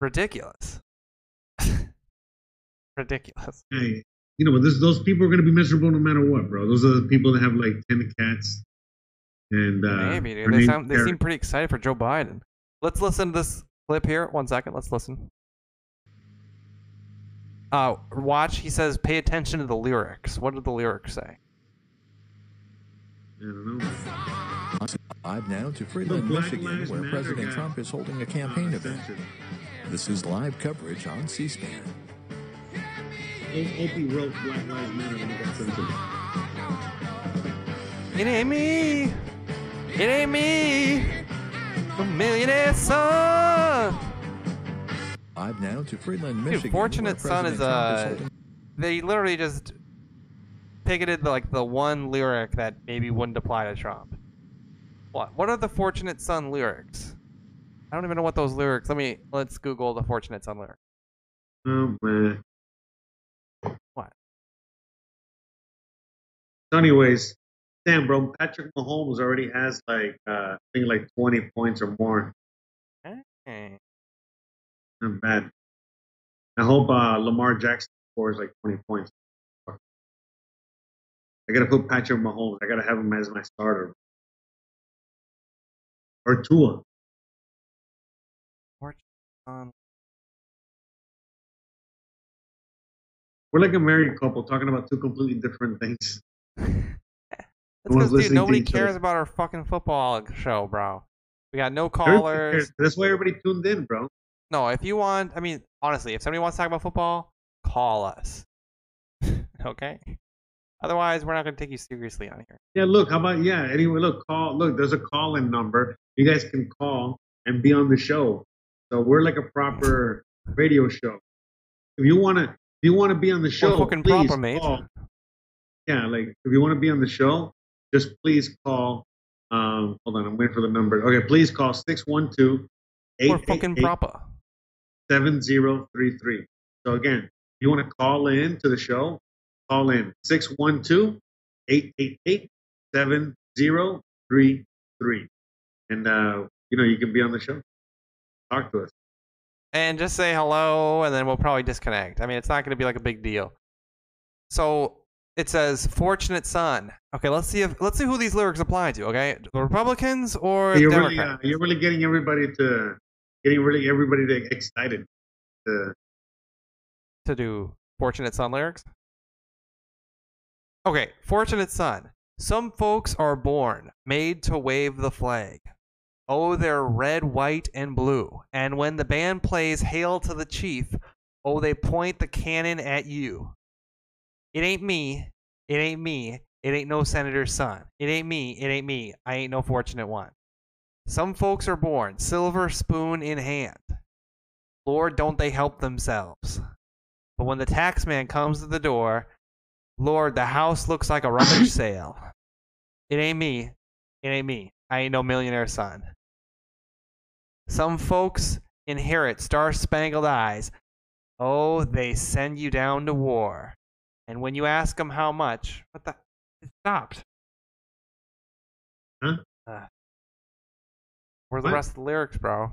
[SPEAKER 1] Ridiculous. Ridiculous.
[SPEAKER 2] Hey, you know, but this, those people are going to be miserable no matter what, bro. Those are the people that have like ten cats. And uh,
[SPEAKER 1] Maybe, dude. They, sound, they
[SPEAKER 2] Karen.
[SPEAKER 1] seem pretty excited for Joe Biden. Let's listen to this clip here. One second. Let's listen. Uh, watch. He says, "Pay attention to the lyrics." What did the lyrics say?
[SPEAKER 2] I don't know.
[SPEAKER 6] Live now to
[SPEAKER 2] The
[SPEAKER 6] Freeland,
[SPEAKER 2] Black
[SPEAKER 6] Michigan,
[SPEAKER 2] Lives
[SPEAKER 6] where
[SPEAKER 2] Matter
[SPEAKER 6] President
[SPEAKER 2] guy.
[SPEAKER 6] Trump is holding a campaign
[SPEAKER 2] Uh,
[SPEAKER 6] event. This is live coverage on C-SPAN.
[SPEAKER 2] Opie wrote Black Lives Matter when he got censored.
[SPEAKER 1] It ain't me. It ain't me. The millionaire son.
[SPEAKER 6] Live now to Freeland,
[SPEAKER 1] Dude,
[SPEAKER 6] Michigan.
[SPEAKER 1] Fortunate Son is,
[SPEAKER 6] Trump
[SPEAKER 1] uh, They literally just picketed the, like the one lyric that maybe wouldn't apply to Trump. What? What are the Fortunate Son lyrics? I don't even know what those lyrics. Let me let's Google the Fortunate Son lyrics.
[SPEAKER 2] Oh man.
[SPEAKER 1] What?
[SPEAKER 2] So anyways, damn, bro, Patrick Mahomes already has like uh, I think like twenty points or more.
[SPEAKER 1] Hey.
[SPEAKER 2] Not bad. I hope uh, Lamar Jackson scores like twenty points. I gotta put Patrick Mahomes. I gotta have him as my starter. Or Tua.
[SPEAKER 1] Fortunate
[SPEAKER 2] We're like a married couple talking about two completely different things.
[SPEAKER 1] That's because dude, nobody cares about our fucking football show, bro. We got no callers.
[SPEAKER 2] That's why everybody tuned in, bro.
[SPEAKER 1] No, if you want, I mean, honestly, if somebody wants to talk about football, call us. okay. Otherwise, we're not going to take you seriously on here.
[SPEAKER 2] Yeah, look, how about yeah? Anyway, look, call. Look, there's a call-in number. You guys can call and be on the show. So we're like a proper radio show. If you wanna, if you wanna be on the show,
[SPEAKER 1] fucking
[SPEAKER 2] please
[SPEAKER 1] proper, mate.
[SPEAKER 2] call. Yeah, like if you want to be on the show, just please call. Um, hold on, I'm waiting for the number. Okay, please call 612
[SPEAKER 1] We're fucking proper.
[SPEAKER 2] 7033. So again, if you want to call in to the show, call in 612 888 7033. And, uh, you know, you can be on the show. Talk to us.
[SPEAKER 1] And just say hello, and then we'll probably disconnect. I mean, it's not going to be like a big deal. So it says "Fortunate Son." Okay, let's see if let's see who these lyrics apply to. Okay, the Republicans or
[SPEAKER 2] You're really,
[SPEAKER 1] Democrats.
[SPEAKER 2] uh, you're really getting everybody to, getting really everybody to excited. To,
[SPEAKER 1] to do Fortunate Son lyrics? Okay, Fortunate Son. Some folks are born, made to wave the flag. Oh, they're red, white, and blue. And when the band plays Hail to the Chief, oh, they point the cannon at you. It ain't me. It ain't me. It ain't no senator's son. It ain't me. It ain't me. I ain't no fortunate one. Some folks are born, silver spoon in hand. Lord, don't they help themselves. But when the taxman comes to the door, Lord, the house looks like a rummage sale. It ain't me. It ain't me. I ain't no millionaire son. Some folks inherit star spangled eyes. Oh, they send you down to war. And when you ask them how much, what the? It stopped.
[SPEAKER 2] Huh?
[SPEAKER 1] Uh, where's the rest of the lyrics, bro?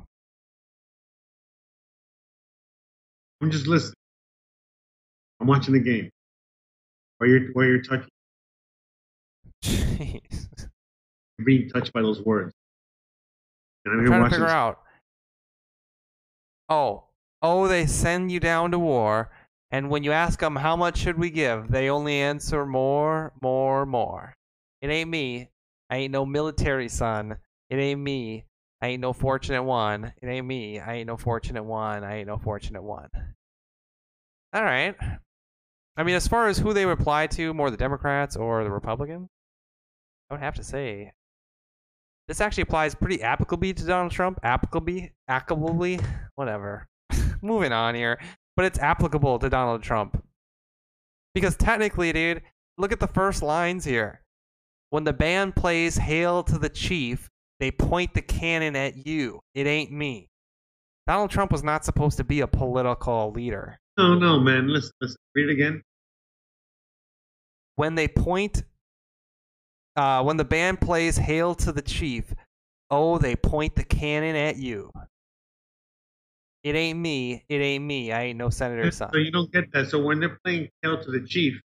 [SPEAKER 2] I'm just listening. I'm watching the game. While you're, while you're touching,
[SPEAKER 1] Jeez.
[SPEAKER 2] you're being touched by those words. And I'm,
[SPEAKER 1] I'm
[SPEAKER 2] here
[SPEAKER 1] trying to figure out. Oh, oh, they send you down to war, and when you ask them how much should we give, they only answer more, more, more. It ain't me. I ain't no military son. It ain't me. I ain't no fortunate one. It ain't me. I ain't no fortunate one. I ain't no fortunate one. All right. I mean, as far as who they reply to, more the Democrats or the Republicans, I would have to say This actually applies pretty applicably to Donald Trump. Applicably, applicably, whatever. Moving on here, but it's applicable to Donald Trump because technically, dude, look at the first lines here. When the band plays "Hail to the Chief," they point the cannon at you. It ain't me. Donald Trump was not supposed to be a political leader.
[SPEAKER 2] No, no, man. Listen, listen. Read it again.
[SPEAKER 1] when they point uh, when the band plays hail to the chief oh they point the cannon at you it ain't me it ain't me i ain't no senator's son
[SPEAKER 2] So you don't get that. So when they're playing Hail to the Chief,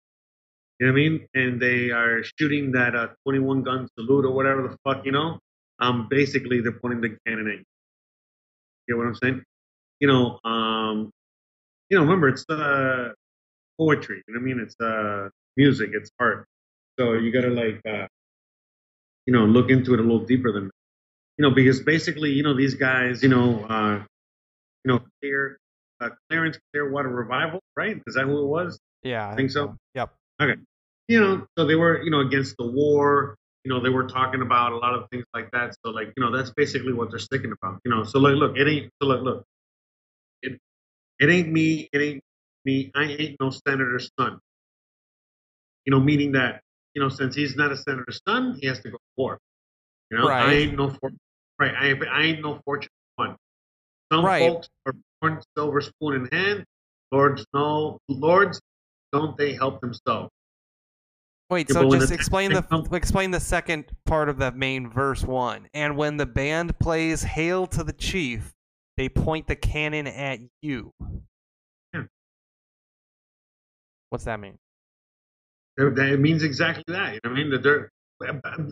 [SPEAKER 2] you know what I mean, and they are shooting that uh, 21 gun salute or whatever the fuck, you know, um, basically they're pointing the cannon at you. You get what I'm saying? You know, um, you know, remember it's uh, poetry. You know what I mean? It's uh, music. It's art. So you gotta like, uh, you know, look into it a little deeper than, you know, because basically, you know, these guys, you know, uh, you know, clear, uh, Clarence Clearwater Revival, right? Is that who it was?
[SPEAKER 1] yeah i
[SPEAKER 2] think so.
[SPEAKER 1] yep Okay.
[SPEAKER 2] You know, so they were, you know, against the war. You know, they were talking about a lot of things like that. So, like, you know, that's basically what they're sticking about. You know, so like, look, it ain't. So look, look, it, it ain't me. It ain't me. I ain't no senator's son. You know, meaning that, you know, since he's not a senator's son, he has to go to war. You know, I ain't no for, right. I, ain't- I ain't no fortune. Some
[SPEAKER 1] Right.
[SPEAKER 2] folks are born silver spoon in hand. Lords know, lords, don't they help themselves?
[SPEAKER 1] wait so just explain the explain the second part of the main verse one and when the band plays hail to the chief they point the cannon at you
[SPEAKER 2] Yeah.
[SPEAKER 1] what's that mean
[SPEAKER 2] That that- it means exactly that. You know what I mean? That they're.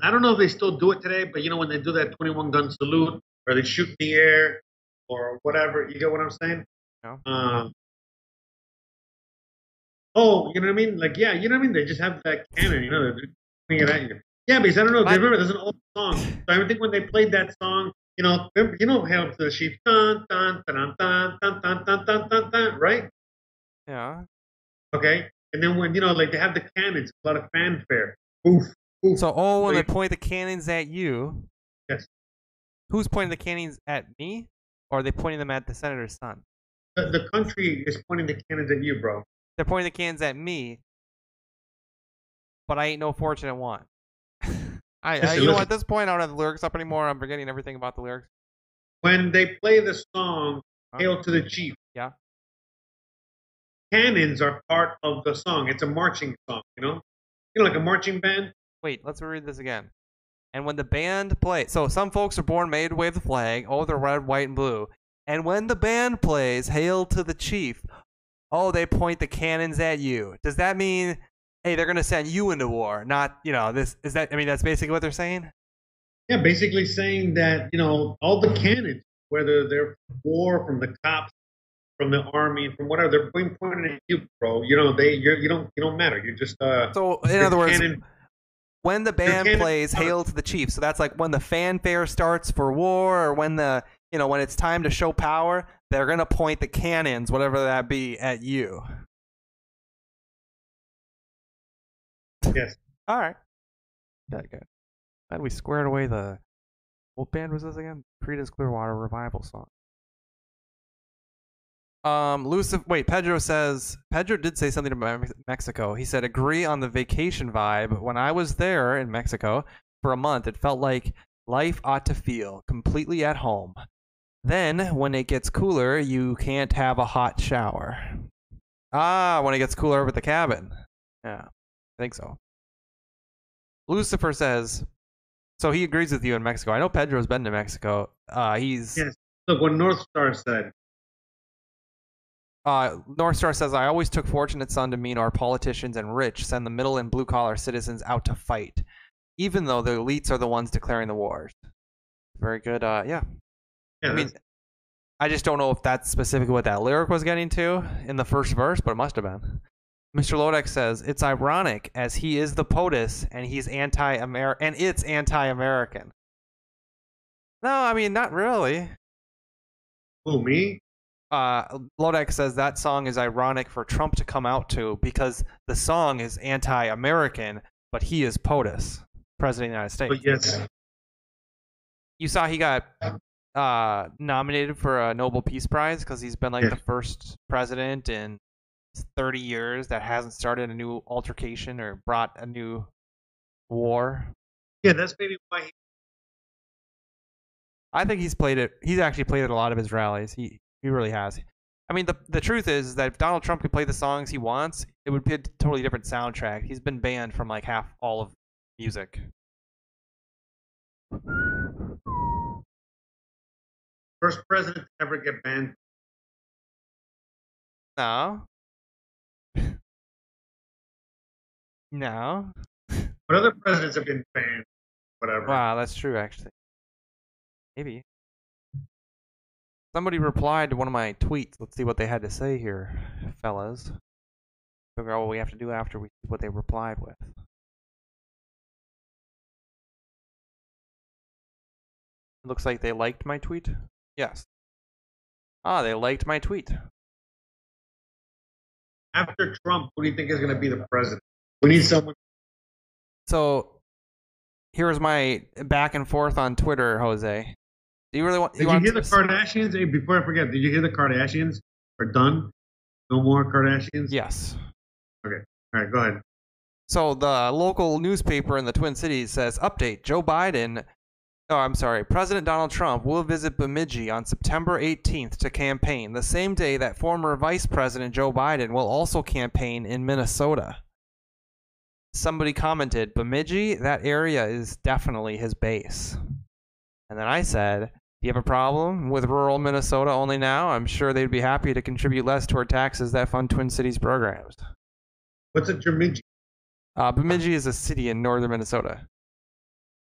[SPEAKER 2] I don't know if they still do it today, but you know when they do that 21 gun salute or they shoot in the air or whatever, you get what I'm saying?
[SPEAKER 1] No.
[SPEAKER 2] Um, oh, you know what I mean? Like yeah, you know what I mean? They just have that cannon, you know, they're pointing it at you. Yeah, because I don't know.
[SPEAKER 1] What?
[SPEAKER 2] you remember, there's an old song. So I think when they played that song, you know, you know, "Hail to the Chief," dun dun dun dun dun dun dun dun dun, dun right?
[SPEAKER 1] yeah
[SPEAKER 2] Okay, and then when you know, like they have the cannons, a lot of fanfare. Oof, oof.
[SPEAKER 1] So, oh, when
[SPEAKER 2] So
[SPEAKER 1] they point the cannons at you,
[SPEAKER 2] Yes.
[SPEAKER 1] who's pointing the cannons at me, or are they pointing them at the senator's son?
[SPEAKER 2] the, the country is pointing the cannons at you, bro.
[SPEAKER 1] They're pointing the cannons at me, but I ain't no fortunate one. I, I you know, at this point, I don't have the lyrics up anymore. I'm forgetting everything about the lyrics.
[SPEAKER 2] When they play the song? "Hail to the Chief,"
[SPEAKER 1] Yeah.
[SPEAKER 2] cannons are part of the song. It's a marching song, you know, you know, like a marching band.
[SPEAKER 1] Wait, let's read this again. And when the band plays, so some folks are born made to wave the flag. Oh, they're red, white, and blue. And when the band plays "Hail to the Chief," oh, they point the cannons at you. Does that mean, hey, they're gonna send you into war? Not, you know, this is that. I mean, that's basically what they're saying.
[SPEAKER 2] Yeah, basically saying that you know all the cannons, whether they're from war from the cops, from the army, from whatever, they're being pointed at you, bro. You know, they you're, you don't you don't matter. You're just uh.
[SPEAKER 1] So, in other words,
[SPEAKER 2] cannon-
[SPEAKER 1] when the band plays "Hail to the Chief," so that's like when the fanfare starts for war, or when the you know when it's time to show power, they're gonna point the cannons, whatever that be, at you.
[SPEAKER 2] yes.
[SPEAKER 1] All right. That good. Glad we squared away the. What band was this again? Creedence Clearwater Revival song. Um, Lucifer. Wait, Pedro says Pedro did say something about Mexico. He said, "Agree on the vacation vibe. When I was there in Mexico for a month, it felt like life ought to feel completely at home. Then, when it gets cooler, you can't have a hot shower. Ah, when it gets cooler over the cabin. Yeah, I think so. Lucifer says, so he agrees with you in Mexico. I know Pedro's been to Mexico. Uh, he's
[SPEAKER 2] Yes. Look what North Star said.
[SPEAKER 1] Uh, North Star says, I always took fortunate son to mean our politicians and rich send the middle and blue collar citizens out to fight, even though the elites are the ones declaring the wars. Very good. Uh, yeah.
[SPEAKER 2] Yeah,
[SPEAKER 1] I mean, I just don't know if that's specifically what that lyric was getting to in the first verse, but it must have been. Mr. Lodak says it's ironic as he is the POTUS and he's anti-American, and it's anti-American. No, I mean not really.
[SPEAKER 2] who me?
[SPEAKER 1] Uh, Lodak says that song is ironic for Trump to come out to because the song is anti-American, but he is POTUS, President of the United States.
[SPEAKER 2] But yes,
[SPEAKER 1] you saw he got uh, nominated for a Nobel Peace Prize because he's been like
[SPEAKER 2] Yeah.
[SPEAKER 1] the first president in 30 years that hasn't started a new altercation or brought a new war.
[SPEAKER 2] Yeah, that's maybe why. He,
[SPEAKER 1] I think he's played it. He's actually played it a lot of his rallies. He he really has. I mean, the the truth is that if Donald Trump could play the songs he wants, it would be a totally different soundtrack. He's been banned from like half all of music.
[SPEAKER 2] first president to ever get banned.
[SPEAKER 1] No. No.
[SPEAKER 2] But other presidents have been banned. Whatever.
[SPEAKER 1] Wow, that's true actually. Maybe. Somebody replied to one of my tweets. Let's see what they had to say here, fellas. Figure out what we have to do after we see what they replied with. Looks like they liked my tweet. Yes. Ah, they liked my tweet.
[SPEAKER 2] After Trump, who do you think is going to be the president? We need someone.
[SPEAKER 1] So, here's my back and forth on Twitter, Jose. Do you really want?
[SPEAKER 2] Did you
[SPEAKER 1] want
[SPEAKER 2] hear the Kardashians? Hey, before I forget, did you hear the Kardashians are done? No more Kardashians.
[SPEAKER 1] Yes. Okay.
[SPEAKER 2] All right, go ahead.
[SPEAKER 1] So the local newspaper in the Twin Cities says, "Update: Joe Biden, oh, I'm sorry, President Donald Trump will visit Bemidji on September 18th to campaign, the same day that former Vice President Joe Biden will also campaign in Minnesota." Somebody commented, "Bemidji, that area is definitely his base." And then I said, "Do you have a problem with rural Minnesota only now? I'm sure they'd be happy to contribute less toward taxes that fund Twin Cities programs."
[SPEAKER 2] What's a Jamiji?
[SPEAKER 1] Uh, Bemidji is a city in northern Minnesota.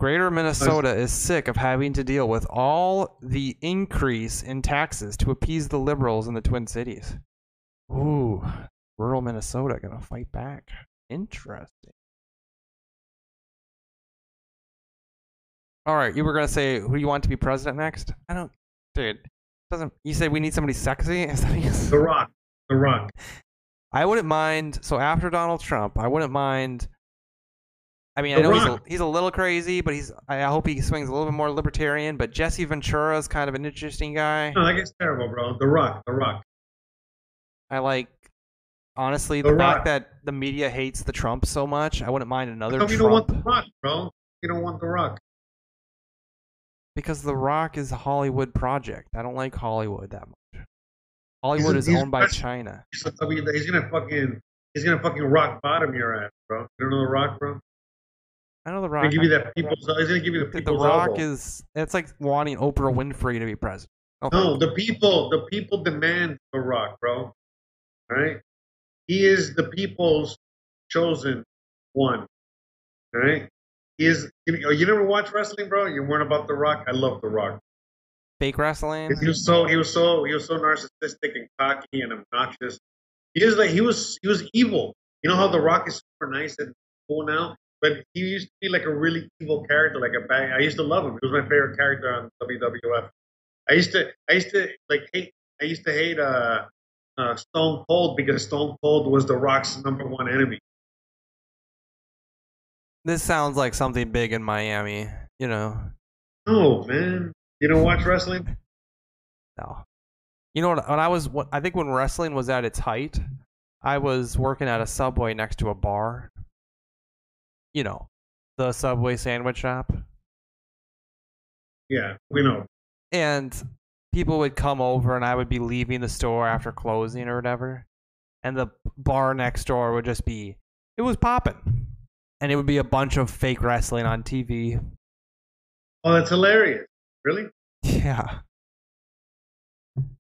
[SPEAKER 1] Greater Minnesota is sick of having to deal with all the increase in taxes to appease the liberals in the Twin Cities. Ooh, rural Minnesota gonna fight back. Interesting. All right, you were gonna say who you want to be president next? I don't, dude. Doesn't you said we need somebody sexy? Is that you?
[SPEAKER 2] The Rock. The Rock.
[SPEAKER 1] I wouldn't mind. So after Donald Trump, I wouldn't mind. I mean, I
[SPEAKER 2] The
[SPEAKER 1] know he's a, he's a little crazy, but he's. I hope he swings a little bit more libertarian. But Jesse Ventura is kind of an interesting guy.
[SPEAKER 2] No, that guy's terrible, bro. The Rock. The Rock.
[SPEAKER 1] I like. Honestly,
[SPEAKER 2] The
[SPEAKER 1] the fact
[SPEAKER 2] Rock.
[SPEAKER 1] that the media hates the Trump so much, I wouldn't mind
[SPEAKER 2] How
[SPEAKER 1] another
[SPEAKER 2] come you don't want
[SPEAKER 1] Trump
[SPEAKER 2] The Rock, bro? You don't want The Rock.
[SPEAKER 1] Because The Rock is a Hollywood project. I don't like Hollywood that much. Hollywood is
[SPEAKER 2] he's
[SPEAKER 1] owned by China.
[SPEAKER 2] He's, I mean, he's gonna fucking. He's gonna fucking rock bottom your ass, bro. You don't know The Rock, bro?
[SPEAKER 1] I know The
[SPEAKER 2] He's
[SPEAKER 1] Rock.
[SPEAKER 2] gonna give you that people's. He's gonna give you the people's.
[SPEAKER 1] the Rock
[SPEAKER 2] elbow.
[SPEAKER 1] is. It's like wanting Oprah Winfrey to be president. Oh,
[SPEAKER 2] No, the people, the people demand The Rock, bro. All right, he is the people's chosen one. All right, is. You, know, you never watch wrestling, bro? You weren't about The Rock. I love The Rock.
[SPEAKER 1] fake wrestling.
[SPEAKER 2] He was so he was so he was so narcissistic and cocky and obnoxious. He was like he was he was evil. You know how The Rock is super nice and cool now, but he used to be like a really evil character, like a bad. I used to love him. He was my favorite character on WWF. I used to I used to like hate I used to hate uh, uh Stone Cold because Stone Cold was The Rock's number one enemy.
[SPEAKER 1] This sounds like something big in Miami. You know,
[SPEAKER 2] No man, you don't watch wrestling?
[SPEAKER 1] no. You know what? When I was, what I think when wrestling was at its height, I was working at a Subway next to a bar. You know, the Subway sandwich shop,
[SPEAKER 2] Yeah, we know.
[SPEAKER 1] and people would come over, and I would be leaving the store after closing or whatever, and the bar next door would just be, it was popping, and it would be a bunch of fake wrestling on TV.
[SPEAKER 2] Oh, that's hilarious. Really?
[SPEAKER 1] Yeah.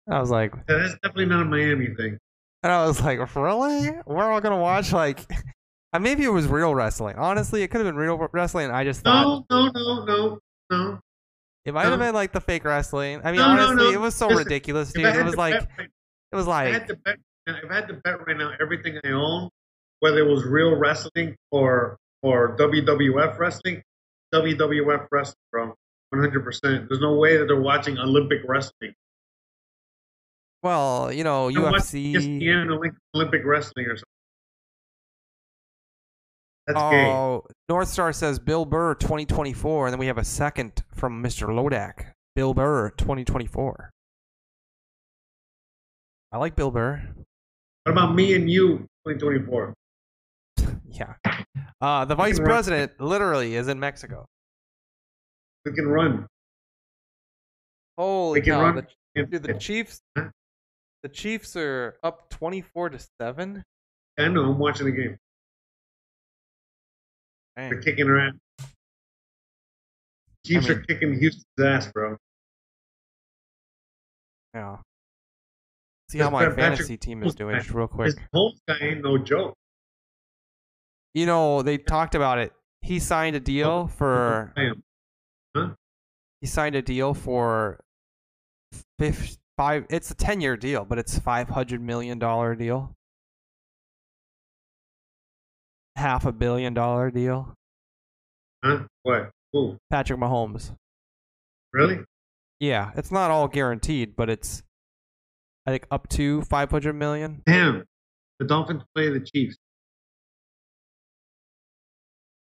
[SPEAKER 1] I was like,
[SPEAKER 2] That's definitely not a Miami thing.
[SPEAKER 1] And I was like, really? We're all gonna watch like, maybe it was real wrestling. Honestly, it could have been real wrestling. I just thought
[SPEAKER 2] No, no, no, no, no.
[SPEAKER 1] it might have been like the fake wrestling. I mean,
[SPEAKER 2] No,
[SPEAKER 1] honestly,
[SPEAKER 2] no.
[SPEAKER 1] it was so
[SPEAKER 2] Listen,
[SPEAKER 1] ridiculous, dude. It was like,
[SPEAKER 2] right-
[SPEAKER 1] it was
[SPEAKER 2] if I
[SPEAKER 1] like,
[SPEAKER 2] bet, if I had to bet right now, everything I own, whether it was real wrestling or or WWF wrestling, WWF wrestling, bro, one hundred percent. There's no way that they're watching Olympic wrestling.
[SPEAKER 1] well, you know,
[SPEAKER 2] They're
[SPEAKER 1] UFC.
[SPEAKER 2] ESPN Olympic wrestling or something. That's gay.
[SPEAKER 1] Oh, North Star says Bill Burr 2024, and then we have a second from Mr. Lodak. Bill Burr 2024. I like Bill Burr.
[SPEAKER 2] What about me and you, 2024?
[SPEAKER 1] Yeah. Uh, the vice
[SPEAKER 2] can run.
[SPEAKER 1] president literally is in Mexico.
[SPEAKER 2] We can run.
[SPEAKER 1] Holy
[SPEAKER 2] We can
[SPEAKER 1] cow!
[SPEAKER 2] run.
[SPEAKER 1] The, dude, the Chiefs. The Chiefs are up 24 to seven.
[SPEAKER 2] I know. I'm watching the game. They're kicking ass. Chiefs
[SPEAKER 1] I
[SPEAKER 2] are kicking Houston's ass, bro.
[SPEAKER 1] Yeah. See how my
[SPEAKER 2] Patrick
[SPEAKER 1] fantasy team is doing just real quick.
[SPEAKER 2] This Holmes guy ain't no joke.
[SPEAKER 1] You know, they talked about it. He signed a deal oh, for
[SPEAKER 2] Bam.
[SPEAKER 1] he signed a deal for fif- five it's a 10 year deal but it's 500 million dollar deal half a billion dollar deal
[SPEAKER 2] Huh? What? Who?
[SPEAKER 1] patrick mahomes
[SPEAKER 2] Really?
[SPEAKER 1] yeah it's not all guaranteed but it's i think up to 500 million
[SPEAKER 2] Damn. The Dolphins play the Chiefs.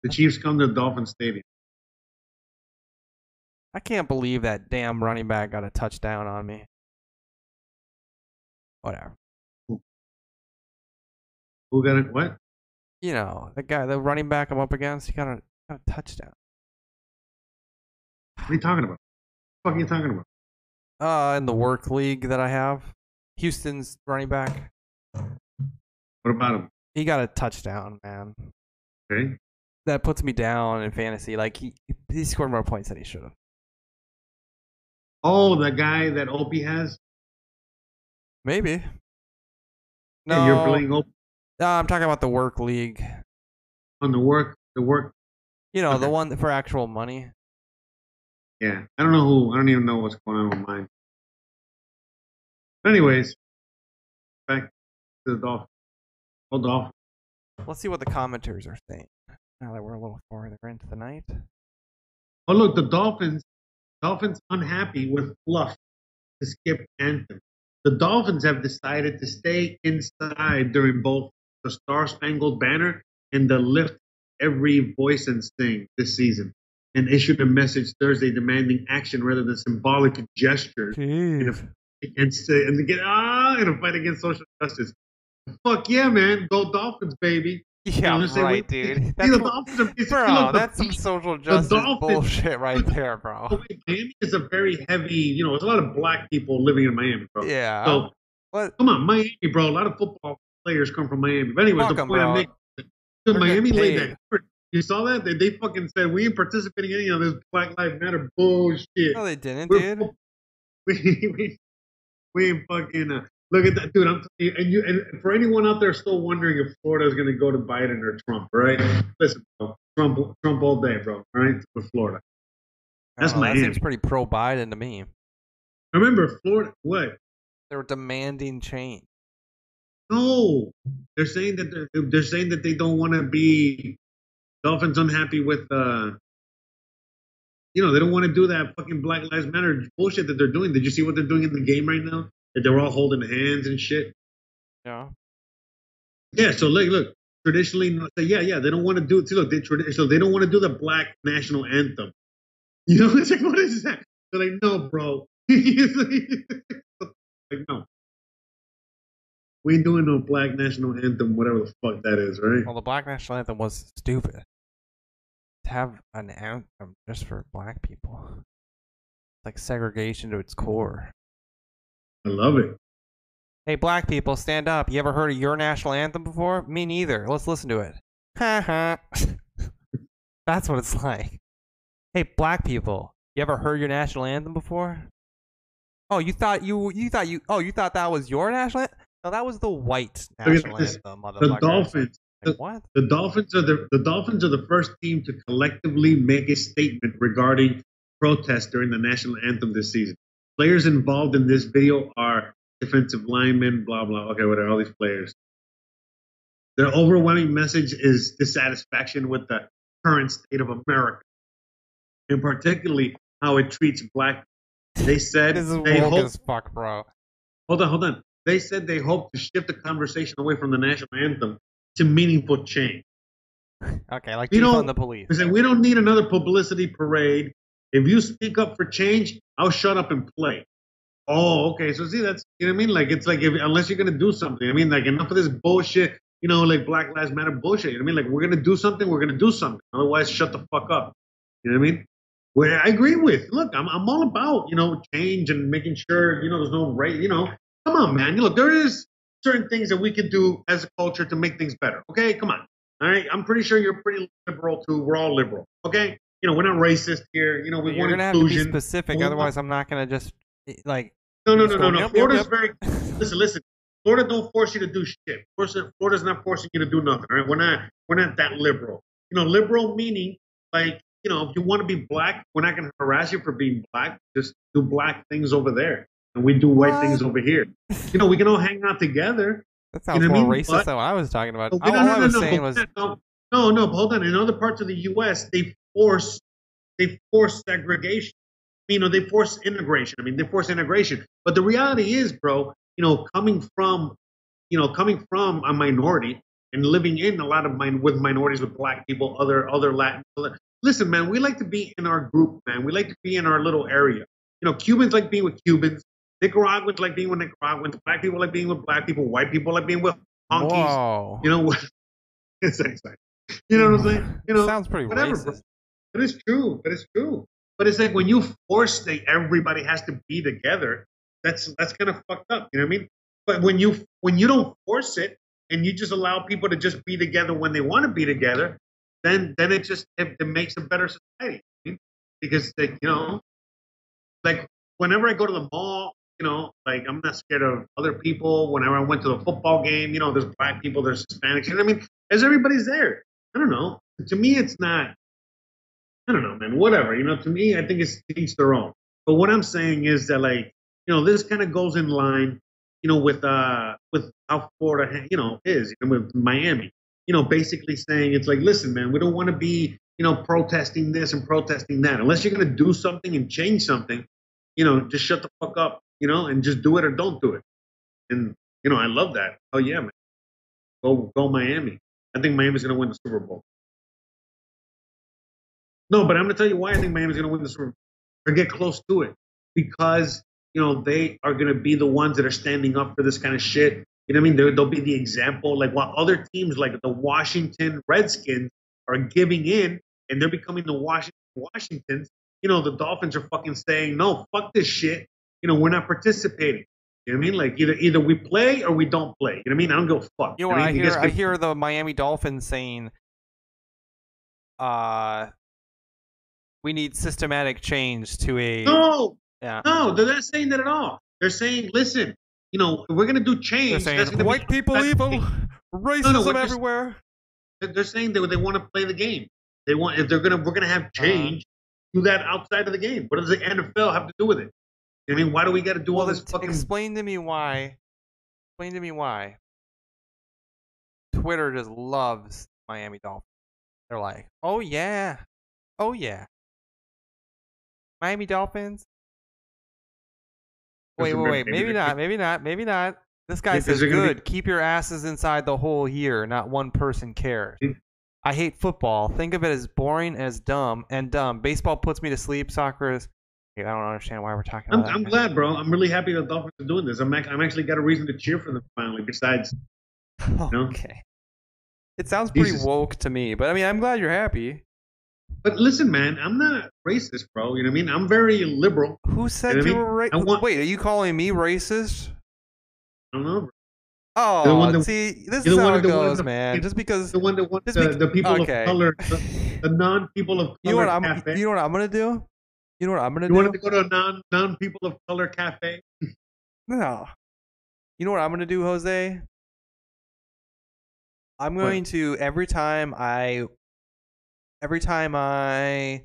[SPEAKER 2] The Chiefs come to the Dolphin Stadium.
[SPEAKER 1] i can't believe that damn running back got a touchdown on me whatever
[SPEAKER 2] Who got it? What?
[SPEAKER 1] you know the guy the running back i'm up against he got a, got a touchdown
[SPEAKER 2] What are you talking about? What the fuck are you talking about?
[SPEAKER 1] uh in the work league that i have houston's running back
[SPEAKER 2] What about him?
[SPEAKER 1] he got a touchdown, man.
[SPEAKER 2] Okay.
[SPEAKER 1] That puts me down in fantasy. Like he he scored more points than he should have.
[SPEAKER 2] Oh, the guy that Opie has?
[SPEAKER 1] Maybe.
[SPEAKER 2] Yeah,
[SPEAKER 1] No,
[SPEAKER 2] you're playing Opie
[SPEAKER 1] no, I'm talking about the work league.
[SPEAKER 2] on the work. The work.
[SPEAKER 1] You know, the one for actual money.
[SPEAKER 2] Yeah. I don't know who. I don't even know what's going on with mine. But anyways, back to the Dolphins. Oh, Dolphins.
[SPEAKER 1] Let's see what the commenters are saying. Now that we're a little farther into the night.
[SPEAKER 2] Oh, look, the Dolphins. Dolphins unhappy with fluff to skip anthem. The Dolphins have decided to stay inside during both the Star Spangled Banner and the Lift Every Voice and Sing this season, and issued a message Thursday demanding action rather than symbolic gestures
[SPEAKER 1] Jeez.
[SPEAKER 2] against and to get ah in a fight against social justice. Fuck yeah, man! Go Dolphins, baby! You know
[SPEAKER 1] Yeah,
[SPEAKER 2] I'm saying?
[SPEAKER 1] right, dude. That's
[SPEAKER 2] the
[SPEAKER 1] bro, that's some social justice
[SPEAKER 2] Dolphins-
[SPEAKER 1] bullshit right there, bro.
[SPEAKER 2] Miami is a very heavy, you know, there's a lot of black people living in Miami, bro.
[SPEAKER 1] Yeah.
[SPEAKER 2] So
[SPEAKER 1] what?
[SPEAKER 2] come on, Miami, bro. A lot of football players come from Miami. But
[SPEAKER 1] anyway,
[SPEAKER 2] the point I'm making, the Miami laid that. You saw that? They, they fucking said we ain't participating in any of this Black Lives Matter bullshit.
[SPEAKER 1] No, they didn't,
[SPEAKER 2] We're-
[SPEAKER 1] dude.
[SPEAKER 2] We, we, we ain't fucking uh, look at that, dude. I'm telling you, and you and for anyone out there still wondering if Florida is going to go to Biden or Trump, right? Listen, bro, Trump, Trump all day, bro. All right, with Florida. That's
[SPEAKER 1] I don't that seems pretty pro Biden to me.
[SPEAKER 2] Remember, Florida. What?
[SPEAKER 1] They're demanding change.
[SPEAKER 2] No, they're saying that they're, they're saying that they don't want to be Dolphins unhappy with uh you know they don't want to do that fucking Black Lives Matter bullshit that they're doing. Did you see what they're doing in the game right now? That they're all holding hands and shit.
[SPEAKER 1] Yeah.
[SPEAKER 2] Yeah, so look, look. Traditionally, yeah, yeah, they don't want to do. See, look, they tradi- so they don't want to do the Black national anthem. You know, it's like, what is that? They're like, no, bro. like, no, we ain't doing no Black national anthem, whatever the fuck that is, right?
[SPEAKER 1] Well, the Black National Anthem was stupid. To have an anthem just for black people. It's like segregation to its core.
[SPEAKER 2] I love it.
[SPEAKER 1] Hey, black people, stand up. You ever heard of your national anthem before? Me neither. Let's listen to it. Ha ha. That's what it's like. Hey, black people, you ever heard your national anthem before? Oh, you thought you you thought you oh you thought that was your national anthem? No, that was the white national
[SPEAKER 2] this.
[SPEAKER 1] anthem.
[SPEAKER 2] The. Dolphins.
[SPEAKER 1] Like, what?
[SPEAKER 2] The Dolphins are the the Dolphins are the first team to collectively make a statement regarding protest during the national anthem this season. Players involved in this video are defensive linemen, blah blah. Okay, whatever. All these players. Their overwhelming message is dissatisfaction with the current state of America, and particularly how it treats black. They said
[SPEAKER 1] This is
[SPEAKER 2] they hope
[SPEAKER 1] as fuck, bro.
[SPEAKER 2] Hold on, hold on. They said they hope to shift the conversation away from the national anthem to meaningful change.
[SPEAKER 1] Okay, like
[SPEAKER 2] You
[SPEAKER 1] defund
[SPEAKER 2] know-
[SPEAKER 1] the police.
[SPEAKER 2] They say we don't need another publicity parade. If you speak up for change, I'll shut up and play. Oh, okay. So see, that's you know what I mean. Like it's like if, unless you're gonna do something. I mean, like enough of this bullshit. You know, like Black Lives Matter bullshit. You know what I mean? Like we're gonna do something. We're gonna do something. Otherwise, shut the fuck up. You know what I mean? Where I agree with. Look, I'm I'm all about you know change and making sure you know there's no right. You know, come on, man. Look, there is certain things that we can do as a culture to make things better. Okay, come on. All right, I'm pretty sure you're pretty liberal too. We're all liberal. Okay, you know we're not racist here. You know we
[SPEAKER 1] You're
[SPEAKER 2] want
[SPEAKER 1] gonna have to be specific,
[SPEAKER 2] We
[SPEAKER 1] otherwise I'm not gonna just eh, like.
[SPEAKER 2] no, no, no, no, no.
[SPEAKER 1] yep, yep,
[SPEAKER 2] Florida's
[SPEAKER 1] yep.
[SPEAKER 2] very. Listen, listen. Florida don't force you to do shit. Florida, Florida's not forcing you to do nothing. Right, we're not. We're not that liberal. You know, liberal meaning like you know if you want to be black, we're not going to harass you for being black. Just do black things over there, and we do white
[SPEAKER 1] What?
[SPEAKER 2] things over here. You know, we can all hang out together.
[SPEAKER 1] That sounds
[SPEAKER 2] know what I
[SPEAKER 1] more
[SPEAKER 2] mean?
[SPEAKER 1] racist
[SPEAKER 2] But-
[SPEAKER 1] than what I was talking about. All,
[SPEAKER 2] no, no,
[SPEAKER 1] I was
[SPEAKER 2] no,
[SPEAKER 1] saying was
[SPEAKER 2] no, no, no. But hold on. In other parts of the U.S., they force they force segregation. You know, they force integration. I mean, they force integration. But the reality is, bro, you know, coming from, you know, coming from a minority and living in a lot of min- with minorities, with black people, other other Latin. Listen, man, we like to be in our group, man. We like to be in our little area. You know, Cubans like being with Cubans. Nicaraguans like being with Nicaraguans. Black people like being with black people. White people like being with honkies.
[SPEAKER 1] whoa.
[SPEAKER 2] You know what? You know what I'm saying? You know,
[SPEAKER 1] sounds pretty
[SPEAKER 2] whatever,
[SPEAKER 1] racist.
[SPEAKER 2] bro. But it's true. But it's true. But it's like when you force that everybody has to be together, that's that's kind of fucked up. You know what I mean? But when you when you don't force it and you just allow people to just be together when they want to be together, then then it just it, it makes a better society. Because like, you know, like whenever I go to the mall, you know, like I'm not scared of other people. Whenever I went to the football game, you know, there's black people, there's Hispanics. You know what I mean? As everybody's there. I don't know. To me, it's not. I don't know, man. Whatever. You know, to me, I think it's to each their own. But what I'm saying is that, like, you know, this kind of goes in line, you know, with uh with how Florida, you know, is you know, with Miami. You know, basically saying it's like, listen, man, we don't want to be, you know, protesting this and protesting that. Unless you're gonna do something and change something, you know, just shut the fuck up, you know, and just do it or don't do it. And you know, I love that. Oh yeah, man. Go go Miami. I think Miami's gonna win the Super Bowl. No, but I'm gonna tell you why I think Miami's gonna win the Super Bowl or get close to it because you know they are gonna be the ones that are standing up for this kind of shit. You know what I mean? They're, they'll be the example. Like while other teams like the Washington Redskins are giving in and they're becoming the Washington Washingtons. You know the Dolphins are fucking saying no, fuck this shit. You know we're not participating. You know what I mean? Like either either we play or we don't play. You know what I mean? I don't go fuck.
[SPEAKER 1] You know
[SPEAKER 2] what
[SPEAKER 1] I
[SPEAKER 2] mean? You
[SPEAKER 1] hear? I hear the Miami Dolphins saying, "Uh, we need systematic change to a
[SPEAKER 2] No,
[SPEAKER 1] yeah."
[SPEAKER 2] No, they're not saying that at all. They're saying, listen, you know, we're going to do change.
[SPEAKER 1] They're saying white
[SPEAKER 2] be-
[SPEAKER 1] people evil, racism
[SPEAKER 2] what they're-
[SPEAKER 1] everywhere.
[SPEAKER 2] They're they're saying that they want to play the game. They want if they're gonna we're gonna
[SPEAKER 1] Uh-huh.
[SPEAKER 2] have change. Do that outside of the game. What does the NFL have to do with it? I mean, why do we got to do all this fucking?
[SPEAKER 1] explain to me why. Explain to me why. Twitter just loves Miami Dolphins. They're like, "Oh yeah, oh yeah, Miami Dolphins." Wait, wait, wait.
[SPEAKER 2] maybe
[SPEAKER 1] not. Maybe not. Maybe not. This guy
[SPEAKER 2] Because
[SPEAKER 1] says,
[SPEAKER 2] they're be-
[SPEAKER 1] "Good. Keep your asses inside the whole year. Not one person cares." I hate football. Think of it as boring as dumb and dumb. Baseball puts me to sleep. Soccer is. I don't understand why we're talking
[SPEAKER 2] I'm,
[SPEAKER 1] that.
[SPEAKER 2] I'm glad, bro. I'm really happy the Dolphins are doing this. I'm ac- I'm actually got a reason to cheer for them finally. Besides, know?
[SPEAKER 1] Okay. It sounds pretty
[SPEAKER 2] Jesus.
[SPEAKER 1] woke to me, but I mean, I'm glad you're happy.
[SPEAKER 2] But listen, man, I'm not racist, bro. You know what I mean? I'm very liberal.
[SPEAKER 1] Who said
[SPEAKER 2] You know
[SPEAKER 1] you
[SPEAKER 2] what
[SPEAKER 1] were
[SPEAKER 2] mean?
[SPEAKER 1] Racist?
[SPEAKER 2] want-
[SPEAKER 1] Wait, are you calling me racist?
[SPEAKER 2] I don't know. Bro.
[SPEAKER 1] Oh,
[SPEAKER 2] the that-
[SPEAKER 1] see, this is how
[SPEAKER 2] one
[SPEAKER 1] it
[SPEAKER 2] the
[SPEAKER 1] goes,
[SPEAKER 2] that-
[SPEAKER 1] man. Just because
[SPEAKER 2] The one that wants the, the people
[SPEAKER 1] okay.
[SPEAKER 2] of color, the, the non-people of color
[SPEAKER 1] you know what I'm,
[SPEAKER 2] cafe.
[SPEAKER 1] you know what I'm gonna do? You know what I'm gonna
[SPEAKER 2] You
[SPEAKER 1] do?
[SPEAKER 2] You wanted to go to a non non people of color cafe?
[SPEAKER 1] No. You know what I'm gonna do, Jose? I'm
[SPEAKER 2] What?
[SPEAKER 1] going to every time I every time I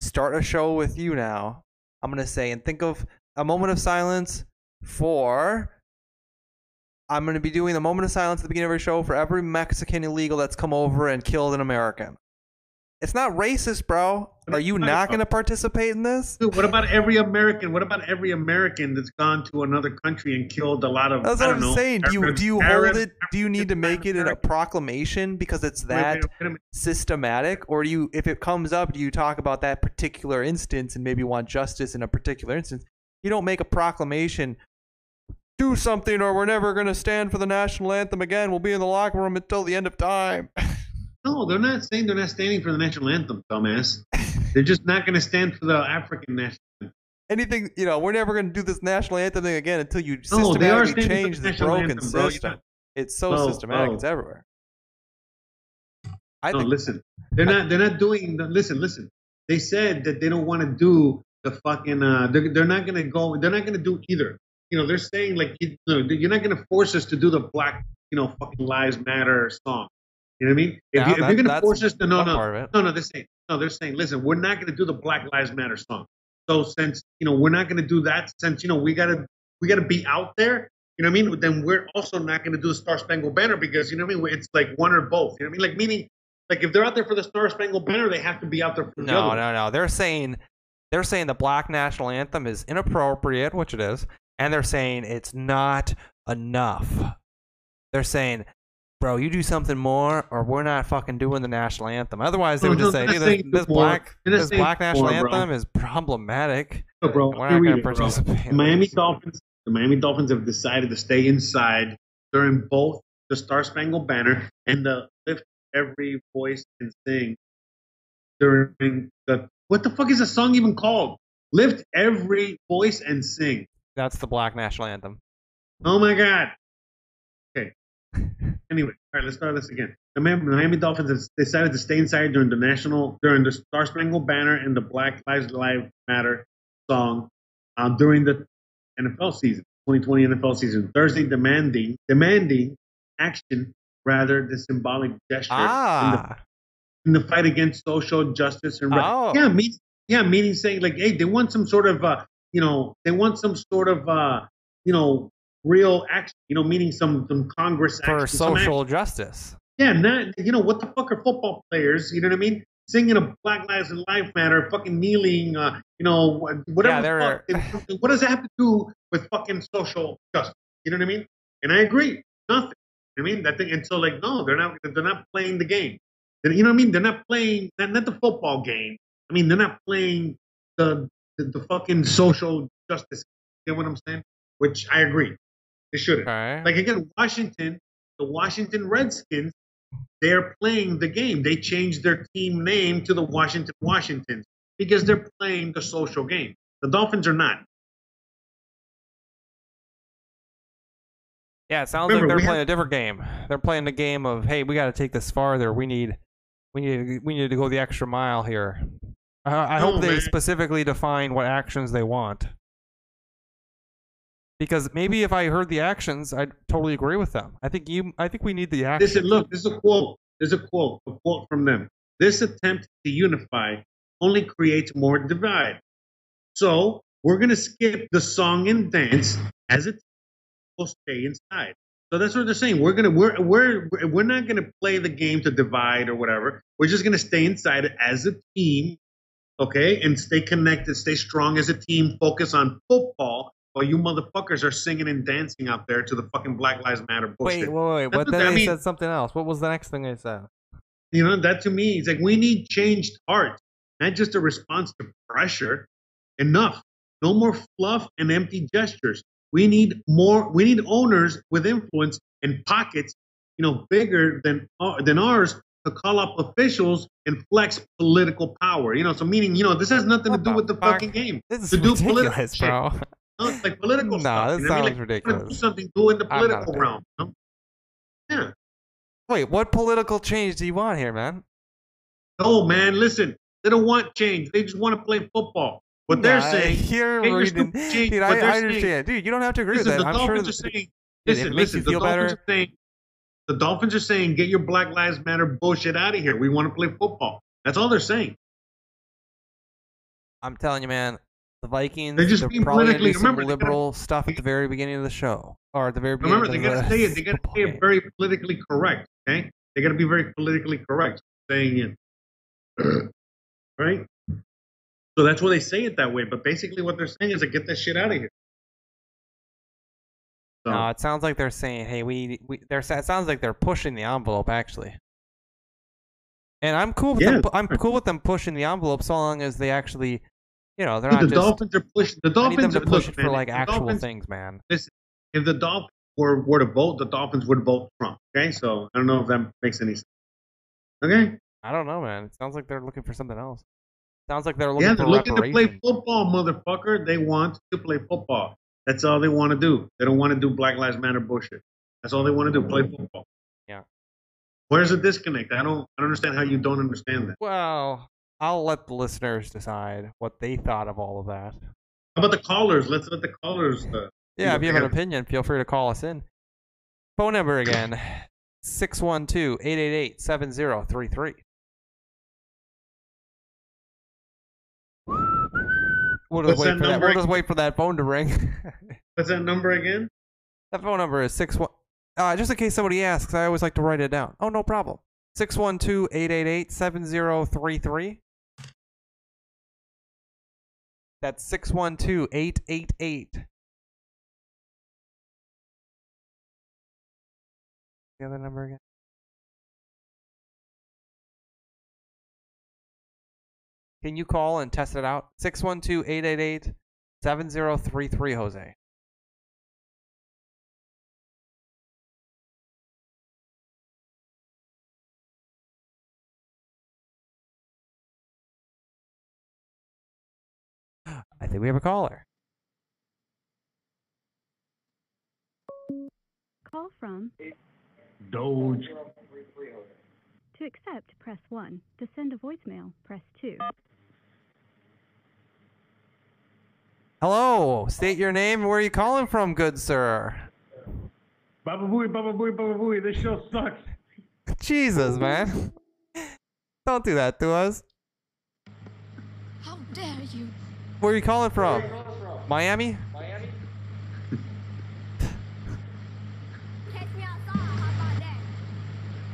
[SPEAKER 1] start a show with you now, I'm gonna say and think of a moment of silence for I'm gonna be doing a moment of silence at the beginning of every show for every Mexican illegal that's come over and killed an American. It's not racist, bro. Are you not going to participate in this?
[SPEAKER 2] Dude, what about every American? What about every American that's gone to another country and killed a lot of?
[SPEAKER 1] That's
[SPEAKER 2] I
[SPEAKER 1] what
[SPEAKER 2] don't
[SPEAKER 1] I'm
[SPEAKER 2] know,
[SPEAKER 1] saying. Do you do you hold it? Do you need to make it in a proclamation because it's that systematic, or do you, if it comes up, do you talk about that particular instance and maybe want justice in a particular instance? You don't make a proclamation. Do something, or we're never going to stand for the national anthem again. We'll be in the locker room until the end of time.
[SPEAKER 2] No, they're not saying they're not standing for the national anthem, dumbass. they're just not going to stand for the African national. anthem.
[SPEAKER 1] Anything, you know, we're never going to do this national anthem thing again until you
[SPEAKER 2] No,
[SPEAKER 1] systematically change
[SPEAKER 2] the
[SPEAKER 1] this broken
[SPEAKER 2] anthem.
[SPEAKER 1] System. It's so
[SPEAKER 2] No,
[SPEAKER 1] systematic; it's everywhere. I
[SPEAKER 2] no,
[SPEAKER 1] think
[SPEAKER 2] listen, they're not. They're not doing. the- Listen, listen. They said that they don't want to do the fucking. Uh, they're, they're not going to go. They're not going to do either. You know, they're saying like, you know, you're not going to force us to do the black, you know, fucking lives matter song. You know what I mean? If,
[SPEAKER 1] Yeah,
[SPEAKER 2] you, you're going to force us to, no, no,
[SPEAKER 1] part of it.
[SPEAKER 2] no, no. They're saying, no, they're saying, listen, we're not going to do the Black Lives Matter song. So since you know we're not going to do that, since you know we gotta we gotta be out there. You know what I mean? Then we're also not going to do the Star Spangled Banner because you know what I mean. It's like one or both. You know what I mean? Like meaning, like if they're out there for the Star Spangled Banner, they have to be out there for the
[SPEAKER 1] No,
[SPEAKER 2] other.
[SPEAKER 1] no, no. They're saying they're saying the black national anthem is inappropriate, which it is, and they're saying it's not enough. They're saying, bro, you do something more, or we're not fucking doing the national anthem. Otherwise, they would just say, "Dude, this,
[SPEAKER 2] saying
[SPEAKER 1] this black this black national
[SPEAKER 2] bro.
[SPEAKER 1] anthem is problematic."
[SPEAKER 2] No, bro.
[SPEAKER 1] We're not
[SPEAKER 2] me
[SPEAKER 1] gonna
[SPEAKER 2] read it, bro.
[SPEAKER 1] participate
[SPEAKER 2] The Miami. Dolphins. The Miami Dolphins have decided to stay inside during both the Star Spangled Banner and the lift every voice and sing during the what the fuck is the song even called? Lift every voice and sing.
[SPEAKER 1] That's the black national anthem.
[SPEAKER 2] Oh my god. Anyway, all right, let's start this again. The Miami Dolphins decided to stay inside during the national, during the Star Spangled Banner and the Black Lives Live Matter song um, during the NFL season, 2020 NFL season. Thursday, demanding demanding action rather than symbolic gesture in, the,
[SPEAKER 1] Ah,
[SPEAKER 2] in the fight against social justice and
[SPEAKER 1] Oh.
[SPEAKER 2] yeah, mean, yeah, meaning saying like, hey, they want some sort of uh, you know, they want some sort of uh, you know, real action, you know, meaning some some Congress
[SPEAKER 1] for
[SPEAKER 2] action,
[SPEAKER 1] social justice.
[SPEAKER 2] yeah, not you know what the fuck are football players? You know what I mean? Singing a Black Lives in Life Matter, fucking kneeling, uh, you know, whatever.
[SPEAKER 1] Yeah,
[SPEAKER 2] the fuck, what does that have to do with fucking social justice? You know what I mean? And I agree, nothing. I mean that thing, and so like, no, they're not. They're not playing the game. They're- You know what I mean? They're not playing not, not the football game. I mean, they're not playing the the, the fucking social justice. You know what I'm saying? Which I agree, they shouldn't.
[SPEAKER 1] Okay.
[SPEAKER 2] Like again, Washington, the Washington Redskins, they're playing the game. They changed their team name to the Washington Washingtons because they're playing the social game. The Dolphins are not.
[SPEAKER 1] Yeah, it sounds
[SPEAKER 2] Remember,
[SPEAKER 1] like they're playing
[SPEAKER 2] have-
[SPEAKER 1] a different game. They're playing the game of, hey, we got to take this farther. We need, we need, we need to go the extra mile here. Uh, I
[SPEAKER 2] No,
[SPEAKER 1] hope they
[SPEAKER 2] man.
[SPEAKER 1] specifically define what actions they want. Because maybe if I heard the actions, I'd totally agree with them. I think you, I think we need the actions.
[SPEAKER 2] Listen, look, this is a quote. There's a quote, a quote from them. This attempt to unify only creates more divide. So we're gonna skip the song and dance as it will stay inside. So that's what they're saying. We're gonna we're we're we're not gonna play the game to divide or whatever. We're just gonna stay inside as a team, okay, and stay connected, stay strong as a team. Focus on football. While you motherfuckers are singing and dancing out there to the fucking Black Lives Matter bullshit.
[SPEAKER 1] Wait, wait, wait.
[SPEAKER 2] That's what
[SPEAKER 1] then
[SPEAKER 2] I mean.
[SPEAKER 1] said something else. What was the next thing I said?
[SPEAKER 2] You know, that to me, it's like we need changed hearts, not just a response to pressure. Enough. No more fluff and empty gestures. We need more. We need owners with influence and pockets, you know, bigger than uh, than ours to call up officials and flex political power. You know, so meaning, you know, this has nothing
[SPEAKER 1] What
[SPEAKER 2] to do with the
[SPEAKER 1] fuck?
[SPEAKER 2] fucking game.
[SPEAKER 1] This is
[SPEAKER 2] To do political
[SPEAKER 1] ridiculous,
[SPEAKER 2] shit. No, it's like political
[SPEAKER 1] No,
[SPEAKER 2] stuff.
[SPEAKER 1] this
[SPEAKER 2] you know what I mean?
[SPEAKER 1] sounds
[SPEAKER 2] Like, if Do
[SPEAKER 1] ridiculous.
[SPEAKER 2] something, it in the
[SPEAKER 1] I'm not a
[SPEAKER 2] political realm. you know? Yeah.
[SPEAKER 1] Wait, what political change do you want here, man?
[SPEAKER 2] No, man, listen. They don't want change. They just want to play football. What they're saying,
[SPEAKER 1] you're reading.
[SPEAKER 2] Jake.
[SPEAKER 1] Dude, I, I
[SPEAKER 2] saying-
[SPEAKER 1] understand, dude. You don't have to agree
[SPEAKER 2] listen,
[SPEAKER 1] with
[SPEAKER 2] the
[SPEAKER 1] that. I'm sure.
[SPEAKER 2] Dolphins
[SPEAKER 1] that-
[SPEAKER 2] are saying, listen,
[SPEAKER 1] it makes
[SPEAKER 2] listen,
[SPEAKER 1] you
[SPEAKER 2] the Dolphins
[SPEAKER 1] better.
[SPEAKER 2] are saying, the Dolphins are saying, get your Black Lives Matter bullshit out of here. We want to play football. That's all they're saying.
[SPEAKER 1] I'm telling you, man. The Vikings.
[SPEAKER 2] They're just
[SPEAKER 1] they're
[SPEAKER 2] being
[SPEAKER 1] probably
[SPEAKER 2] politically- remember, they gotta-
[SPEAKER 1] liberal stuff at the very beginning of the show, or at the very beginning.
[SPEAKER 2] Remember, they
[SPEAKER 1] of
[SPEAKER 2] got to
[SPEAKER 1] the uh,
[SPEAKER 2] say it. They got to say it very politically correct. Okay, they got to be very politically correct saying it. right? So that's why they say it that way. But basically, what they're saying is to get that shit out of here. So,
[SPEAKER 1] No, it sounds like they're saying, "Hey, we we." They're it sounds like they're pushing the envelope actually. And I'm cool with
[SPEAKER 2] Yeah,
[SPEAKER 1] them. I'm cool with them pushing the envelope so long as they actually, you know, they're not
[SPEAKER 2] the
[SPEAKER 1] just.
[SPEAKER 2] Dolphins are pushing. The Dolphins are-
[SPEAKER 1] push
[SPEAKER 2] look,
[SPEAKER 1] it for
[SPEAKER 2] man,
[SPEAKER 1] like actual
[SPEAKER 2] Dolphins-
[SPEAKER 1] things, man.
[SPEAKER 2] Listen, if the Dolphins were, were to vote, the Dolphins would vote Trump. Okay, so I don't know if that makes any sense. Okay,
[SPEAKER 1] I don't know, man. It sounds like they're looking for something else. Sounds like they're looking
[SPEAKER 2] yeah, they're looking to play football, motherfucker. They want to play football. That's all they want to do. They don't want to do Black Lives Matter bullshit. That's all they want to do. Play football.
[SPEAKER 1] Yeah.
[SPEAKER 2] Where's the disconnect? I don't. I don't understand how you don't understand that.
[SPEAKER 1] Well, I'll let the listeners decide what they thought of all of that.
[SPEAKER 2] How about the callers? Let's let the callers. Uh,
[SPEAKER 1] Yeah, if you have an opinion, feel free to call us in. Phone number again 612 888 7033. We'll just, wait
[SPEAKER 2] that
[SPEAKER 1] for that. we'll just wait for that phone to ring.
[SPEAKER 2] what's that number again?
[SPEAKER 1] that phone number is 61. Uh, just in case somebody asks, I always like to write it down. Oh, no problem. 612 888 7033. That's 612 888 The other number again? Can you call and test it out? 612 888 7033, Jose. I think we have a caller.
[SPEAKER 7] Call from.
[SPEAKER 2] Doge.
[SPEAKER 7] To accept, press 1. To send a voicemail, press 2.
[SPEAKER 1] Hello, state your name where are you calling from, good sir?
[SPEAKER 2] Baba Booey, Baba Booey, Baba Booey. This show sucks.
[SPEAKER 1] Jesus, man. Don't do that to us.
[SPEAKER 3] How dare you?
[SPEAKER 1] Where are you calling from? Miami? Miami?
[SPEAKER 3] Catch me outside. How?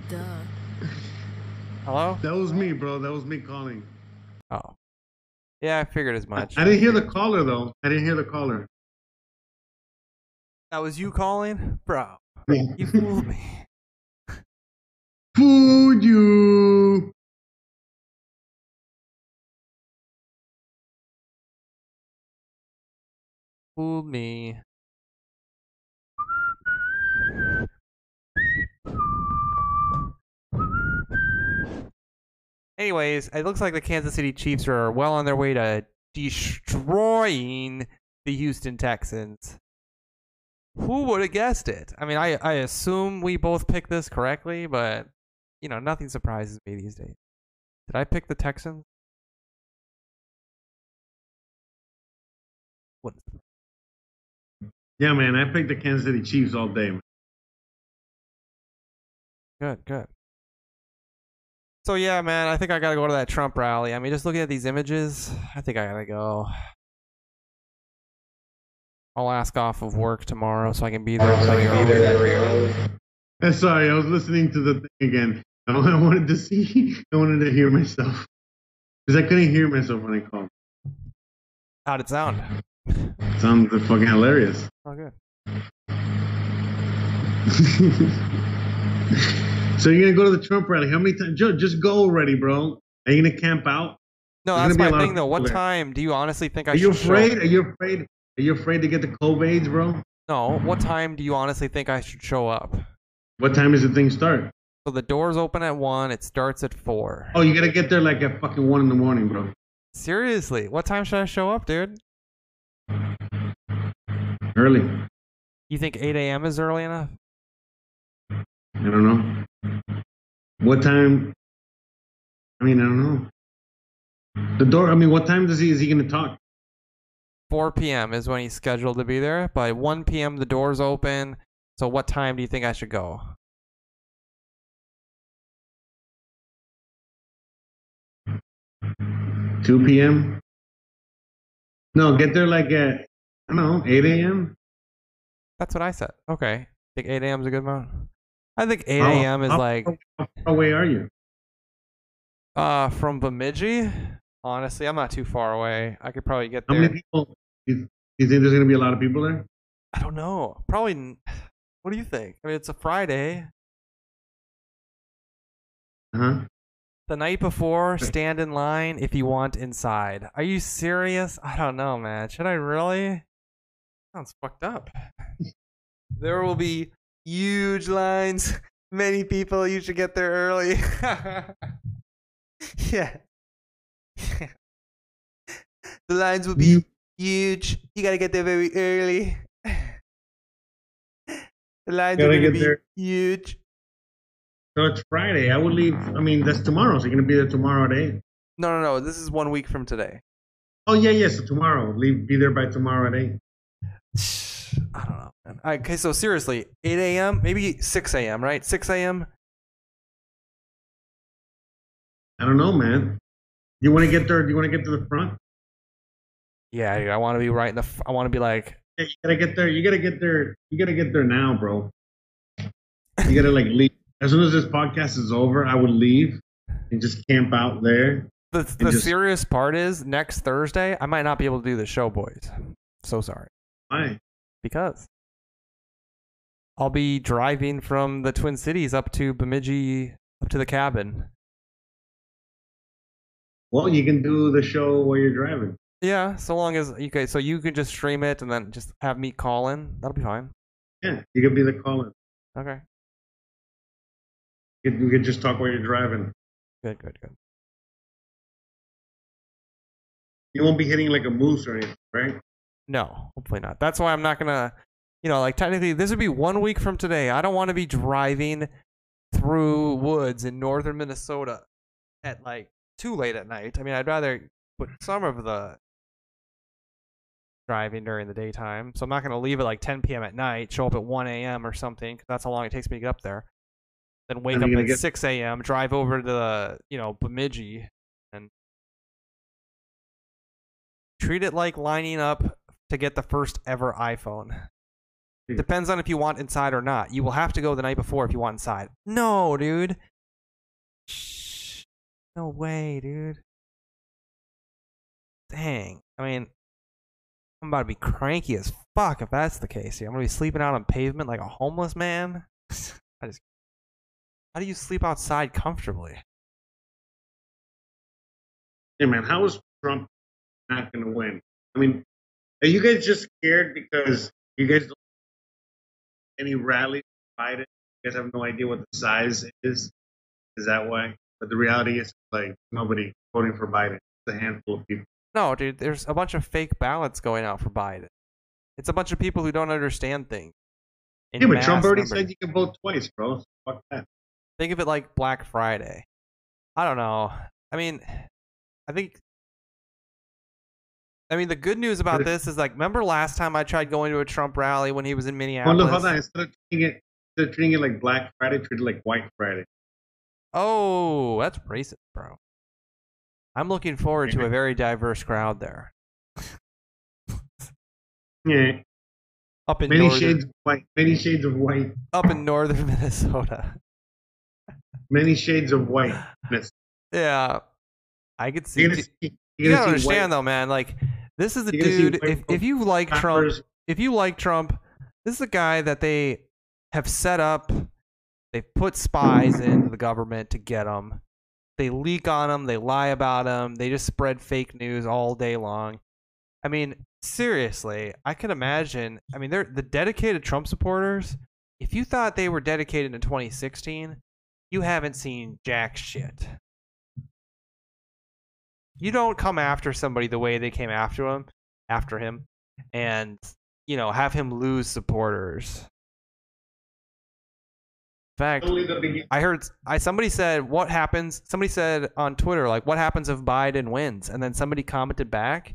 [SPEAKER 3] Duh.
[SPEAKER 1] Hello?
[SPEAKER 2] That was me, bro. That was me calling.
[SPEAKER 1] Oh. Yeah, I figured as
[SPEAKER 2] I,
[SPEAKER 1] much.
[SPEAKER 2] I didn't hear the caller though. I didn't hear the caller.
[SPEAKER 1] That was you calling? Bro, you fooled me.
[SPEAKER 2] Fooled you.
[SPEAKER 1] Fooled me. Anyways, it looks like the Kansas City Chiefs are well on their way to destroying the Houston Texans. Who would have guessed it? I mean, I, I assume we both picked this correctly, but, you know, nothing surprises me these days. Did I pick the Texans? What?
[SPEAKER 2] Yeah, man. I picked the Kansas City Chiefs all day. Man.
[SPEAKER 1] Good, good. So yeah, man, I think I gotta go to that Trump rally. I mean, just looking at these images, I think I gotta go. I'll ask off of work tomorrow so I can be there. very early.
[SPEAKER 2] Uh, sorry, I was listening to the thing again. I I wanted to see. I wanted to hear myself because I couldn't hear myself when I called.
[SPEAKER 1] How'd it sound?
[SPEAKER 2] Sounds fucking hilarious.
[SPEAKER 1] Oh, good.
[SPEAKER 2] so you're gonna go to the Trump rally? How many times? Joe, just go already, bro. Are you gonna camp out?
[SPEAKER 1] No,
[SPEAKER 2] There's
[SPEAKER 1] that's
[SPEAKER 2] gonna be a
[SPEAKER 1] my thing though. What
[SPEAKER 2] there.
[SPEAKER 1] time do you honestly think I
[SPEAKER 2] Are you
[SPEAKER 1] should show
[SPEAKER 2] afraid?
[SPEAKER 1] up?
[SPEAKER 2] Are you afraid? Are you afraid to get the COVIDs, bro?
[SPEAKER 1] No, what time do you honestly think I should show up?
[SPEAKER 2] What time does the thing start?
[SPEAKER 1] So the doors open at one. It starts at four.
[SPEAKER 2] Oh, you gotta get there like at fucking one in the morning, bro.
[SPEAKER 1] Seriously, what time should I show up, dude?
[SPEAKER 2] Early.
[SPEAKER 1] You think 8 a.m. is early enough?
[SPEAKER 2] I don't know. What time? I mean, I don't know. The door. I mean, what time does he is he gonna talk?
[SPEAKER 1] 4 p.m. is when he's scheduled to be there. By 1 p.m., the doors open. So, what time do you think I should go?
[SPEAKER 2] Two p.m. No, get there like at I don't know, eight a.m.
[SPEAKER 1] That's what I said. Okay. I think 8 a.m. is a good amount? I think 8 a.m. is
[SPEAKER 2] how-
[SPEAKER 1] like
[SPEAKER 2] How far away are you?
[SPEAKER 1] Uh, from Bemidji. Honestly, I'm not too far away. I could probably get there.
[SPEAKER 2] How many people? You, you think there's gonna be a lot of people there?
[SPEAKER 1] I don't know. Probably. What do you think? I mean, it's a Friday.
[SPEAKER 2] Uh huh.
[SPEAKER 1] The night before, stand in line if you want inside. Are you serious? I don't know, man. Should I really? Sounds fucked up. there will be huge lines. Many people. You should get there early. yeah. the lines will be huge. You gotta get there very early. the lines
[SPEAKER 2] get
[SPEAKER 1] be
[SPEAKER 2] there.
[SPEAKER 1] huge.
[SPEAKER 2] So it's Friday. I will leave. I mean, that's tomorrow. So you're gonna be there tomorrow at eight.
[SPEAKER 1] No, no, no. This is one week from today.
[SPEAKER 2] Oh yeah, yeah. So tomorrow, leave. Be there by tomorrow at eight.
[SPEAKER 1] I don't know. Man. Okay, so seriously, 8 a.m., maybe 6 a.m., right? 6 a.m.
[SPEAKER 2] I don't know, man. You want to get there? Do you want to get to the front?
[SPEAKER 1] Yeah, I want to be right in the. F- I want to be like,
[SPEAKER 2] Yeah, you gotta get there. You gotta get there. You gotta get there now, bro. You gotta like leave as soon as this podcast is over. I would leave and just camp out there.
[SPEAKER 1] the the
[SPEAKER 2] just-
[SPEAKER 1] serious part is next Thursday, I might not be able to do the show, boys. So sorry
[SPEAKER 2] Why?
[SPEAKER 1] because I'll be driving from the Twin Cities up to Bemidji, up to the cabin.
[SPEAKER 2] Well, you can do the show while you're driving.
[SPEAKER 1] Yeah, so long as you okay, so you can just stream it and then just have me call in. That'll be fine.
[SPEAKER 2] Yeah, you can be the caller.
[SPEAKER 1] Okay,
[SPEAKER 2] Could, you could just talk while you're driving.
[SPEAKER 1] good, good, good.
[SPEAKER 2] You won't be hitting like a moose or anything, right?
[SPEAKER 1] No, hopefully not. That's why I'm not gonna, you know, like technically this would be one week from today. I don't want to be driving through woods in northern Minnesota at like too late at night. I mean, I'd rather put some of the driving during the daytime. So I'm not gonna leave at like 10 p.m. at night, show up at 1 a.m. or something, 'cause that's how long it takes me to get up there. Then wake up at
[SPEAKER 2] get-
[SPEAKER 1] 6 a.m., drive over to the, you know, Bemidji, and treat it like lining up to get the first ever iPhone.
[SPEAKER 2] Hmm.
[SPEAKER 1] Depends on if you want inside or not. You will have to go the night before if you want inside. No, dude. Shh. No way, dude. Dang. I mean, I'm about to be cranky as fuck if that's the case. Here. I'm gonna be sleeping out on pavement like a homeless man. I just. How do you sleep outside comfortably?
[SPEAKER 2] Hey man, how is Trump not going to win? I mean, are you guys just scared because you guys don't any rallies Biden? You guys have no idea what the size is. Is that why? But the reality is, like nobody voting for Biden. It's a handful of people.
[SPEAKER 1] No, dude, there's a bunch of fake ballots going out for Biden. It's a bunch of people who don't understand things. in
[SPEAKER 2] yeah, but Trump already
[SPEAKER 1] numbers.
[SPEAKER 2] said you can vote twice, bro. Fuck that.
[SPEAKER 1] Think of it like Black Friday. I don't know. I mean, I think. I mean, the good news about this is like, remember last time I tried going to a Trump rally when he was in
[SPEAKER 2] Well,
[SPEAKER 1] Minneapolis?
[SPEAKER 2] no, hold on. Instead of treating it, instead of treating it like Black Friday, treat it like White Friday.
[SPEAKER 1] Oh, that's racist, bro. I'm looking forward to a very diverse crowd there.
[SPEAKER 2] Yeah,
[SPEAKER 1] Up in
[SPEAKER 2] many
[SPEAKER 1] northern,
[SPEAKER 2] shades of white. Many shades of white.
[SPEAKER 1] up in northern Minnesota.
[SPEAKER 2] Many shades of white.
[SPEAKER 1] Yeah, I could see.
[SPEAKER 2] You're gonna see.
[SPEAKER 1] you
[SPEAKER 2] You're
[SPEAKER 1] gotta understand
[SPEAKER 2] white
[SPEAKER 1] though, man. Like, this is a
[SPEAKER 2] You're
[SPEAKER 1] dude. If if you like Trump, if you like Trump, this is a guy that they have set up. They've put spies into the government to get him. They leak on him. They lie about him. They just spread fake news all day long. I mean, seriously, I can imagine. I mean, they're the dedicated Trump supporters. If you thought they were dedicated in 2016, you haven't seen jack shit. You don't come after somebody the way they came after him, after him, and you know have him lose supporters. In fact,
[SPEAKER 2] Only the begin-
[SPEAKER 1] I heard I somebody said what happens. Somebody said on Twitter like what happens if Biden wins, and then somebody commented back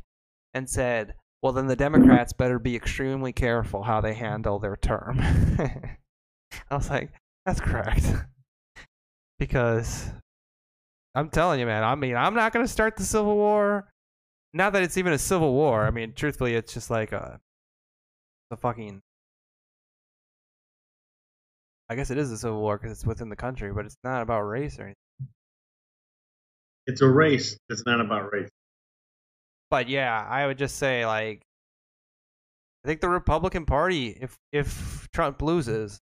[SPEAKER 1] and said, "Well, then the Democrats better be extremely careful how they handle their term." I was like, "That's correct," because I'm telling you, man. I mean, I'm not gonna start the civil war. Not that it's even a civil war. I mean, truthfully, it's just like a, a fucking I guess it is a civil war because it's within the country, but it's not about race or anything.
[SPEAKER 2] It's a race that's not about race.
[SPEAKER 1] But yeah, I would just say like I think the Republican Party, if if Trump loses,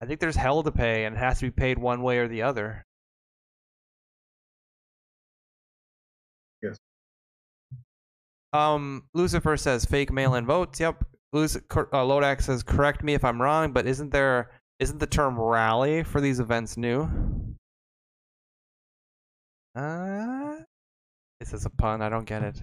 [SPEAKER 1] I think there's hell to pay and it has to be paid one way or the other.
[SPEAKER 2] Yes.
[SPEAKER 1] Um, Lucifer says fake mail-in votes. Yep. Luc- cor- uh, Lodax says correct me if I'm wrong, but isn't there isn't the term rally for these events new? Uh, this is a pun. I don't get it.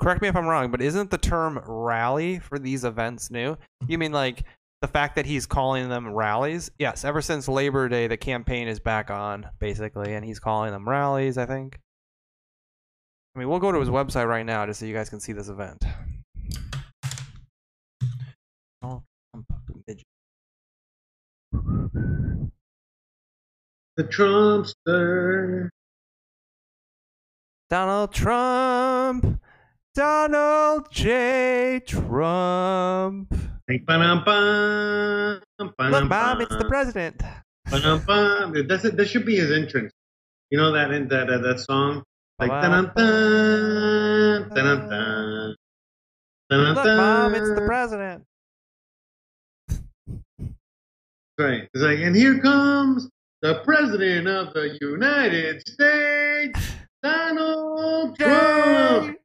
[SPEAKER 1] Correct me if I'm wrong, but isn't the term rally for these events new? You mean like the fact that he's calling them rallies? Yes, ever since Labor Day, the campaign is back on, basically, and he's calling them rallies, I think. I mean, we'll go to his website right now just so you guys can see this event. I'm fucking midget.
[SPEAKER 2] The Trumpster.
[SPEAKER 1] Donald Trump. Donald J. Trump. Look, Mom, it's the president.
[SPEAKER 2] That's it. That should be his entrance. You know that in that that, that song, like dun dun
[SPEAKER 1] Look, Mom, it's the president.
[SPEAKER 2] Right. It's like, and here comes the president of the United States, Donald Trump.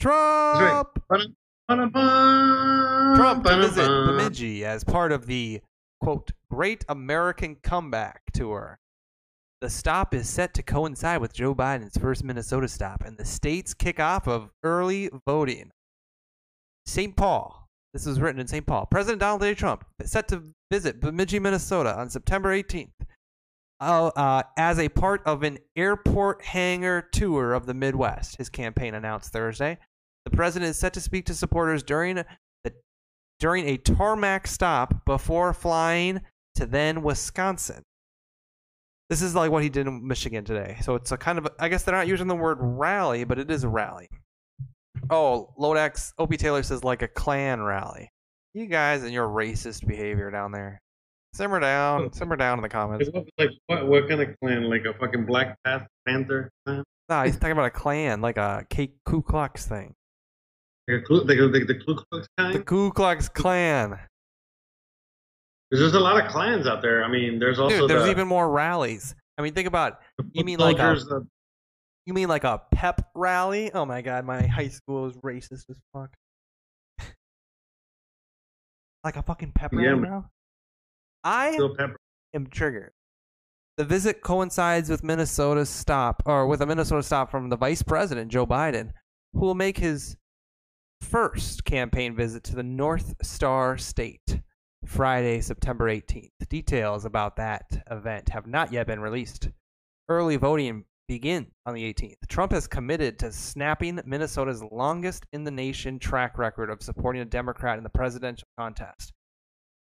[SPEAKER 1] Trump.
[SPEAKER 2] Ba-dum-bum,
[SPEAKER 1] Trump to visit. Bemidji as part of the quote Great American Comeback Tour. The stop is set to coincide with Joe Biden's first Minnesota stop and the state's kickoff of early voting. St. Paul. This was written in St. Paul. President Donald J. Trump is set to visit Bemidji, Minnesota on September 18th uh, uh, as a part of an airport hangar tour of the Midwest, his campaign announced Thursday. The president is set to speak to supporters during the during a tarmac stop before flying to then Wisconsin. This is like what he did in Michigan today. So it's a kind of I guess they're not using the word rally, but it is a rally. Oh, Lodax Opie Taylor says like a Klan rally. You guys and your racist behavior down there. Simmer down, simmer down in the comments.
[SPEAKER 2] Like, what- Like what? What kind of clan? Like a fucking Black Panther clan?
[SPEAKER 1] No, he's talking about a Klan, like a Ku Klux thing.
[SPEAKER 2] Like a Ku, like, a- the Ku Klux
[SPEAKER 1] The
[SPEAKER 2] Klan?
[SPEAKER 1] Ku Klux Klan.
[SPEAKER 2] There's a lot of clans out there. I mean, there's also
[SPEAKER 1] Dude, there's
[SPEAKER 2] the,
[SPEAKER 1] even more rallies. I mean, think about
[SPEAKER 2] the
[SPEAKER 1] you mean like a-
[SPEAKER 2] the-
[SPEAKER 1] You mean like a pep rally? Oh my god, my high school is racist as fuck. like a fucking pep
[SPEAKER 2] Yeah,
[SPEAKER 1] rally now? I
[SPEAKER 2] Pepper.
[SPEAKER 1] am triggered. The visit coincides with Minnesota's stop, or with a Minnesota stop from the Vice President Joe Biden, who will make his first campaign visit to the North Star State Friday, September 18th. Details about that event have not yet been released. Early voting begins on the 18th. Trump has committed to snapping Minnesota's longest in the nation track record of supporting a Democrat in the presidential contest.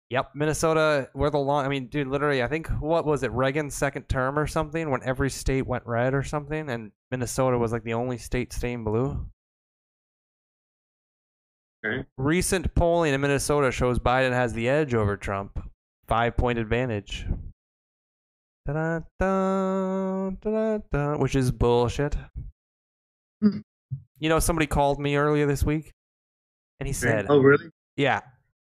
[SPEAKER 1] Yep, Minnesota. We're the long. I mean, dude, literally, I think what was it, Reagan's second term or something, when every state went red or something, and Minnesota was like the only state staying blue.
[SPEAKER 2] Okay.
[SPEAKER 1] Recent polling in Minnesota shows Biden has the edge over Trump, five point advantage. Da-da-da, da-da-da, which is bullshit.
[SPEAKER 2] Hmm.
[SPEAKER 1] You know, somebody called me earlier this week, and he said,
[SPEAKER 2] oh, really?
[SPEAKER 1] "Yeah,"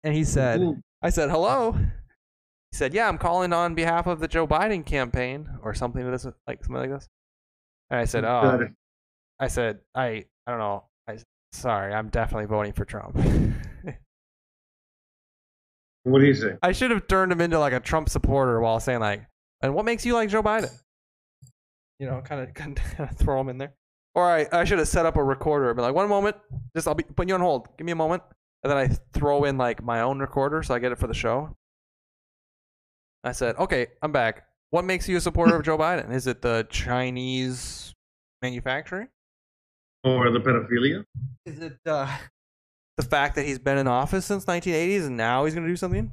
[SPEAKER 1] and he said.
[SPEAKER 2] Ooh.
[SPEAKER 1] I said, hello. He said, yeah, I'm calling on behalf of the Joe Biden campaign or something to this, like something like this. And I said, oh, I said, I, I don't know. I, s- sorry, I'm definitely voting for Trump.
[SPEAKER 2] What do you say?
[SPEAKER 1] I should have turned him into like a Trump supporter while saying like, and what makes you like Joe Biden? You know, kind of, kind of throw him in there. Or I, I should have set up a recorder and be like, one moment, just I'll be putting you on hold. Give me a moment. And then I throw in like my own recorder so I get it for the show. I said, okay, I'm back. What makes you a supporter of Joe Biden? Is it the Chinese manufacturing?
[SPEAKER 2] Or the pedophilia?
[SPEAKER 1] Is it uh, the fact that he's been in office since 1980s and now he's going to do something?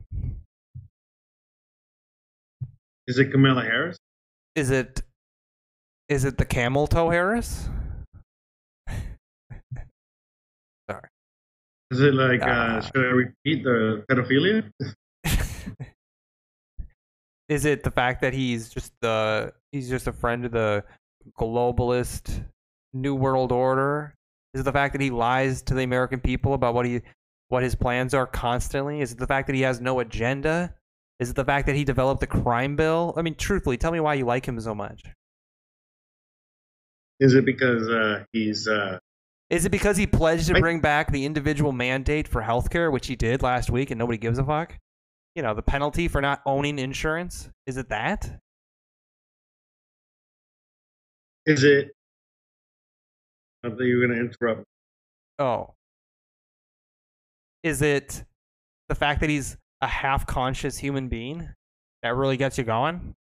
[SPEAKER 2] Is it Kamala Harris?
[SPEAKER 1] Is it is it the camel toe Harris? Sorry.
[SPEAKER 2] Is it like,
[SPEAKER 1] Nah.
[SPEAKER 2] uh, should I repeat the pedophilia?
[SPEAKER 1] is it the fact that he's just the he's just a friend of the globalist new world order? Is it the fact that he lies to the American people about what he what his plans are constantly? Is it the fact that he has no agenda? Is it the fact that he developed the crime bill? I mean, truthfully, tell me why you like him so much.
[SPEAKER 2] Is it because uh, he's uh,
[SPEAKER 1] Is it because he pledged to
[SPEAKER 2] I-
[SPEAKER 1] bring back the individual mandate for healthcare, which he did last week, and nobody gives a fuck? You know, the penalty for not owning insurance. Is it that?
[SPEAKER 2] is it? I thought you were going to interrupt.
[SPEAKER 1] Oh. Is it the fact that he's a half conscious human being that really gets you going?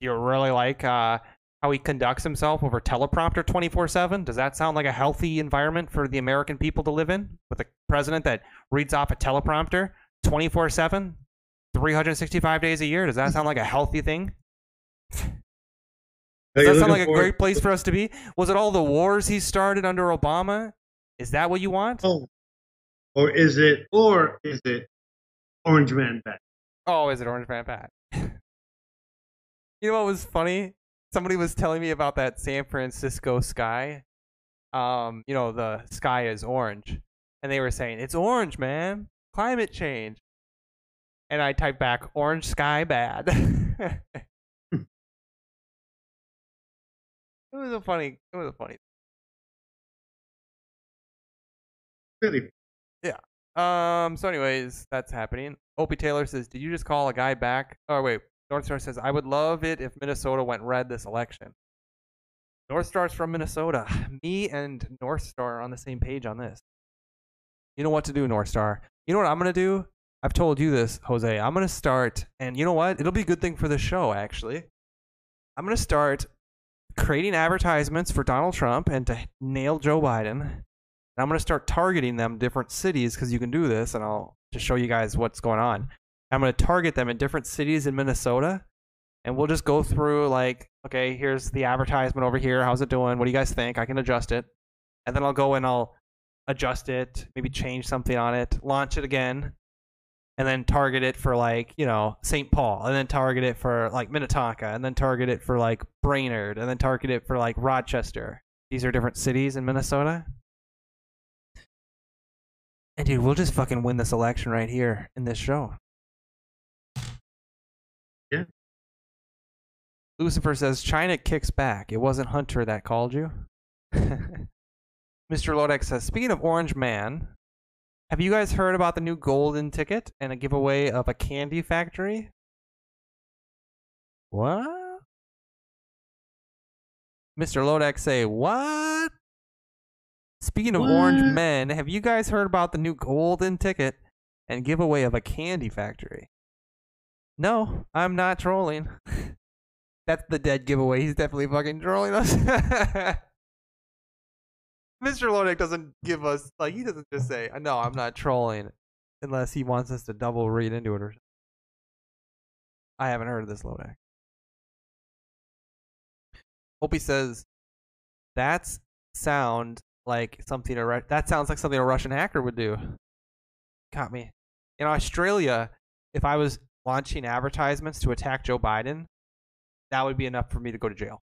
[SPEAKER 1] You really like uh, how he conducts himself over teleprompter 24 7? Does that sound like a healthy environment for the American people to live in? With a president that reads off a teleprompter 24 7, 365 days a year? Does that sound like a healthy thing?
[SPEAKER 2] Are
[SPEAKER 1] Does that sound like a
[SPEAKER 2] for-
[SPEAKER 1] great place for us to be? Was it all the wars he started under Obama? Is that what you want?
[SPEAKER 2] Oh, or is it? Or is it? Orange Man back.
[SPEAKER 1] Oh, is it Orange Man Pat? you know what was funny? Somebody was telling me about that San Francisco sky. Um, you know, the sky is orange. And they were saying, It's orange, man. Climate change. And I typed back, Orange sky bad. it was a funny it was a funny
[SPEAKER 2] Really? Yeah.
[SPEAKER 1] Um. So, anyways, that's happening. Opie Taylor says, "Did you just call a guy back?" Oh wait, North Star says, "I would love it if Minnesota went red this election." North Star's from Minnesota. Me and North Star are on the same page on this. You know what to do, North Star. You know what I'm gonna do? I've told you this, Jose. I'm gonna start, and you know what? It'll be a good thing for the show, actually. I'm gonna start creating advertisements for Donald Trump and to nail Joe Biden. And I'm going to start targeting them different cities because you can do this, and I'll just show you guys what's going on. I'm going to target them in different cities in Minnesota, and we'll just go through like, okay, here's the advertisement over here. How's it doing? What do you guys think? I can adjust it, and then I'll go and I'll adjust it, maybe change something on it, launch it again, and then target it for like you know St. Paul, and then target it for like Minnetonka, and then target it for like Brainerd, and then target it for like Rochester. These are different cities in Minnesota. And dude, we'll just fucking win this election right here in this show.
[SPEAKER 2] Yeah.
[SPEAKER 1] Lucifer says China kicks back. It wasn't Hunter that called you. Mr. Lodak says, speaking of Orange Man, have you guys heard about the new golden ticket and a giveaway of a candy factory? What? Mr. Lodak say, what? Speaking of orange men, have you guys heard about the new golden ticket and giveaway of a candy factory? No, I'm not trolling. That's the dead giveaway. He's definitely fucking trolling us. Mr. Lodak doesn't give us like he doesn't just say, "No, I'm not trolling," unless he wants us to double read into it or. something. I haven't heard of this Lodak. Opie says, "That's sound like something a that sounds like something a Russian hacker would do." Caught me. In Australia, if I was launching advertisements to attack Joe Biden, that would be enough for me to go to jail.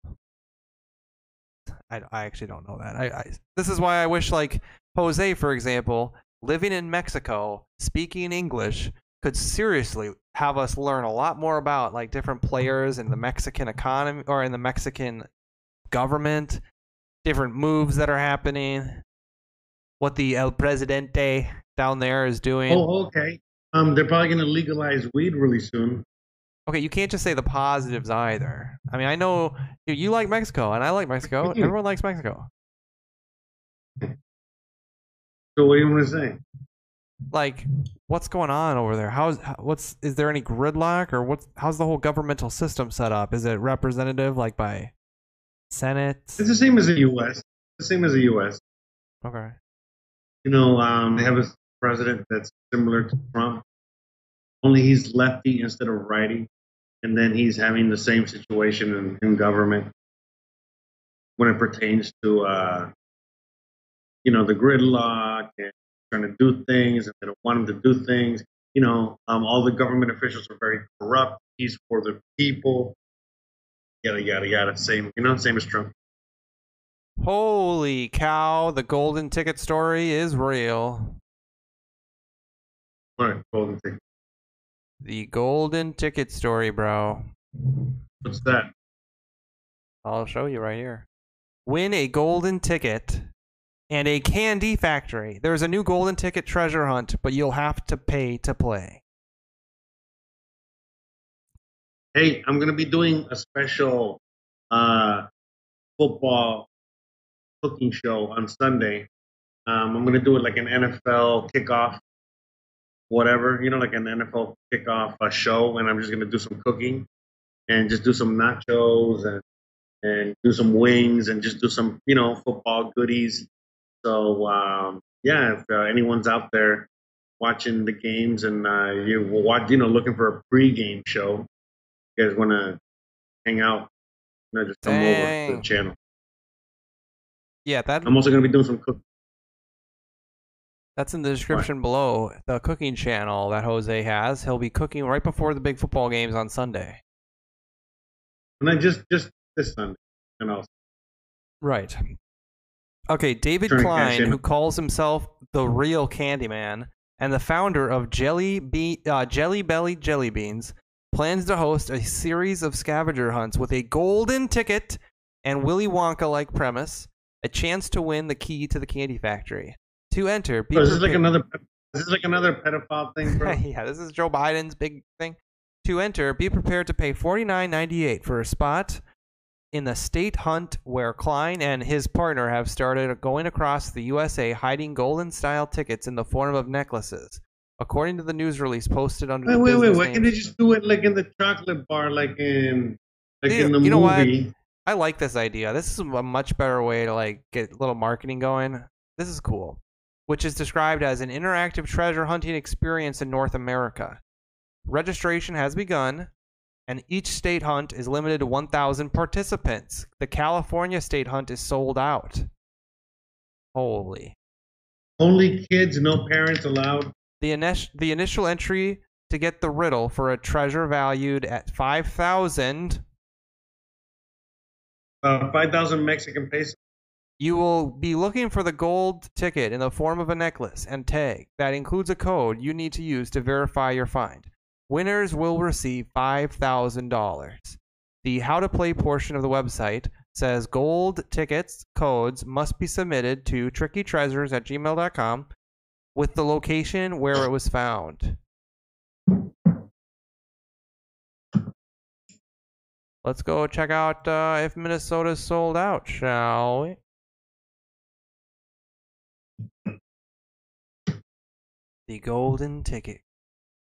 [SPEAKER 1] I, I actually don't know that. I, I this is why I wish like Jose, for example, living in Mexico, speaking English, could seriously have us learn a lot more about like different players in the Mexican economy or in the Mexican government, different moves that are happening, what the El Presidente down there is doing.
[SPEAKER 2] Oh, okay. Um, they're probably going to legalize weed really soon.
[SPEAKER 1] Okay, you can't just say the positives either. I mean, I know you, you like Mexico, and I like Mexico. Everyone likes Mexico.
[SPEAKER 2] So what do you want to say?
[SPEAKER 1] Like, what's going on over there? How's what's is there any gridlock or what's how's the whole governmental system set up? Is it representative like by Senate?
[SPEAKER 2] It's the same as the U.S. The same as the U.S.
[SPEAKER 1] Okay.
[SPEAKER 2] You know, um, they have a president that's similar to Trump, only he's lefty instead of righty, and then he's having the same situation in, in government when it pertains to, uh, you know, the gridlock and trying to do things, and they don't want him to do things. You know, um, all the government officials are very corrupt. He's for the people. yada yada yada. Same, you know, same as Trump.
[SPEAKER 1] Holy cow! The golden ticket story is real.
[SPEAKER 2] All right, golden ticket.
[SPEAKER 1] The golden ticket story, bro.
[SPEAKER 2] What's that?
[SPEAKER 1] I'll show you right here. Win a golden ticket and a candy factory. There's a new golden ticket treasure hunt, but you'll have to pay to play.
[SPEAKER 2] Hey, I'm gonna be doing a special uh, football cooking show on Sunday. Um, I'm gonna do it like an NFL kickoff, whatever, you know, like an NFL kickoff uh, show, and I'm just gonna do some cooking and just do some nachos and and do some wings and just do some, you know, football goodies. So um, yeah, if uh, anyone's out there watching the games and uh, you watch, you know, looking for a pre-game show, you guys want to hang out, you know, just come over to the channel.
[SPEAKER 1] Yeah, that
[SPEAKER 2] I'm also gonna be doing some cooking.
[SPEAKER 1] That's in the description below. The cooking channel that Jose has. He'll be cooking right before the big football games on Sunday.
[SPEAKER 2] And I just just this Sunday, and also
[SPEAKER 1] Right. Okay, David Klein, who calls himself the real Candyman and the founder of Jelly Be- uh, Jelly Belly Jelly Beans, plans to host a series of scavenger hunts with a golden ticket and Willy Wonka-like premise, a chance to win the key to the candy factory. To enter, be
[SPEAKER 2] is this like
[SPEAKER 1] prepared-
[SPEAKER 2] another is like another pedophile thing, bro?
[SPEAKER 1] yeah, this is Joe Biden's big thing. To enter, be prepared to pay forty nine ninety eight for a spot in the state hunt where Klein and his partner have started going across the USA hiding golden style tickets in the form of necklaces. According to the news release posted under
[SPEAKER 2] Wait,
[SPEAKER 1] the
[SPEAKER 2] wait, wait!
[SPEAKER 1] business
[SPEAKER 2] Why can't they just do it like in the chocolate bar, like in like
[SPEAKER 1] Yeah,
[SPEAKER 2] in the
[SPEAKER 1] you know what? I like this idea. This is a much better way to like get a little marketing going. This is cool. Which is described as an interactive treasure hunting experience in North America. Registration has begun, and each state hunt is limited to 1,000 participants. The California state hunt is sold out. Holy.
[SPEAKER 2] Only kids, no parents allowed.
[SPEAKER 1] The, init- the initial entry to get the riddle for a treasure valued at 5,000
[SPEAKER 2] Uh, Five thousand Mexican pesos.
[SPEAKER 1] You will be looking for the gold ticket in the form of a necklace and tag that includes a code you need to use to verify your find. Winners will receive $5,000. The how to play portion of the website says gold tickets codes must be submitted to trickytreasures at gmail.com with the location where it was found. Let's go check out uh, if Minnesota's sold out, shall we? The golden ticket.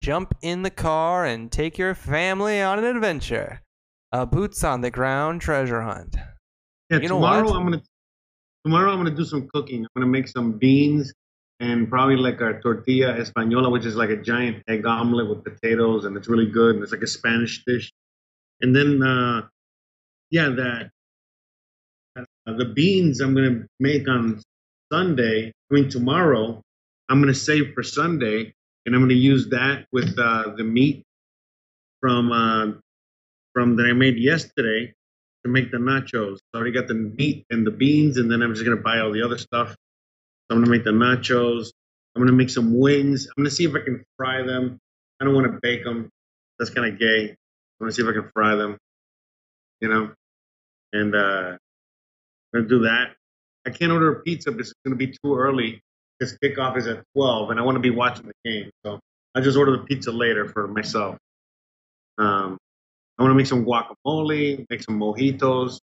[SPEAKER 1] Jump in the car and take your family on an adventure. A boots on the ground treasure hunt.
[SPEAKER 2] Yeah,
[SPEAKER 1] You know
[SPEAKER 2] tomorrow
[SPEAKER 1] what?
[SPEAKER 2] I'm gonna tomorrow I'm gonna do some cooking. I'm gonna make some beans and probably like a tortilla española, which is like a giant egg omelet with potatoes, and it's really good. And it's like a Spanish dish. And then, uh, yeah, that uh, the beans I'm gonna make on Sunday. I mean tomorrow. I'm gonna save for Sunday, and I'm gonna use that with uh, the meat from uh, from that I made yesterday to make the nachos. I already got the meat and the beans, and then I'm just gonna buy all the other stuff. I'm gonna make the nachos. I'm gonna make some wings. I'm gonna see if I can fry them. I don't want to bake them. That's kind of gay. I'm gonna see if I can fry them. You know, and uh, I'm gonna do that. I can't order a pizza because it's gonna be too early. Because kickoff is at 12, and I want to be watching the game. So I just order the pizza later for myself. Um, I want to make some guacamole, make some mojitos,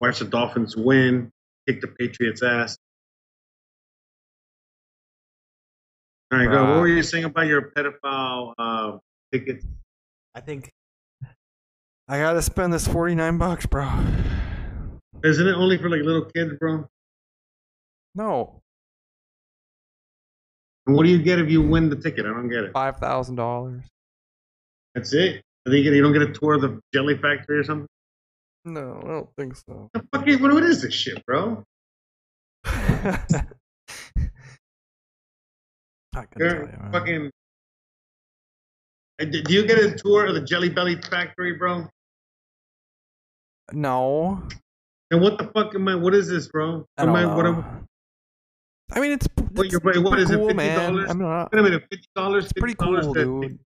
[SPEAKER 2] watch the Dolphins win, kick the Patriots' ass. All right, go. What were you saying about your pedophile uh, tickets?
[SPEAKER 1] I think I gotta spend this 49 bucks, bro.
[SPEAKER 2] Isn't it only for like little kids, bro?
[SPEAKER 1] No,
[SPEAKER 2] And what do you get if you win the ticket? I don't get it.
[SPEAKER 1] $5,000.
[SPEAKER 2] That's it. I think you don't get a tour of the Jelly Factory or something.
[SPEAKER 1] No, I don't think so.
[SPEAKER 2] The fuck is, what, what is this shit, bro?
[SPEAKER 1] I can tell
[SPEAKER 2] You're
[SPEAKER 1] you,
[SPEAKER 2] fucking Do you get a tour of the Jelly Belly factory, bro?
[SPEAKER 1] No.
[SPEAKER 2] And what the fuck am I? What is this, bro?
[SPEAKER 1] I
[SPEAKER 2] am
[SPEAKER 1] know.
[SPEAKER 2] I, what am,
[SPEAKER 1] I mean, it's,
[SPEAKER 2] What,
[SPEAKER 1] it's
[SPEAKER 2] you're- what is it,
[SPEAKER 1] cool, man.
[SPEAKER 2] $50?
[SPEAKER 1] I'm not.
[SPEAKER 2] wait a minute, fifty dollars.
[SPEAKER 1] Pretty cool, dude.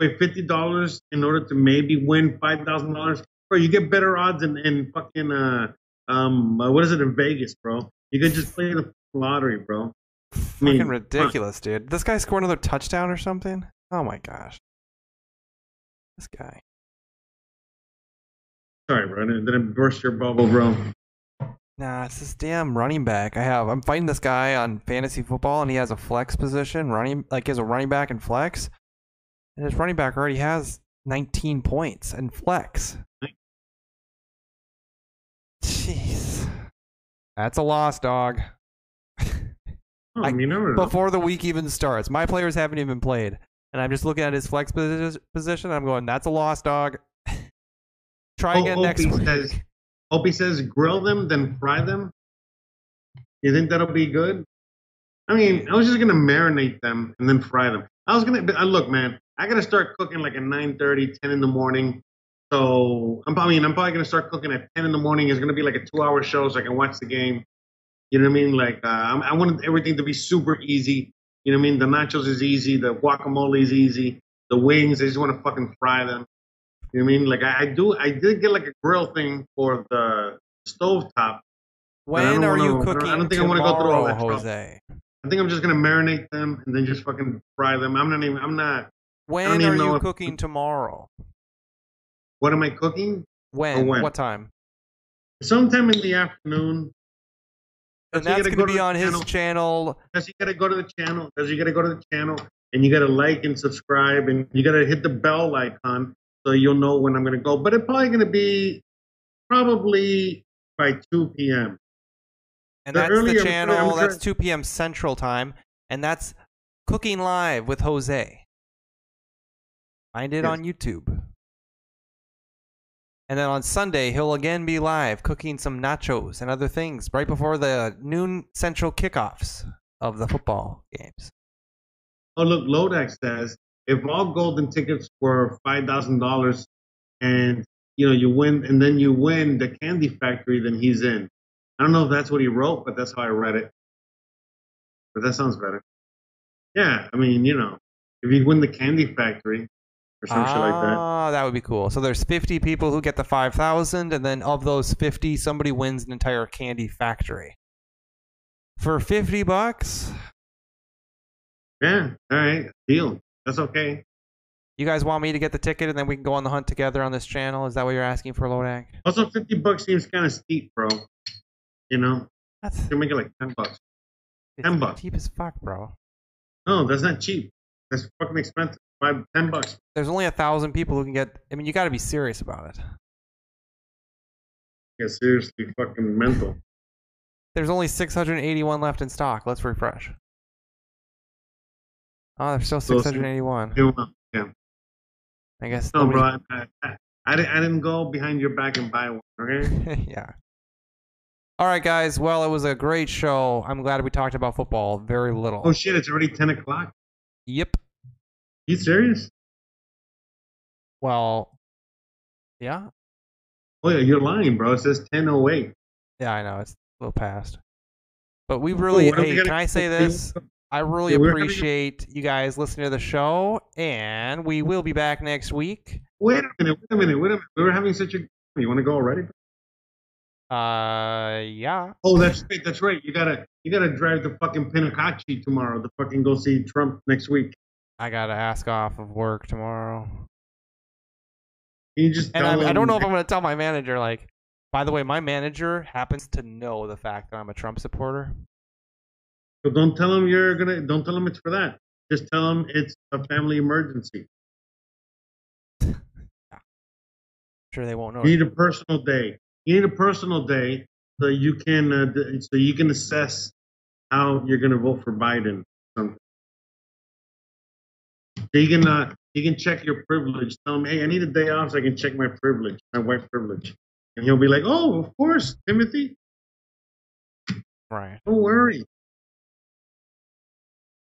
[SPEAKER 2] Wait, fifty dollars in order to maybe win five thousand dollars, bro. You get better odds in, in fucking uh um uh, what is it in Vegas, bro? You can just play the lottery, bro. I mean,
[SPEAKER 1] Fucking ridiculous, dude. This guy scored another touchdown or something? Oh my gosh. This guy.
[SPEAKER 2] Sorry, bro. I didn't burst your bubble, bro.
[SPEAKER 1] Nah, it's this damn running back. I have. I'm fighting this guy on fantasy football, and he has a flex position, running like he has a running back and flex, and his running back already has 19 points and flex. Jeez, that's a loss, dog.
[SPEAKER 2] Oh,
[SPEAKER 1] I-
[SPEAKER 2] you never know.
[SPEAKER 1] Before the week even starts, my players haven't even played, and I'm just looking at his flex position. I'm going, that's a loss, dog. Try
[SPEAKER 2] Oh,
[SPEAKER 1] again next
[SPEAKER 2] Opie
[SPEAKER 1] week.
[SPEAKER 2] says, Opie says, grill them, then fry them. You think that'll be good? I mean, I was just gonna marinate them and then fry them. I was gonna uh, look, man. I gotta start cooking like at 9:30, 10 in the morning. So I'm, I mean, I'm probably gonna start cooking at 10 in the morning. It's gonna be like a two-hour show, so I can watch the game. You know what I mean? Like, uh, I want everything to be super easy. You know what I mean? The nachos is easy. The guacamole is easy. The wings, I just want to fucking fry them. You know I mean? Like, I, I do. I did get like a grill thing for the stove top.
[SPEAKER 1] When are
[SPEAKER 2] wanna-
[SPEAKER 1] you
[SPEAKER 2] I don't-
[SPEAKER 1] cooking
[SPEAKER 2] I don't think I wanna go through all
[SPEAKER 1] tomorrow,
[SPEAKER 2] that.
[SPEAKER 1] Jose?
[SPEAKER 2] I think I'm just gonna marinate them and then just fucking fry them. I'm not even. I'm not.
[SPEAKER 1] When are you
[SPEAKER 2] if-
[SPEAKER 1] cooking tomorrow?
[SPEAKER 2] What am I cooking?
[SPEAKER 1] When?
[SPEAKER 2] when?
[SPEAKER 1] What time?
[SPEAKER 2] Sometime in the afternoon.
[SPEAKER 1] And that's going
[SPEAKER 2] go
[SPEAKER 1] to
[SPEAKER 2] to
[SPEAKER 1] be on his
[SPEAKER 2] channel. Because you gotta go to the channel. Because you gotta go to the channel and you gotta like and subscribe and you gotta hit the bell icon so you'll know when I'm gonna go. But it's probably gonna be probably by 2 p.m.
[SPEAKER 1] And
[SPEAKER 2] The
[SPEAKER 1] that's
[SPEAKER 2] earlier-
[SPEAKER 1] the channel. That's 2 p.m. Central Time. And that's Cooking Live with Jose. Find it
[SPEAKER 2] Yes.
[SPEAKER 1] on YouTube. And then on Sunday, he'll again be live cooking some nachos and other things right before the noon Central kickoffs of the football games.
[SPEAKER 2] Oh, look, Lodax says if all golden tickets were five thousand dollars, and you know you win, and then you win the Candy Factory, then he's in. I don't know if that's what he wrote, but that's how I read it. But that sounds better. Yeah, I mean, you know, if you win the Candy Factory or some shit like that.
[SPEAKER 1] Ah, that would be cool. So there's 50 people who get the 5,000, and then of those 50, somebody wins an entire candy factory. For 50 bucks,
[SPEAKER 2] Yeah, all right, deal. That's okay.
[SPEAKER 1] you guys want me to get the ticket, and then we can go on the hunt together on this channel? Is that what you're asking for, Lodak?
[SPEAKER 2] Also, fifty bucks seems kind of steep, bro. You know,
[SPEAKER 1] That's
[SPEAKER 2] you can make it like ten bucks. 10 bucks.
[SPEAKER 1] cheap as fuck, bro.
[SPEAKER 2] No, that's not cheap. That's fucking expensive. Five, ten bucks.
[SPEAKER 1] There's only a thousand people who can get. I mean, you got to be serious about it.
[SPEAKER 2] Yeah, seriously, fucking mental.
[SPEAKER 1] There's only 681 left in stock. Let's refresh. Oh, there's still
[SPEAKER 2] So-
[SPEAKER 1] 681.
[SPEAKER 2] Yeah.
[SPEAKER 1] I guess.
[SPEAKER 2] No,
[SPEAKER 1] nobody-
[SPEAKER 2] bro, I, I, I, didn't, go behind your back and buy one, okay?
[SPEAKER 1] yeah. All right, guys. Well, it was a great show. I'm glad we talked about football very little.
[SPEAKER 2] Oh, shit, it's already 10 o'clock.
[SPEAKER 1] Yep.
[SPEAKER 2] You serious?
[SPEAKER 1] Well, yeah.
[SPEAKER 2] Oh, yeah, you're lying, bro. It says 10.08.
[SPEAKER 1] Yeah, I know. It's a little past. But we oh, really,
[SPEAKER 2] what are we
[SPEAKER 1] hey,
[SPEAKER 2] gonna-
[SPEAKER 1] can I say this? I really
[SPEAKER 2] Yeah,
[SPEAKER 1] appreciate you guys listening to the show, and we will be back next week.
[SPEAKER 2] Wait a minute, wait a minute, wait a minute. We were having such a... You want to go already?
[SPEAKER 1] Uh, yeah.
[SPEAKER 2] Oh, that's right, that's right. You gotta, you gotta drive to fucking Pinocchio tomorrow to fucking go see Trump next week.
[SPEAKER 1] I gotta ask off of work tomorrow,
[SPEAKER 2] you just
[SPEAKER 1] and I'm, I don't know if I'm gonna tell my manager. Like, by the way, my manager happens to know the fact that I'm a Trump supporter.
[SPEAKER 2] So don't tell him you're gonna. Don't tell him it's for that. Just tell him it's a family emergency.
[SPEAKER 1] Sure, they won't know.
[SPEAKER 2] You need a personal day. You need a personal day so you can uh, so you can assess how you're gonna vote for Biden. Something. So you can uh, you can check your privilege. Tell him, hey, I need a day off so I can check my privilege, my white privilege, and he'll be like, oh, of course, Timothy.
[SPEAKER 1] Right.
[SPEAKER 2] Don't worry.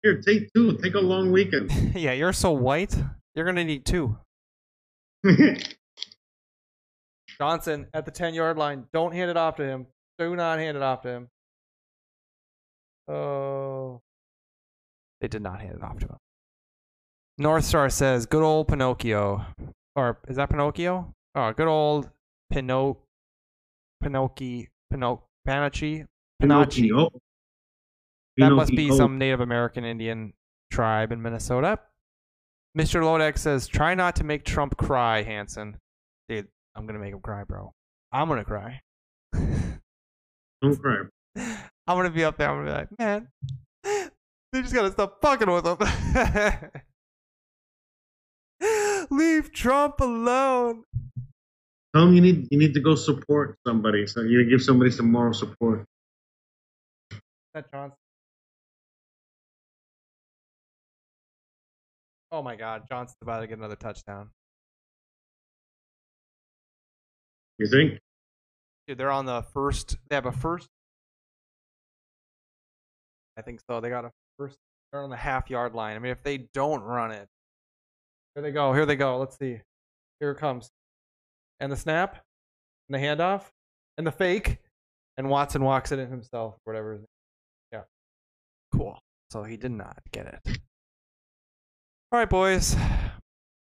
[SPEAKER 2] Here, take two. Take a long weekend.
[SPEAKER 1] yeah, you're so white. You're gonna need two. Johnson at the 10 yard line. Don't hand it off to him. Do not hand it off to him. Oh. They did not hand it off to him. North Star says, good old Pinocchio. Or is that Pinocchio? Oh, good old Pino Pinocchio Pinoc Panachi? Panachi.
[SPEAKER 2] Pinocchio.
[SPEAKER 1] That must be
[SPEAKER 2] Pinocchio.
[SPEAKER 1] some Native American Indian tribe in Minnesota. Mr. Lodak says, try not to make Trump cry, Hanson. Dude, I'm going to make him cry, bro. I'm going to cry.
[SPEAKER 2] Don't cry.
[SPEAKER 1] I'm going to be up there. I'm going to be like, man, they just got to stop fucking with him. Leave Trump alone.
[SPEAKER 2] Tell him you need you need to go support somebody. So you give somebody some moral support.
[SPEAKER 1] That Johnson. Oh my God, Johnson's about to get another touchdown.
[SPEAKER 2] You think?
[SPEAKER 1] Dude, they're on the first. They have a first. I think so. They got a first. They're on the half yard line. I mean, if they don't run it, here they go. Here they go. Let's see. Here it comes. And the snap, and the handoff, and the fake, and Watson walks it in himself, whatever. His name. Yeah. Cool. So he did not get it. All right, boys.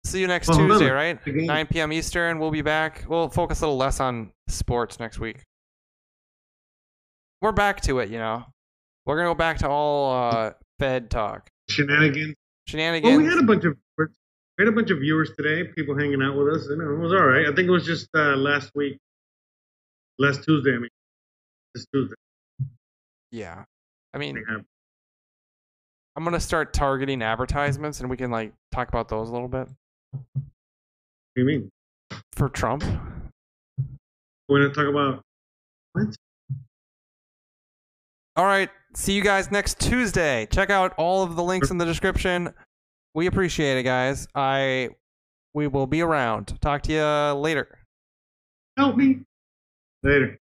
[SPEAKER 1] See you next
[SPEAKER 2] Well,
[SPEAKER 1] Tuesday, right? 9 p.m. Eastern. We'll be back. We'll focus a little less on sports next week. We're back to it, you know. We're gonna go back to all uh, Fed talk,
[SPEAKER 2] Shenanigans.
[SPEAKER 1] shenanigans.
[SPEAKER 2] Well, we had a bunch of we had a bunch of viewers today. People hanging out with us. You know, it was all right. I think it was just uh, last week, last Tuesday. I mean, this Tuesday.
[SPEAKER 1] yeah, I mean, I'm gonna start targeting advertisements, and we can like talk about those a little bit
[SPEAKER 2] What do you mean?
[SPEAKER 1] for Trump.
[SPEAKER 2] We're gonna talk about what?
[SPEAKER 1] All right. See you guys next Tuesday. Check out all of the links in the description. We appreciate it, guys. I we will be around. Talk to you later.
[SPEAKER 2] Help me later.